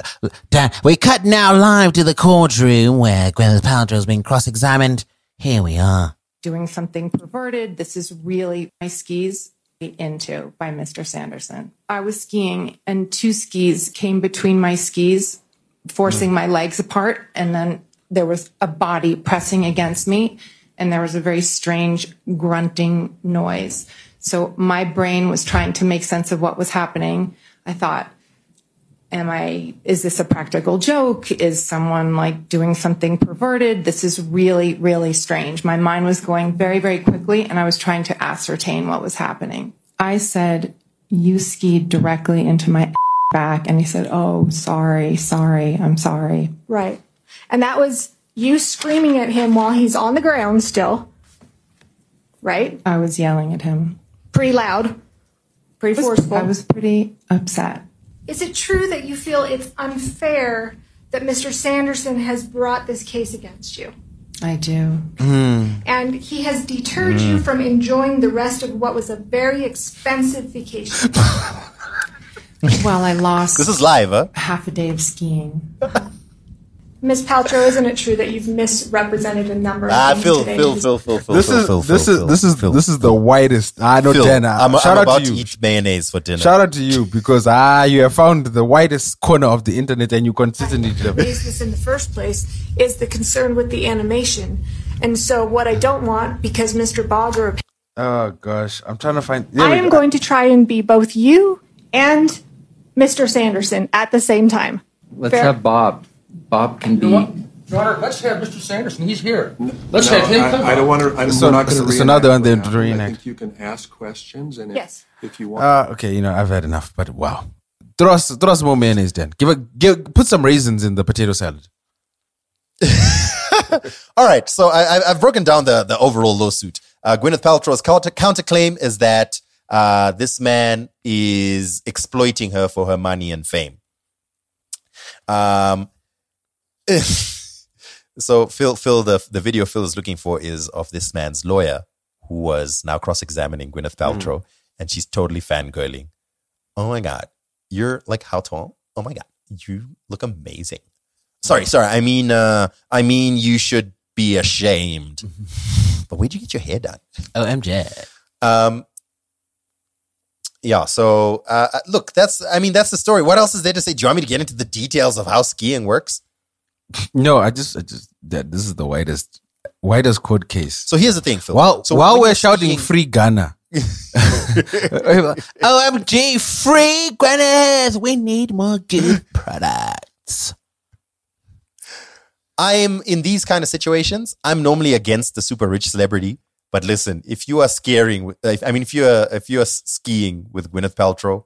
Da- We cut now live to the courtroom where Gwyneth Paltrow's been cross-examined. Here we are. Doing something perverted. This is really my skis into by Mr. Sanderson. I was skiing and two skis came between my skis, forcing my legs apart. And then there was a body pressing against me and there was a very strange grunting noise. So my brain was trying to make sense of what was happening. I thought, am I, is this a practical joke? Is someone like doing something perverted? This is really, really strange. My mind was going very, very quickly and I was trying to ascertain what was happening. I said, you skied directly into my back. And he said, oh, sorry, sorry, I'm sorry. Right. And that was you screaming at him while he's on the ground still. Right? I was yelling at him. Pretty loud. Pretty forceful. I was pretty upset. Is it true that you feel it's unfair that Mr. Sanderson has brought this case against you? I do. And he has deterred you Mm. from enjoying the rest of what was a very expensive vacation. Well, I lost This is live, huh? half a day of skiing. Ms. Paltrow, isn't it true that you've misrepresented a number of Ah, things Phil, today? Phil, Phil, Phil, Phil, this Phil, is Phil, this Phil, is this is this is the whitest. I know Phil, Dana. I'm, Shout I'm out about to to eat mayonnaise for dinner. Shout out to you because ah, you have found the whitest corner of the internet and you consistently do that. raised this in the first place is the concern with the animation. And so, what I don't want, because Mr. Bogger, Oh gosh, I'm trying to find. I am go. going to try and be both you and Mr. Sanderson at the same time. Let's Fair? have Bob. Bob can be. Your Honor, let's have Mr. Sanderson. He's here. Let's have him come. I, I don't want to. I'm So- not going to. so now they're on the I think you can ask questions, and if, Yes. if you want. Uh, okay, you know I've had enough, but wow. Throw us, throw us more mayonnaise, then. Give a, give, put some raisins in the potato salad. All right, so I, I- I've broken down the, the overall lawsuit. Uh, Gwyneth Paltrow's counter counterclaim is that uh, this man is exploiting her for her money and fame. Um, so Phil, Phil, the the video Phil is looking for is of this man's lawyer who was now cross-examining Gwyneth Paltrow, and she's totally fangirling. Oh my god, you're like how tall? Oh my god, you look amazing. Sorry, sorry. I mean, uh, I mean, you should be ashamed. but where'd you get your hair done? Oh, MJ. Um, yeah. So, uh, uh, look, that's. I mean, that's the story. What else is there to say? Do you want me to get into the details of how skiing works? No, I just, I just that this is the widest does court case? So here's the thing, Phil. While so while we're shouting skiing- free Ghana. OMG, free Gwyneth. We need more good products. I am in these kind of situations. I'm normally against the super rich celebrity. But listen, if you are scaring, with- if- I mean, if you're if you're skiing with Gwyneth Paltrow,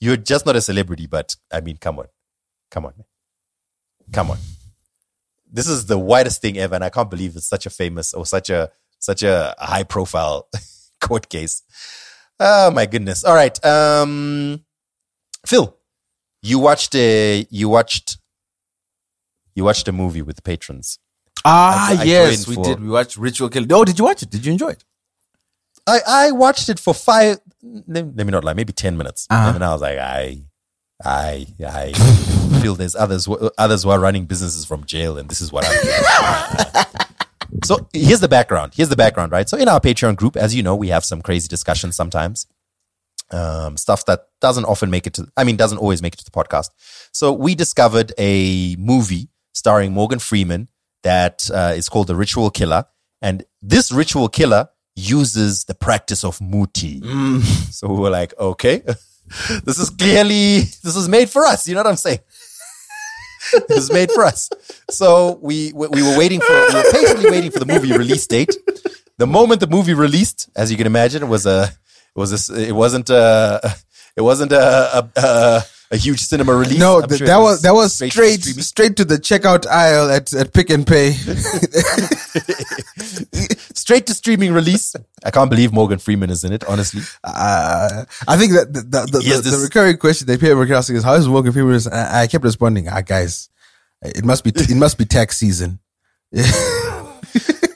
you're just not a celebrity. But I mean, come on, come on, come on. This is the widest thing ever, and I can't believe it's such a famous or such a such a high profile court case. Oh my goodness! All right, um, Phil, you watched a you watched you watched a movie with patrons. Ah, I- I yes, we for- did. We watched Ritual Kill. Oh, did you watch it? Did you enjoy it? I, I watched it for five, let, me not lie, maybe 10 minutes. Uh-huh. And then I was like, I, I, I feel there's others, who- others who are running businesses from jail and this is what I'm doing. so here's the background. Here's the background, right? So in our Patreon group, as you know, we have some crazy discussions sometimes. Um, stuff that doesn't often make it to, I mean, doesn't always make it to the podcast. So we discovered a movie starring Morgan Freeman that uh, is called The Ritual Killer. And this ritual killer uses the practice of muti. So we were like, okay, this is clearly, this is made for us. You know what I'm saying? this is made for us. So we, we we were waiting for, we were patiently waiting for the movie release date. The moment the movie released, as you can imagine, it was a, it was a, it wasn't a, it wasn't a, a, a, a huge cinema release. No, th- sure that was that was to straight streaming. straight to the checkout aisle at, at Pick n Pay. straight to streaming release. I can't believe Morgan Freeman is in it. Honestly, Uh, I think that the the, the, the, this- recurring question they people were asking is how is Morgan Freeman? is-" I, I kept responding, ah, guys, it must be it must be tax season.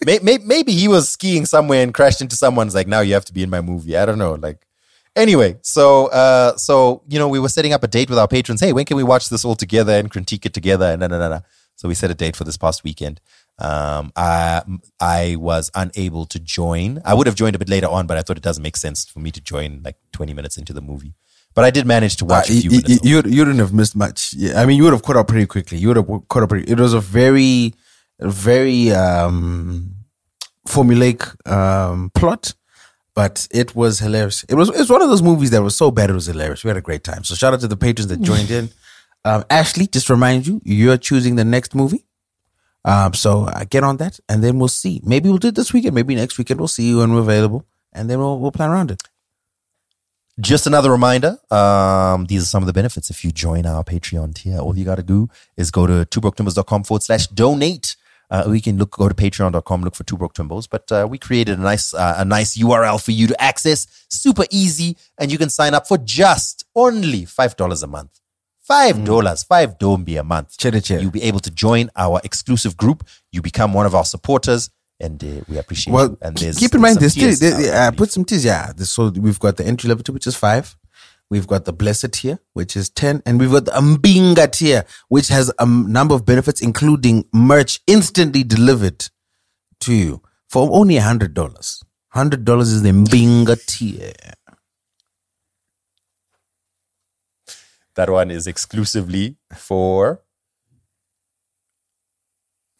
May- may- maybe he was skiing somewhere and crashed into someone's like, now you have to be in my movie. I don't know. Like, anyway, so uh, so you know, we were setting up a date with our patrons. Hey, when can we watch this all together and critique it together? And na na na na. So we set a date for this past weekend. Um, I I was unable to join. I would have joined a bit later on, but I thought it doesn't make sense for me to join like 20 minutes into the movie. But I did manage to watch Uh, a you, few you, minutes. you, you wouldn't have missed much. Yeah, I mean, you would have caught up pretty quickly. You would have caught up pretty. It was a very, very um, formulaic um, plot, but it was hilarious. It was it's one of those movies that was so bad it was hilarious. We had a great time. So shout out to the patrons that joined in. Um, Ashley, just remind you, you're choosing the next movie. Um, so uh, get on that, and then we'll see. Maybe we'll do it this weekend. Maybe next weekend. We'll see you when we're available, and then we'll we'll plan around it. Just another reminder. Um, these are some of the benefits. If you join our Patreon tier, all you got to do is go to twobroketwimbos.com forward slash donate. Uh, you can look, go to patreon.com, look for Two Broke Twimbos. But uh, we created a nice, uh, a nice URL for you to access. Super easy. And you can sign up for just only $5 a month. Five dollars, five dombi a month. You'll be able to join our exclusive group. You become one of our supporters, and uh, we appreciate Well, you. And keep in mind, there's still, there- out uh, put some tiers. Yeah, this, so we've got the entry level tier, which is five. We've got the blessed tier, which is ten, and we've got the Mbinga tier, which has a number of benefits, including merch instantly delivered to you for only a hundred dollars. Hundred dollars is the Mbinga tier. That one is exclusively for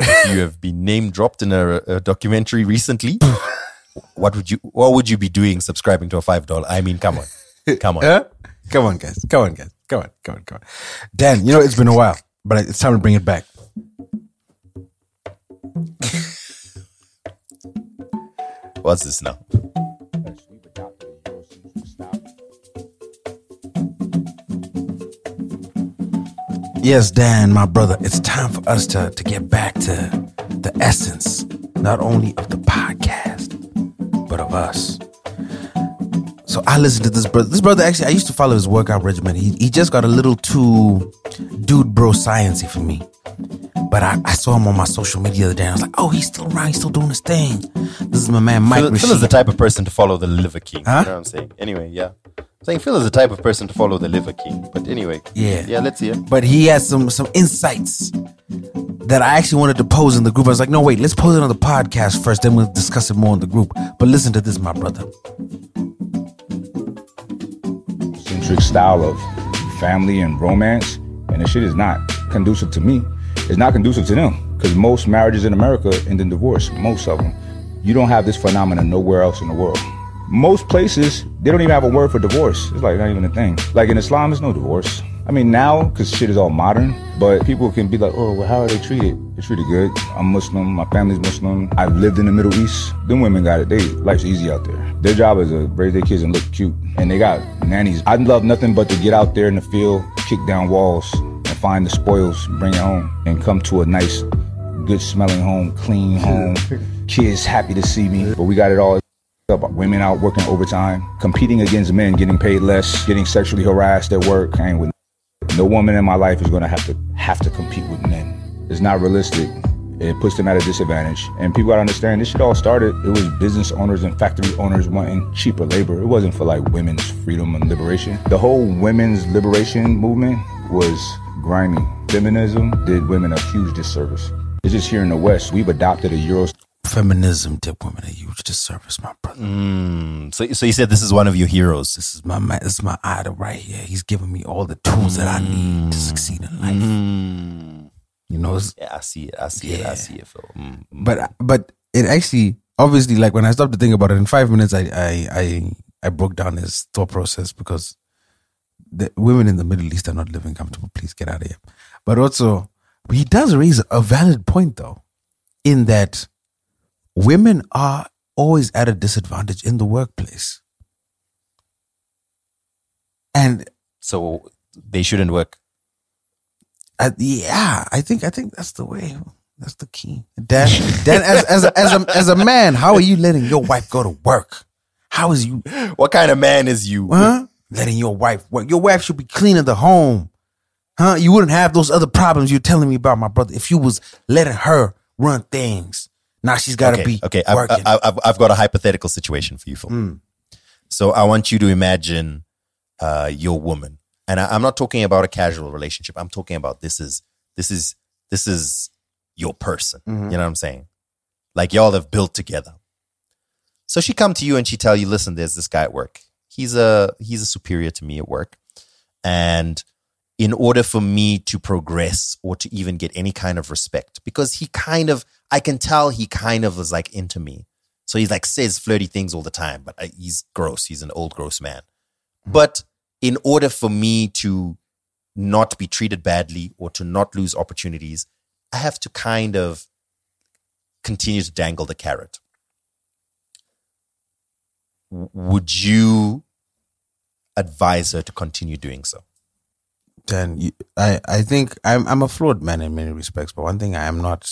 if you have been name dropped in a, a documentary recently. what would you what would you be doing subscribing to a five dollar? I mean, come on. Come on. Come on, guys. Come on, guys. Come on, come on, come on. Dan, you know it's been a while, but it's time to bring it back. What's this now? Yes, Dan, my brother, it's time for us to, to get back to the essence, not only of the podcast, but of us. So I listened to this brother. This brother actually, I used to follow his workout regimen. He, he just got a little too dude bro sciencey for me. But I, I saw him on my social media the other day and I was like, oh, he's still around. He's still doing his thing. This is my man, Mike Phil, Phil is the type of person to follow the liver king. Huh? You know what I'm saying? Anyway, yeah. I'm saying Phil is the type of person to follow the liver king. But anyway. Yeah. Yeah, let's hear. But he has some some insights that I actually wanted to pose in the group. I was like, no, wait, let's pose it on the podcast first, then we'll discuss it more in the group. But listen to this, my brother. Style of family and romance, and the shit is not conducive to me. It's not conducive to them. Because most marriages in America end in divorce, most of them. You don't have this phenomenon nowhere else in the world. Most places, they don't even have a word for divorce. It's like not even a thing. Like in Islam, there's no divorce. I mean, now, because shit is all modern, but people can be like, oh, well, how are they treated? They're treated good. I'm Muslim. My family's Muslim. I've lived in the Middle East. Them women got it. They Life's easy out there. Their job is to raise their kids and look cute. And they got nannies. I'd love nothing but to get out there in the field, kick down walls, and find the spoils, bring it home, and come to a nice, good smelling home, clean home. Kids happy to see me. But we got it all up. Women out working overtime, competing against men, getting paid less, getting sexually harassed at work. I ain't with no woman in my life is gonna have to have to compete with men. It's not realistic. It puts them at a disadvantage. And people gotta understand this shit all started. It was business owners and factory owners wanting cheaper labor. It wasn't for like women's freedom and liberation. The whole women's liberation movement was grimy. Feminism did women a huge disservice. It's just here in the West, we've adopted a Euro Feminism did women a huge disservice, my brother. Mm, so, so you said this is one of your heroes. This is my man. This is my idol right here. He's giving me all the tools that I need to succeed in life. Mm. You know, Yeah, I see it. I see it. I see it, Phil. Mm. but but it actually obviously like when I stopped to think about it in five minutes, I I I, I broke down his thought process because the women in the Middle East are not living comfortable. Please get out of here. But also, he does raise a valid point though, in that women are always at a disadvantage in the workplace. And So they shouldn't work. uh, yeah, I think I think that's the way. That's the key. Dan, Dan as as a, as a as a man, how are you letting your wife go to work? How is you? What kind of man is you? Huh? Letting your wife work. Your wife should be cleaning the home. Huh? You wouldn't have those other problems you're telling me about, my brother, if you was letting her run things. Now she's got to okay, be okay. I've, I've, I've got a hypothetical situation for you, Phil. Mm. So I want you to imagine uh, your woman, and I, I'm not talking about a casual relationship. I'm talking about this is this is this is your person. Mhm. You know what I'm saying? Like y'all have built together. So she come to you and she tell you, listen, there's this guy at work. He's a he's a superior to me at work, and in order for me to progress or to even get any kind of respect, because he kind of I can tell he kind of was like into me. So he's like says flirty things all the time, but I, he's gross. He's an old gross man. Mm-hmm. But in order for me to not be treated badly or to not lose opportunities, I have to kind of continue to dangle the carrot. W- Would you advise her to continue doing so? then you, I, I think I'm I'm a flawed man in many respects, but one thing I am not,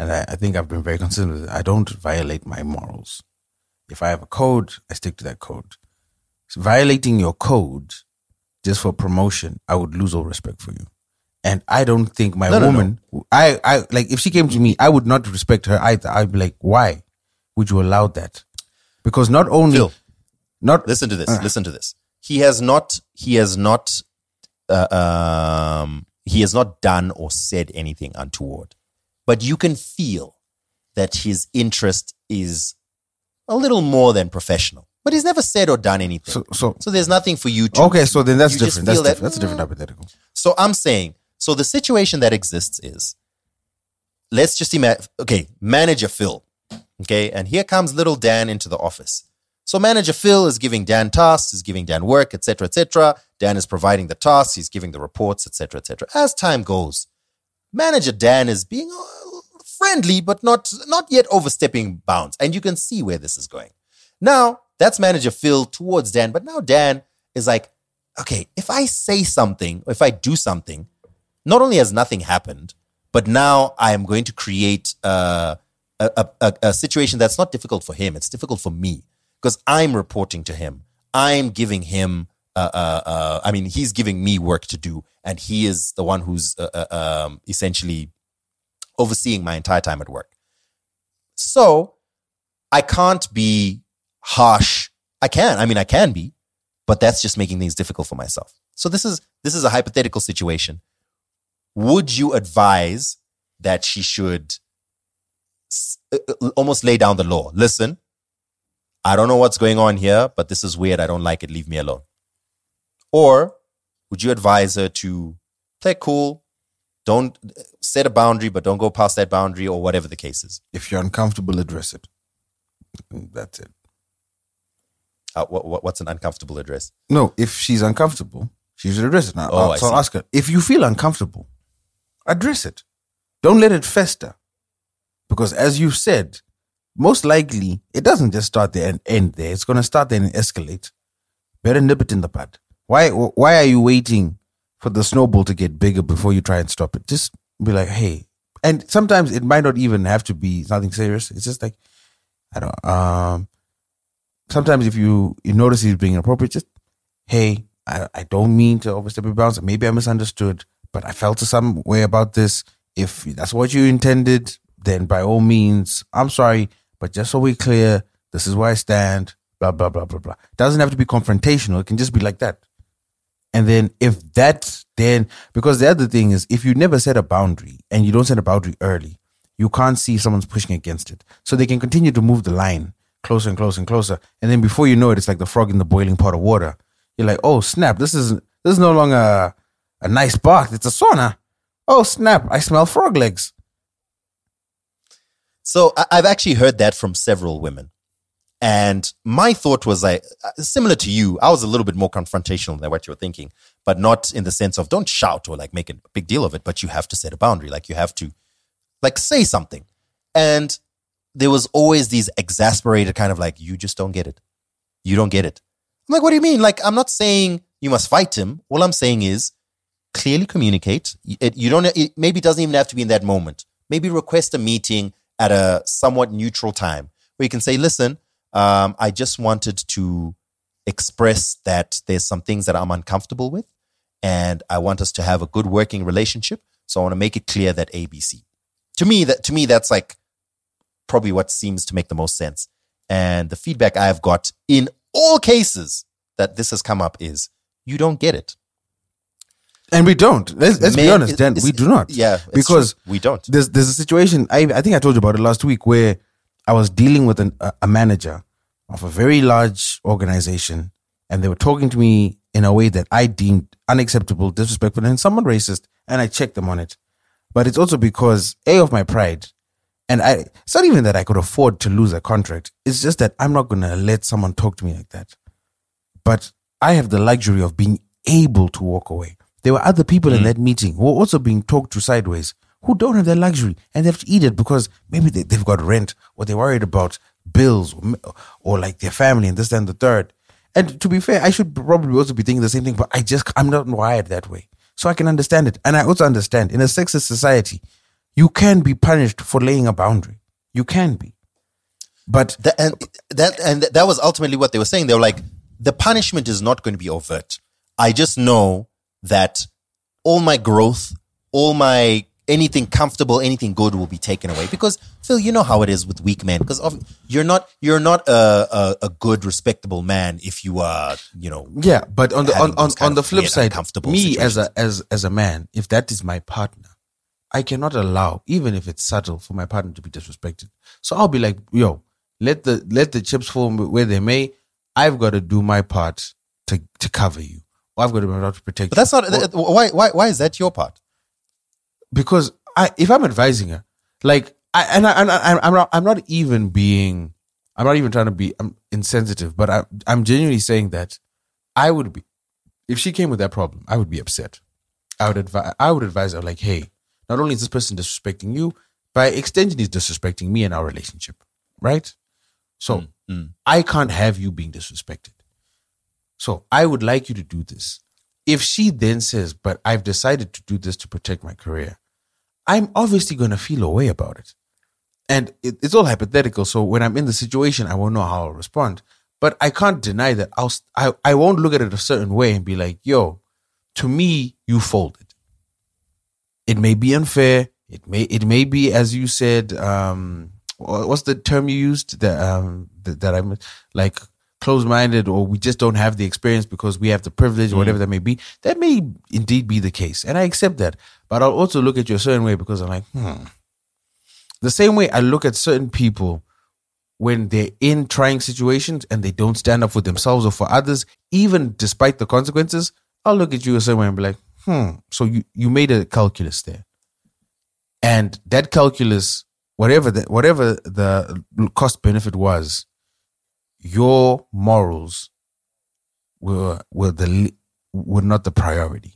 and I, I think I've been very consistent with it, I don't violate my morals. If I have a code, I stick to that code. So violating your code just for promotion, I would lose all respect for you. And I don't think my No, no, woman, I, I like if she came to me, I would not respect her either. I'd be like, why would you allow that? Because not only, Phil, not listen to this. Uh. listen to this. He has not. He has not. Uh, um, he has not done or said anything untoward, but you can feel that his interest is a little more than professional. But he's never said or done anything. So, so, So there's nothing for you to. okay, so then that's different. That's that. That's a different mm. hypothetical. So I'm saying, so the situation that exists is, let's just imagine, okay, manager Phil, okay, and here comes little Dan into the office. So manager Phil is giving Dan tasks, is giving Dan work, etc., etc. Dan is providing the tasks, he's giving the reports, etc., etc. As time goes, manager Dan is being friendly, but not not yet overstepping bounds, and you can see where this is going. Now that's manager Phil towards Dan, but now Dan is like, okay, if I say something, if I do something, not only has nothing happened, but now I am going to create uh, a, a, a, situation that's not difficult for him. It's difficult for me because I'm reporting to him. I'm giving him, uh, uh, uh, I mean, he's giving me work to do, and he is the one who's uh, uh, um, essentially overseeing my entire time at work. So I can't be harsh. I can. I mean, I can be, but that's just making things difficult for myself. So this is this is a hypothetical situation. Would you advise that she should uh, uh, almost lay down the law? Listen, I don't know what's going on here, but this is weird. I don't like it. Leave me alone. Or would you advise her to play cool, Don't set a boundary, but don't go past that boundary or whatever the case is. If you're uncomfortable, address it. That's it. Uh, what, what, what's an uncomfortable address? No, if she's uncomfortable, she should address it. Now, Oh, so I'll ask her if you feel uncomfortable, address it. Don't let it fester, because as you said, most likely it doesn't just start there and end there. It's going to start there and escalate. Better nip it in the bud. Why? Why are you waiting for the snowball to get bigger before you try and stop it? Just be like, hey. And sometimes it might not even have to be something serious. It's just like, I don't. Um, sometimes if you you notice he's being inappropriate, just hey, I, I don't mean to overstep your bounds. Maybe I misunderstood, but I felt some way about this. If that's what you intended, then by all means, I'm sorry. But just so we're clear, this is where I stand. Blah blah blah blah blah. doesn't have to be confrontational. It can just be like that. And then if that then because the other thing is if you never set a boundary and you don't set a boundary early, you can't see someone's pushing against it. So they can continue to move the line closer and closer and closer. And then before you know it, it's like the frog in the boiling pot of water. You're like, oh snap, this is this is no longer a, a nice bath, it's a sauna. Oh snap, I smell frog legs. So I've actually heard that from several women. And my thought was like uh, similar to you. I was a little bit more confrontational than what you were thinking, but not in the sense of don't shout or like make a big deal of it, but you have to set a boundary. Like you have to like say something. And there was always these exasperated kind of like, you just don't get it. You don't get it. I'm like, what do you mean? Like, I'm not saying you must fight him. All I'm saying is clearly communicate. It, you don't, it maybe doesn't even have to be in that moment. Maybe request a meeting at a somewhat neutral time where you can say, listen, um, I just wanted to express that there's some things that I'm uncomfortable with and I want us to have a good working relationship. So I want to make it clear that ABC. To me, that to me, that's like probably what seems to make the most sense. And the feedback I've got in all cases that this has come up is you don't get it. And we don't. Let's, let's be honest, Dan. it's- We do not. yeah, because true. We don't. There's there's a situation. I I think I told you about it last week where I was dealing with an, a, manager of a very large organization, and they were talking to me in a way that I deemed unacceptable, disrespectful, and somewhat racist. And I checked them on it. But it's also because a of my pride, and I. It's not even that I could afford to lose a contract. It's just that I'm not gonna let someone talk to me like that. But I have the luxury of being able to walk away. There were other people in mm. that meeting who were also being talked to sideways who don't have that luxury and they have to eat it because maybe they, they've got rent or they're worried about bills or, or like their family and this and the third. And to be fair, I should probably also be thinking the same thing, but I just, I'm not wired that way. So I can understand it. And I also understand in a sexist society, you can be punished for laying a boundary. You can be. But that and that and that was ultimately what they were saying. They were like, the punishment is not going to be overt. I just know that all my growth, all my anything comfortable, anything good will be taken away. Because Phil, you know how it is with weak men. Because you're not you're not a, a a good, respectable man if you are, you know. Yeah, but on the on on, on the flip side, me as a as as a man, if that is my partner, I cannot allow, even if it's subtle, for my partner to be disrespected. So I'll be like, yo, let the let the chips fall where they may. I've got to do my part to to cover you. I've got to be able to protect. But that's you. not why why why is that your part? Because I if I'm advising her, like I and I, and I, I'm not I'm not even being I'm not even trying to be um, insensitive, but I, I'm genuinely saying that I would be if she came with that problem, I would be upset. I would advise I would advise her like, hey, not only is this person disrespecting you, by extension, he's disrespecting me and our relationship, right? So I can't have you being disrespected. So I would like you to do this. If she then says, but I've decided to do this to protect my career, I'm obviously going to feel a way about it. And it, it's all hypothetical. So when I'm in the situation, I won't know how I'll respond. But I can't deny that I'll, I, I won't look at it a certain way and be like, yo, to me, you folded. It may be unfair. It may, it may be, as you said, um, what's the term you used that, um, that, that I'm like closed-minded or we just don't have the experience because we have the privilege or whatever that may be. That may indeed be the case. And I accept that. But I'll also look at you a certain way because I'm like, hmm. The same way I look at certain people when they're in trying situations and they don't stand up for themselves or for others, even despite the consequences, I'll look at you a certain way and be like, hmm. So you, you made a calculus there. and that calculus, whatever the whatever the cost benefit was, your morals were were the were not the priority.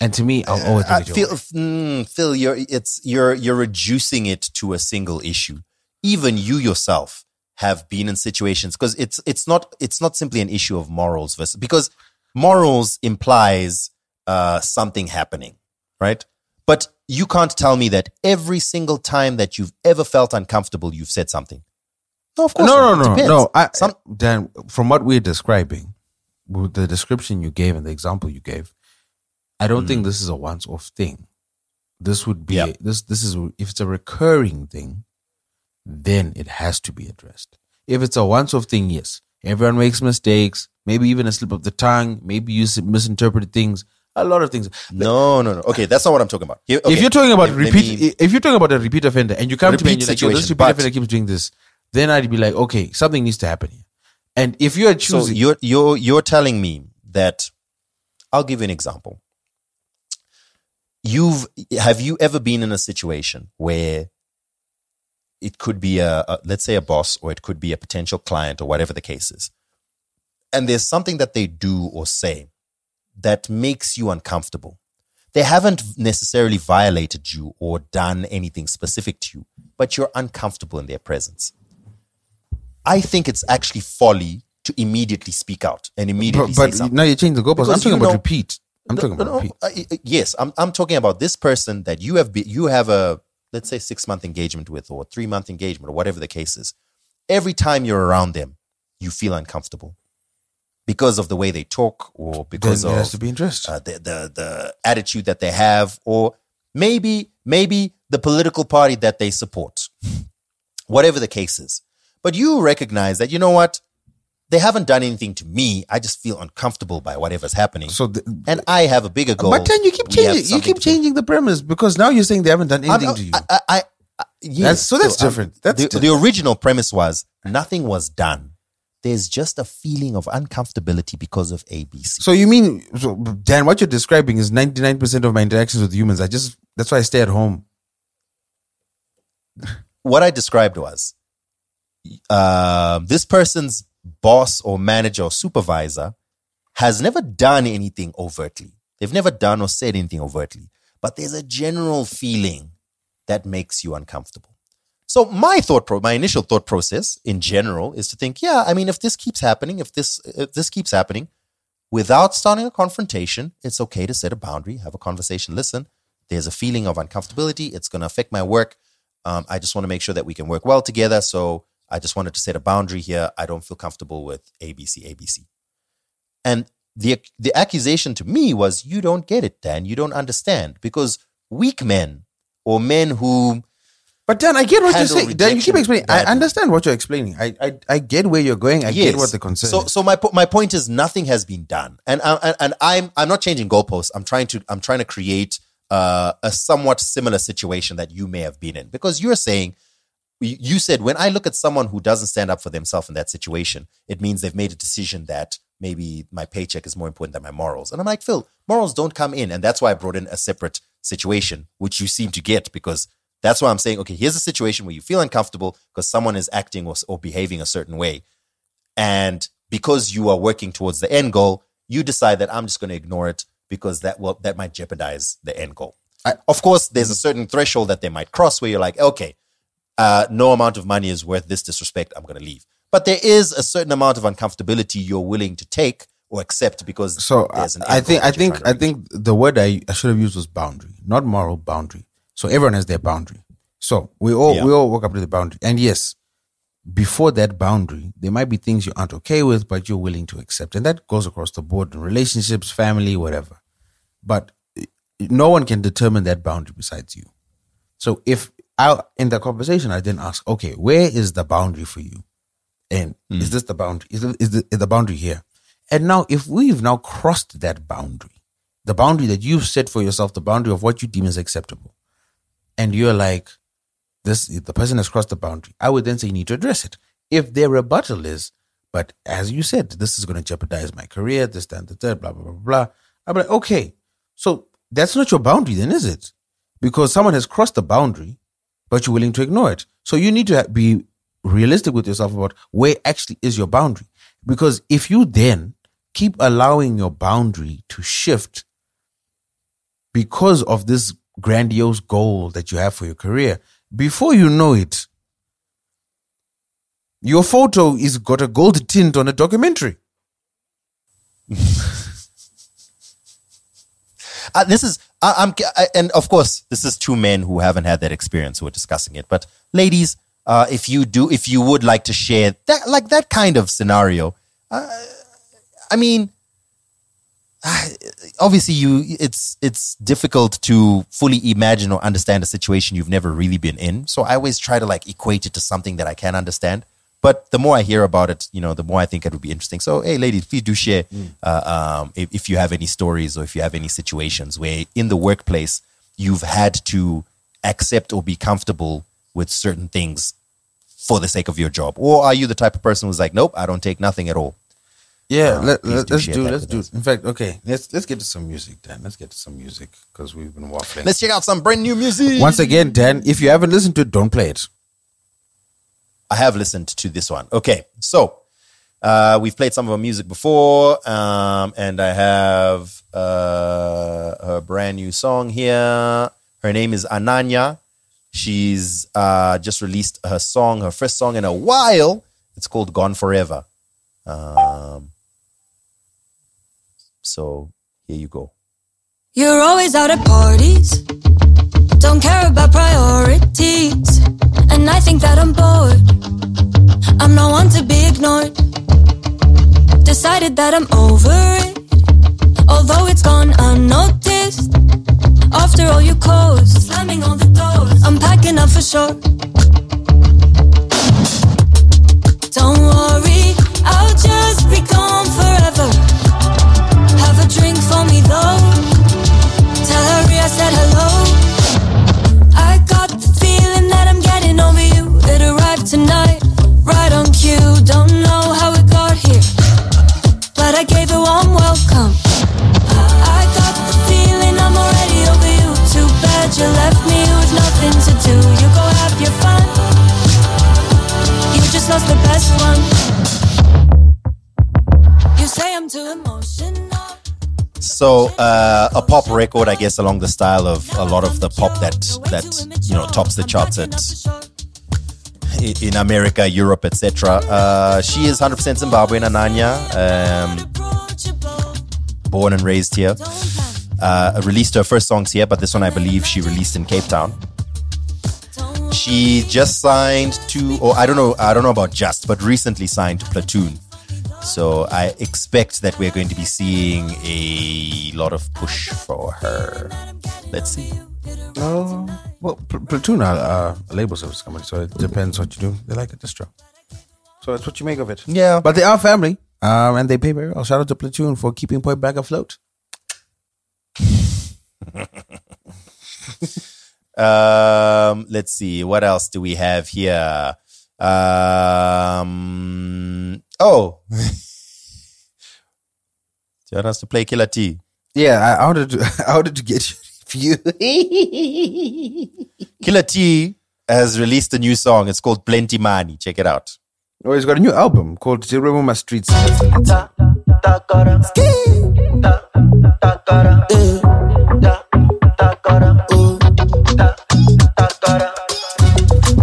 And to me, I'll always I feel, mm, Phil, you're it's you're you're reducing it to a single issue. Even you yourself have been in situations because it's it's not it's not simply an issue of morals versus because morals implies uh, something happening, right? But you can't tell me that every single time that you've ever felt uncomfortable, you've said something. No, of course. no, not. no, It no, no. I, Some- Dan, from what we're describing, with the description you gave and the example you gave, I don't Mm. think this is a once-off thing. This would be this. This is if it's a recurring thing, then it has to be addressed. If it's a once-off thing, yes, everyone makes mistakes. Maybe even a slip of the tongue. Maybe you misinterpreted things. A lot of things. No, no, no. Okay, that's not what I'm talking about. Here- okay, If you're talking about let- let repeat, me- if you're talking about a repeat offender, and you come to me and Repeat you're like, "Yo, this repeat but- offender keeps doing this," then I'd be like, "Okay, something needs to happen here." And if you're So choosing, you're you're you're telling me that I'll give you an example. You've have you ever been in a situation where it could be a, a let's say a boss or it could be a potential client or whatever the case is. And there's something that they do or say that makes you uncomfortable. They haven't necessarily violated you or done anything specific to you, but you're uncomfortable in their presence. I think it's actually folly to immediately speak out and immediately but, but now you're changing the goalposts. I'm talking you about know- repeat. I'm talking about no, repeat. uh, yes, I'm I'm talking about this person that you have be, you have a let's say six month engagement with or three month engagement or whatever the case is. Every time you're around them, you feel uncomfortable because of the way they talk or because of to be uh, the, the the attitude that they have or maybe maybe the political party that they support whatever the case is but you recognize that you know what they haven't done anything to me i just feel uncomfortable by whatever's happening so and i have a bigger goal But then you keep changing. You keep changing the premise because now you're saying they haven't done I'm- anything to you. I, I, I, yes, That's- so that's I'm- different. That's the, different. the original premise was nothing was done there's just a feeling of uncomfortability because of abc So you mean, so Dan? What you're describing is 99 percent of my interactions with humans. I just that's why I stay at home. what I described was um, this person's boss or manager or supervisor has never done anything overtly. They've never done or said anything overtly, but there's a general feeling that makes you uncomfortable. So my thought, pro- my initial thought process in general is to think, yeah, I mean, if this keeps happening, if this if this keeps happening, without starting a confrontation, it's okay to set a boundary, have a conversation. Listen, there's a feeling of uncomfortability. It's going to affect my work. Um, I just want to make sure that we can work well together. So I just wanted to set a boundary here. I don't feel comfortable with ABC, ABC. And the the accusation to me was, you don't get it, Dan. You don't understand because weak men or men who But Dan, I get what you're saying. Dan, you keep explaining. I understand what you're explaining. I I, I get where you're going. I get what the concern So, is. so my my point is nothing has been done, and I- and and I'm I'm not changing goalposts. I'm trying to I'm trying to create uh, a somewhat similar situation that you may have been in because you're saying you said when I look at someone who doesn't stand up for themselves in that situation, it means they've made a decision that maybe my paycheck is more important than my morals. And I'm like, Phil, morals don't come in, and that's why I brought in a separate situation, which you seem to get because that's why I'm saying, okay, here's a situation where you feel uncomfortable because someone is acting or, or behaving a certain way. And because you are working towards the end goal, you decide that I'm just going to ignore it because that will that might jeopardize the end goal. of course, there's a certain threshold that they might cross where you're like, okay, uh, no amount of money is worth this disrespect. I'm going to leave. But there is a certain amount of uncomfortability you're willing to take or accept because So I, there's an I think I think I think the word I, I should have used was boundary, not moral boundary. So everyone has their boundary. So we all Yeah. we all walk up to the boundary, and yes, before that boundary, there might be things you aren't okay with, but you're willing to accept, and that goes across the board in relationships, family, whatever. But eh, no one can determine that boundary besides you. So if I in the conversation I didn't ask, okay, where is the boundary for you? And hmm. is this the boundary? Is, the, is, the, is the boundary here? And now, if we've now crossed that boundary, the boundary that you've set for yourself, the boundary of what you deem is acceptable, and you're like, this the person has crossed the boundary, I would then say you need to address it. If their rebuttal is, but as you said, this is going to jeopardize my career, this, that, and the third, blah, blah, blah, blah. I'm like, okay, so that's not your boundary then, is it? because someone has crossed the boundary, but you're willing to ignore it. So you need to be realistic with yourself about where actually is your boundary. Because if you then keep allowing your boundary to shift because of this grandiose goal that you have for your career, before you know it, your photo is got a gold tint on a documentary. Uh, this is I, I'm I, and of course this is two men who haven't had that experience who are discussing it. But ladies, uh, if you do, if you would like to share that like that kind of scenario, uh, I mean, uh, obviously you it's it's difficult to fully imagine or understand a situation you've never really been in. So I always try to like equate it to something that I can understand. But the more I hear about it, you know, the more I think it would be interesting. So, hey, ladies, please do share uh, um, if, if you have any stories or if you have any situations where in the workplace you've had to accept or be comfortable with certain things for the sake of your job, or are you the type of person who's like, nope, I don't take nothing at all. Yeah, Uh, let, let, do us do let's do. In fact, okay, let's let's get to some music, Dan. Let's get to some music because we've been waffling. Let's check out some brand new music. Once again, Dan, if you haven't listened to it, don't play it. I have listened to this one. Okay, so uh, we've played some of her music before, um, and I have uh, her brand new song here. Her name is Ananya. She's uh, just released her song, her first song in a while. It's called Gone Forever. Um, so here you go. You're always out at parties. Don't care about priorities. And I think that I'm bored. I'm not one to be ignored. Decided that I'm over it. Although it's gone unnoticed. After all you caused, slamming all the doors. I'm packing up for sure. Don't worry, I'll just be gone forever. Have a drink for me though. Tell her I said hello. Tonight, right on cue. Don't know how it got here, but I gave a warm welcome. I got the feeling I'm already over you. Too bad you left me with nothing to do. You go have your fun. You just lost the best one. You say I'm too emotional. So uh, a pop record, I guess, along the style of a lot of the pop that that you know tops the charts at in America, Europe, etc. Uh, she is 100% Zimbabwean, Ananya, um, born and raised here. Uh, released her first songs here, but this one I believe she released in Cape Town. She just signed to, or I don't know, I don't know about just, but recently signed to Platoon. So I expect that we're going to be seeing a lot of push for her. Let's see. Oh, well, Pl- Platoon are uh, a label service company, so it depends what you do. They like a distro. So that's what you make of it. Yeah. But they are family, um, and they pay very well. Shout out to Platoon for keeping Point Blank afloat. Um, let's see. What else do we have here? Um, oh. do you want us to play Killer T? Yeah, I I wanted to, I wanted to get you. Killer T has released a new song. It's called Plenty Money. Check it out. Oh, he's got a new album called Zero My Streets.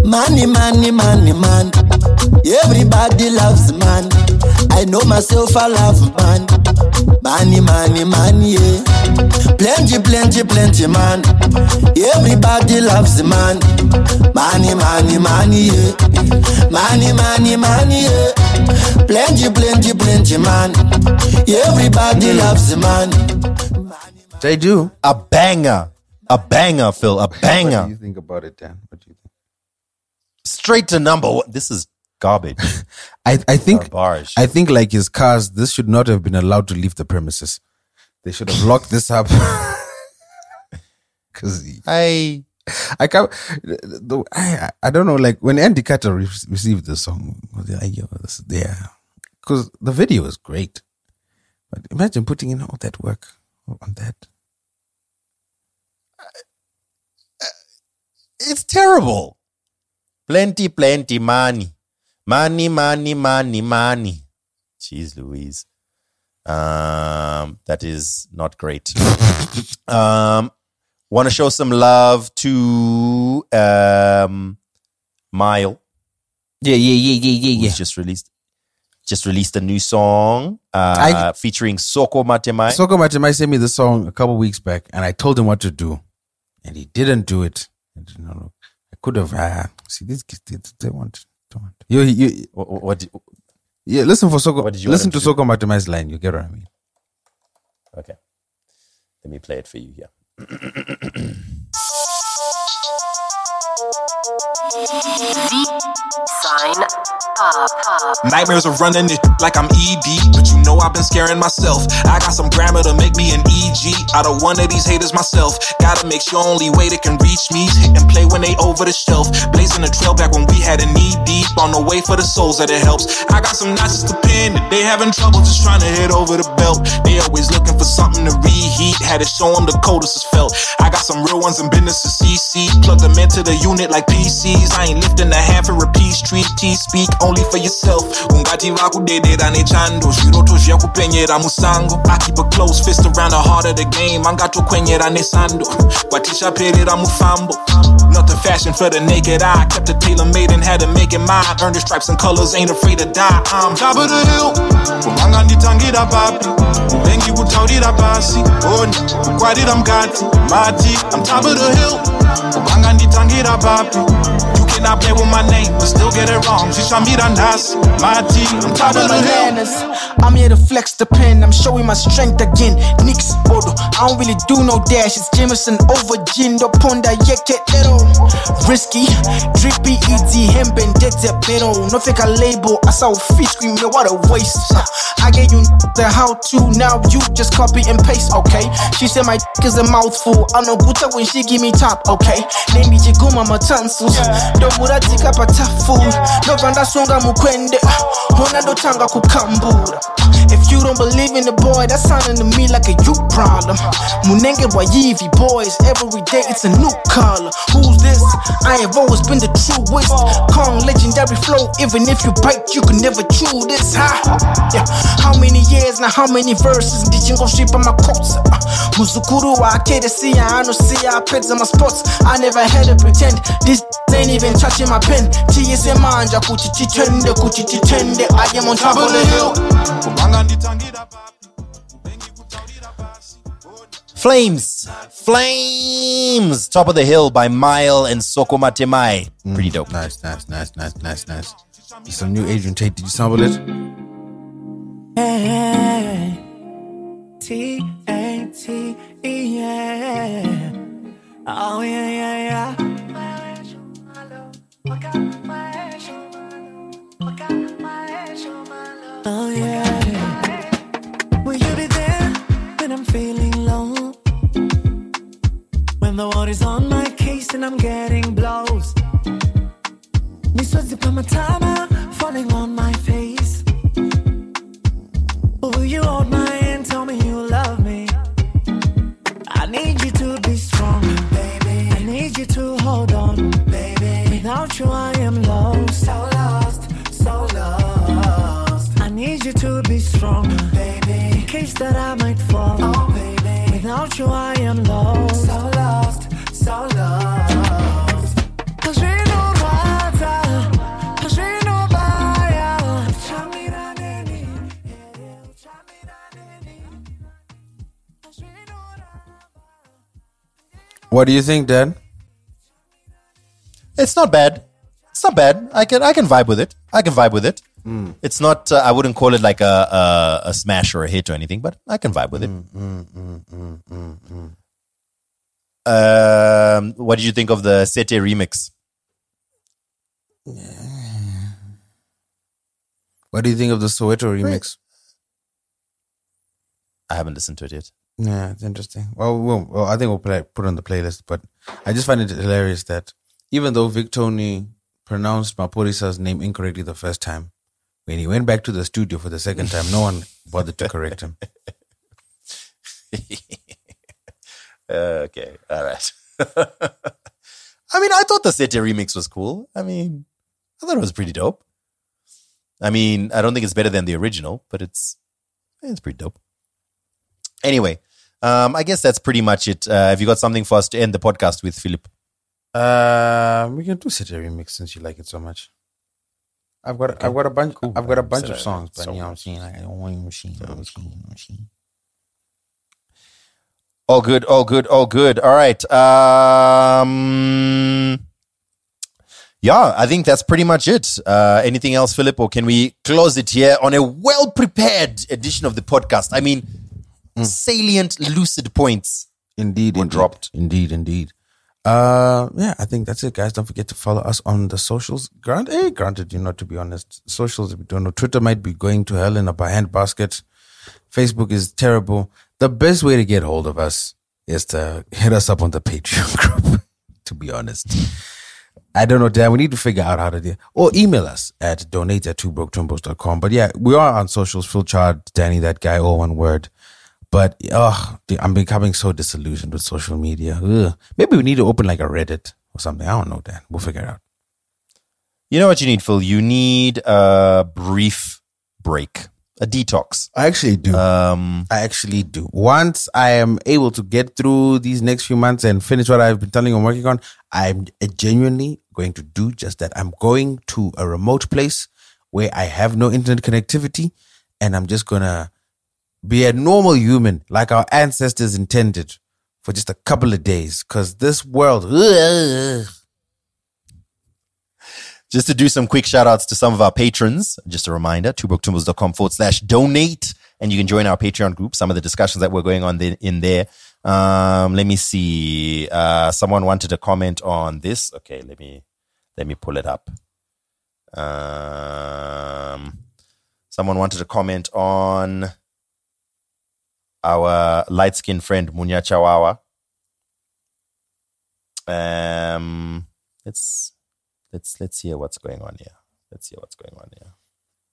Money, money, money, man. Everybody loves man. I know myself, I love man. Money, money, money, yeah. Plenty, plenty, plenty, man. Everybody loves man. Money, money, money, yeah. Money, money, money, yeah. Plenty, plenty, plenty, man. Everybody loves man. They do. A banger. A banger, Phil. A banger. What do you think about it, Dan? What do you think? Straight to number one. This is garbage. I, I think Garbage. I think like his cars, this should not have been allowed to leave the premises. They should have locked this up. Because I I can't. The, I I don't know. Like when Andy Carter re- received the song, like, yo, this, yeah, because the video is great. But imagine putting in all that work on that. it's terrible. Plenty, plenty money. Money, money, money, money. Jeez Louise. Um, that is not great. um, want to show some love to um, Mile. Yeah, yeah, yeah, yeah, yeah, yeah. Just released just released a new song uh, I- featuring Soko Matemai. Soko Matemai sent me the song a couple weeks back, and I told him what to do, and he didn't do it. I. I could have. Uh, see, these kids, they, they want. They want. You, you, what, what, what yeah, listen for Soko. What did you want listen him to to Soko Matemai's line. You get what I mean. Okay. Let me play it for you here. Sign up. Nightmares of running it like I'm ED, but you know I've been scaring myself. I got some grammar to make me an EG. Out of one of these haters myself. Gotta make sure only way they can reach me and play when they over the shelf. Blazing the trail back when we had a knee deep on the way for the souls that it helps. I got some notches to pin they having trouble just trying to hit over the belt. They always looking Had to show them the coldest is felt. I got some real ones in business to CC. Plug them into the unit like PCs. I ain't lifting a hand for a peace treat. T speak only for yourself. Ungati vakudedera nechando zviroto zvakupenyera musango. I keep a close fist around the heart of the game. Angatokwenyera nesando. Kwatichaperera mufambo. Nothing fashion for the naked eye. Kept it tailor made and had to make it mine. Earned the stripes and colors, ain't afraid to die. I'm top of the hill. Kumanganditangira papi. Bengi kutaurira pasi. Oni, kukwarira mukati. Mati, I'm top of the hill. Kumanganditangira papi. Cannot play with my name, but still get it wrong. Shishamira nasi. Mati, I'm top of the hill. I'm here to flex the pen. I'm showing my strength again. Nix Bodo. I don't really do no dash. It's Jameson over gin. The ponda yeke ero. Risky, drippy, and dead pero. No fake a label. I saw fish scream, yo, what a waste. I gave you the how to. Now you just copy and paste, okay? She said my is a mouthful. I know Guta when she give me top, okay? Name me Jiguma Matansus. Don't muratika pata food. No vanda songa mukwende. Hona do tanga kukambura. If you don't believe in the boy, that's sounding to me like a you problem. Munenge wa Yeezy boys, every day it's a new color. Who's this? I have always been the truest. Kong legendary flow, even if you bite, you can never chew this. Huh? Yeah. How many years now? How many verses did you go strip on my quotes? Uh, Muzukuru wa akede see I pets on my spots. I never had to pretend this ain't even touching my pen. TSM manja kuchichitende kuchichitende. I am on top of the hill. Flames. Flames. Top of the Hill by Mile and Soko Matemai. Mm, Pretty dope. Nice, nice, nice, nice, nice, nice. Some new Adrian Tate. Did you sample it? T A T E yeah. Oh yeah yeah yeah. Oh yeah. The is on my case and I'm getting blows. Miswezi my timer falling on my face. Will you hold my hand? Tell me you love me. I need you to be strong, baby. I need you to hold on, baby. Without you, I am lost, so lost, so lost. I need you to be strong, baby. In case that I might fall, oh, baby. Without you, I am lost, What do you think, Dan? It's not bad. It's not bad. I can I can vibe with it. I can vibe with it. Mm. It's not. Uh, I wouldn't call it like a, a a smash or a hit or anything, but I can vibe with it. Mm, mm. Um, what did you think of the Sete remix? What do you think of the Soweto remix? I haven't listened to it yet. Yeah, it's interesting. Well, well, well I think we'll play, put it on the playlist, but I just find it hilarious that even though Vic Tony pronounced Mapurisa's name incorrectly the first time, when he went back to the studio for the second time, no one bothered to correct him. okay, all right. I mean, I thought the Sete remix was cool. I mean, I thought it was pretty dope. I mean, I don't think it's better than the original, but it's it's pretty dope. Anyway, um, I guess that's pretty much it. Uh, have you got something for us to end the podcast with, Philip? Uh, we can do such a remix since you like it so much. I've got I've got a bunch I've got a bunch of songs, but so you know what I'm saying? Like I don't machine, machine, machine. All good, all good, all good. All right. Um, yeah, I think that's pretty much it. Uh, anything else, Philip, or can we close it here on a well prepared edition of the podcast? I mean, salient, lucid points. Indeed, indeed, dropped. Indeed, indeed. Uh, yeah, I think that's it, guys. Don't forget to follow us on the socials. Grant, eh, granted, you know, to be honest, socials, we don't know. Twitter might be going to hell in a handbasket. Facebook is terrible. The best way to get hold of us is to hit us up on the Patreon group, to be honest. I don't know, Dan. We need to figure out how to do Or email us at donate at twobroketwimbos.com. But yeah, we are on socials. Phil Chard, Danny, that guy, all one word. But oh, I'm becoming so disillusioned with social media. Ugh. Maybe we need to open like a Reddit or something. I don't know, Dan. We'll figure it out. You know what you need, Phil? You need a brief break, a detox. I actually do. Um, I actually do. Once I am able to get through these next few months and finish what I've been telling you I'm working on, I'm genuinely going to do just that. I'm going to a remote place where I have no internet connectivity and I'm just going to be a normal human like our ancestors intended for just a couple of days because this world. ugh. Just to do some quick shout outs to some of our patrons. Just a reminder, twobroketwimbos.com forward slash donate. And you can join our Patreon group. Some of the discussions that were going on in there. Um, let me see. Uh, someone wanted to comment on this. Okay, let me, let me pull it up. Um, someone wanted to comment on our light skinned friend Munya Chawawa. Um, let's let's let's hear what's going on here. Let's hear what's going on here.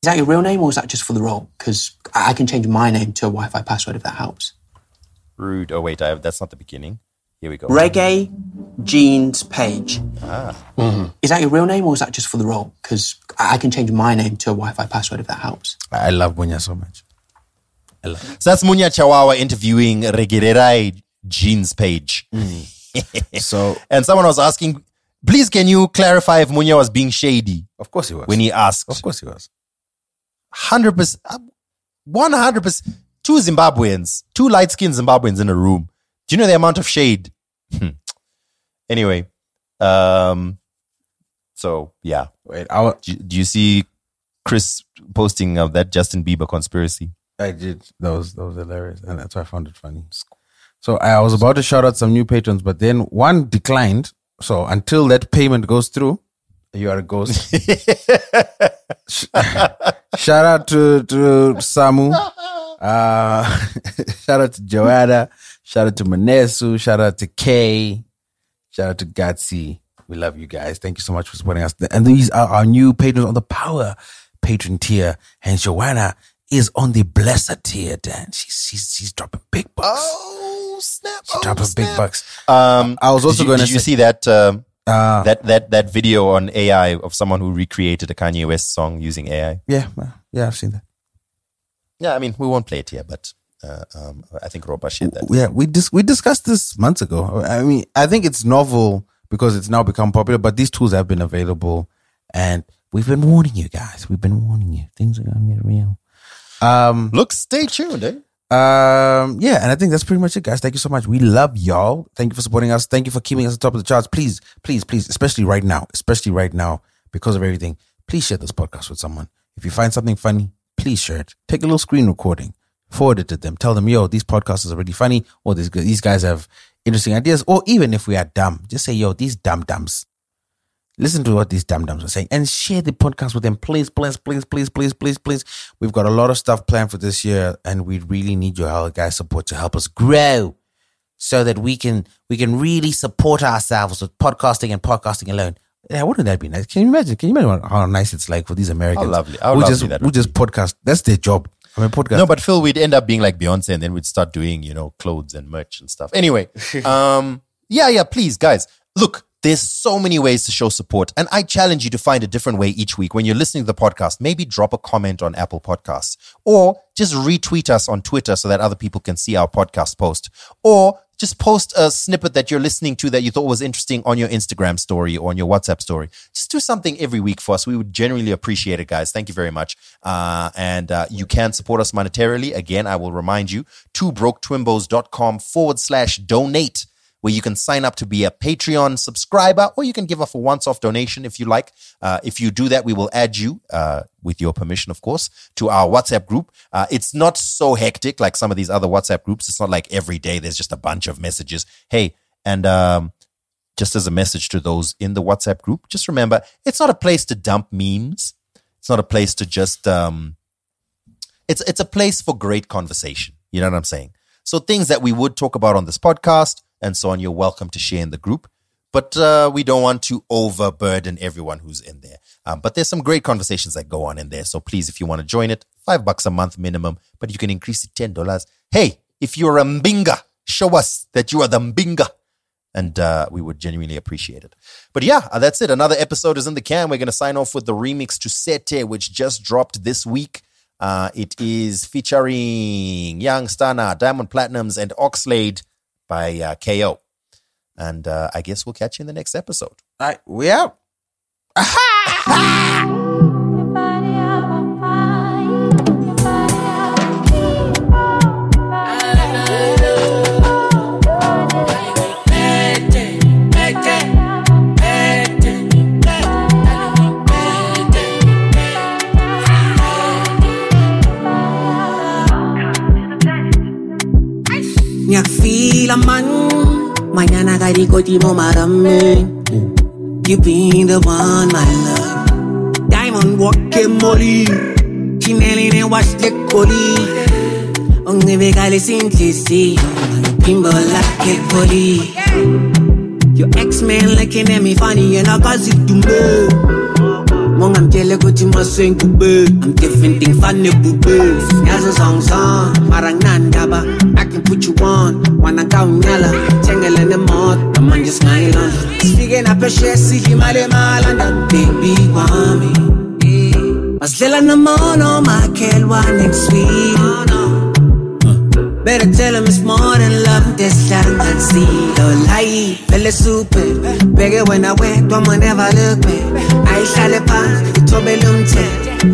Is that your real name or is that just for the role? Because I I can change my name to a Wi Fi password if that helps. Rude. Oh wait, I have, that's not the beginning. Here we go. Reggae Jeans Page. Ah. Is that your real name or is that just for the role? Because I I can change my name to a Wi Fi password if that helps. I love Munya so much. So that's Munya Chawawa interviewing Regererai Jeans page. so and someone was asking, please can you clarify if Munya was being shady? Of course he was. When he asked. Of course he was. Hundred percent, one hundred percent. Two Zimbabweans, two light skinned Zimbabweans in a room. Do you know the amount of shade? Hmm. anyway, um, so yeah. Wait, I do, do you see Chris posting of that Justin Bieber conspiracy? I did. That was that was hilarious, and that's why I found it funny. So I was about to shout out some new patrons, but then one declined. So until that payment goes through, you are a ghost. Shout out to to Samu. Uh, shout out to Joanna. Shout out to Manesu. Shout out to Kay. Shout out to Gatsy. We love you guys. Thank you so much for supporting us. And these are our new patrons on the power patron tier. And Joanna is on the blessed tier, Dan. She's she's she's dropping big bucks. Oh snap! She's dropping big bucks. Um, I was also going to Did you see that? Um, Uh, that that that video on AI of someone who recreated a Kanye West song using AI. Yeah, yeah, I've seen that. Yeah, I mean we won't play it here, but uh, um, I think Roba shared that. Yeah, we dis- we discussed this months ago. I mean, I think it's novel because it's now become popular, but these tools have been available, and we've been warning you guys. We've been warning you. Things are gonna get real. Um, look, stay tuned. Eh? Um, yeah, and I think that's pretty much it, guys. Thank you so much. We love y'all. Thank you for supporting us. Thank you for keeping us on top of the charts. Please, please, please, especially right now, especially right now, because of everything. Please share this podcast with someone. If you find something funny, please share it. Take a little screen recording, forward it to them. Tell them, yo, these podcasts are really funny, or these these guys have interesting ideas, or even if we are dumb, just say, yo, these dumb dumbs. Listen to what these dum dums are saying and share the podcast with them. Please, please, please, please, please, please, please. We've got a lot of stuff planned for this year and we really need your help, guys, support to help us grow so that we can we can really support ourselves with podcasting and podcasting alone. Yeah, wouldn't that be nice? Can you imagine? Can you imagine how nice it's like for these Americans? lovely. How who lovely just would just podcast. That's their job. I mean, podcast. No, but Phil, we'd end up being like Beyonce, and then we'd start doing you know clothes and merch and stuff. Anyway, um, yeah, yeah. Please, guys, look. There's so many ways to show support, and I challenge you to find a different way each week. When you're listening to the podcast, maybe drop a comment on Apple Podcasts, or just retweet us on Twitter so that other people can see our podcast post, or just post a snippet that you're listening to that you thought was interesting on your Instagram story or on your WhatsApp story. Just do something every week for us. We would genuinely appreciate it, guys. Thank you very much. Uh, and uh, you can support us monetarily. Again, I will remind you, twobroketwimbos.com forward slash donate where you can sign up to be a Patreon subscriber, or you can give a once off donation if you like. Uh, if you do that, we will add you, uh, with your permission, of course, to our WhatsApp group. Uh, it's not so hectic like some of these other WhatsApp groups. It's not like every day there's just a bunch of messages. Hey, and um, just as a message to those in the WhatsApp group, just remember it's not a place to dump memes. It's not a place to just um, it's it's a place for great conversation. You know what I'm saying? So things that we would talk about on this podcast and so on, you're welcome to share in the group. But uh, we don't want to overburden everyone who's in there. Um, but there's some great conversations that go on in there. So please, if you want to join it, five bucks a month minimum, but you can increase it ten dollars. Hey, if you're a mbinga, show us that you are the mbinga and uh, we would genuinely appreciate it. But yeah, uh, that's it. Another episode is in the can. We're going to sign off with the remix to Sete, which just dropped this week. Uh, it is featuring Young Stunna, Diamond Platnumz, and Oxlade by uh, KO. And uh, I guess we'll catch you in the next episode. All right, we out. Nyakfila man Mañana gariko di mo marami You been the one my love. Diamond walking molly? Chinelli ne wash the coli Onge gale simplici Pimbo like poli Your ex-man looking at me funny and I got it to me Mong I'm jelly ko chima swing kube I'm different thing funny bube. Yazo song song Marang nandaba I can put you on. Wana kaunyala Chengele ne mot Naman just smile on Speaking up a share See him ale malanda Baby wami eh, Maslela na mono Makelwa next week Better tell him it's more than love. This and see Lo lai Bele super. Bege when I wet Don't never look back. I shall pass Tobe lumte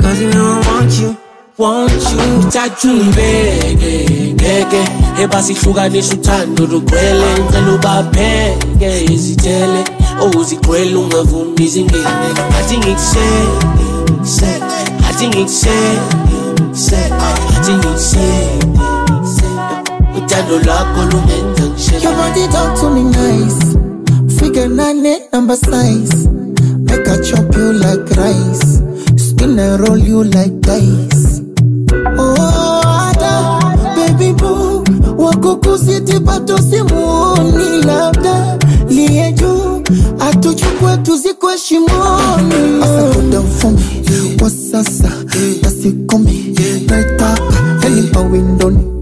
Cause you know I want you Want you. Thathu ngibeke ngeke ebasihlukanisa uthando lugcwele ngicela ubapheke izithele owuzigcwele ungavumi izingene athi ngikuseke ngikuseke athi ngikuseke ngikuseke athi ngikuseke uthando lwakho lungenza ngisheke Your body talk to me nice. Figure nine number size. Make I chop you like rice. Spin and roll you like dice. Oh, Ada, baby boo. Wako kusiti pato simuoni labda liye juu atuchukwe tuzikwe shimoni asa go nasikumi naitaka me kwa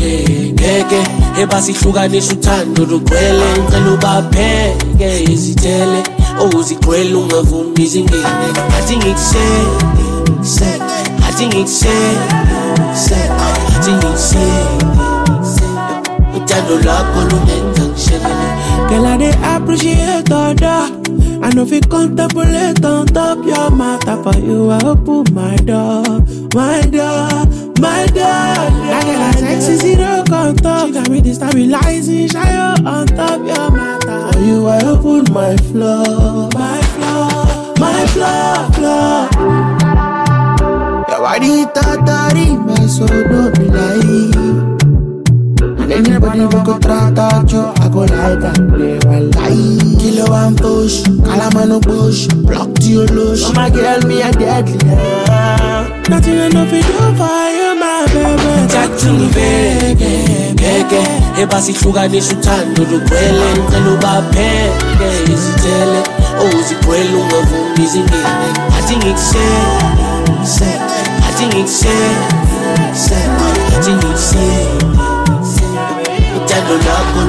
ngeke ebasihlukanisa uthando lugcwele ngicela ubapheke izithele. Owuzigcwele ungavumi izingene athi ngikuseke athi ngikuseke athi ngikuseke uthando lwakho lungenza ngishekele Girl, I appreciate all that. I know if you contemplate on top your matter for you, I open my door, my door, my door. That girl, I sexy zero contact. She got me destabilizing, shy on top your matter. For you, I open my floor, my floor, my floor, floor. Your body tatari me so no be lie And anybody we go try touch you I go like that never lie Kilo and push Kalamano push Block to your lush Oh my girl me a deadly yeah. Nothing fi do for you, my baby. Thathi ngibeke, beke, ebasihlukanisa uthando lugcwele, ngicela ubapheke izithele, owuzigcwele ungavumi izingene. Athi ngikusele, athi ngikusele, athi ngikusele, uthando lwakho.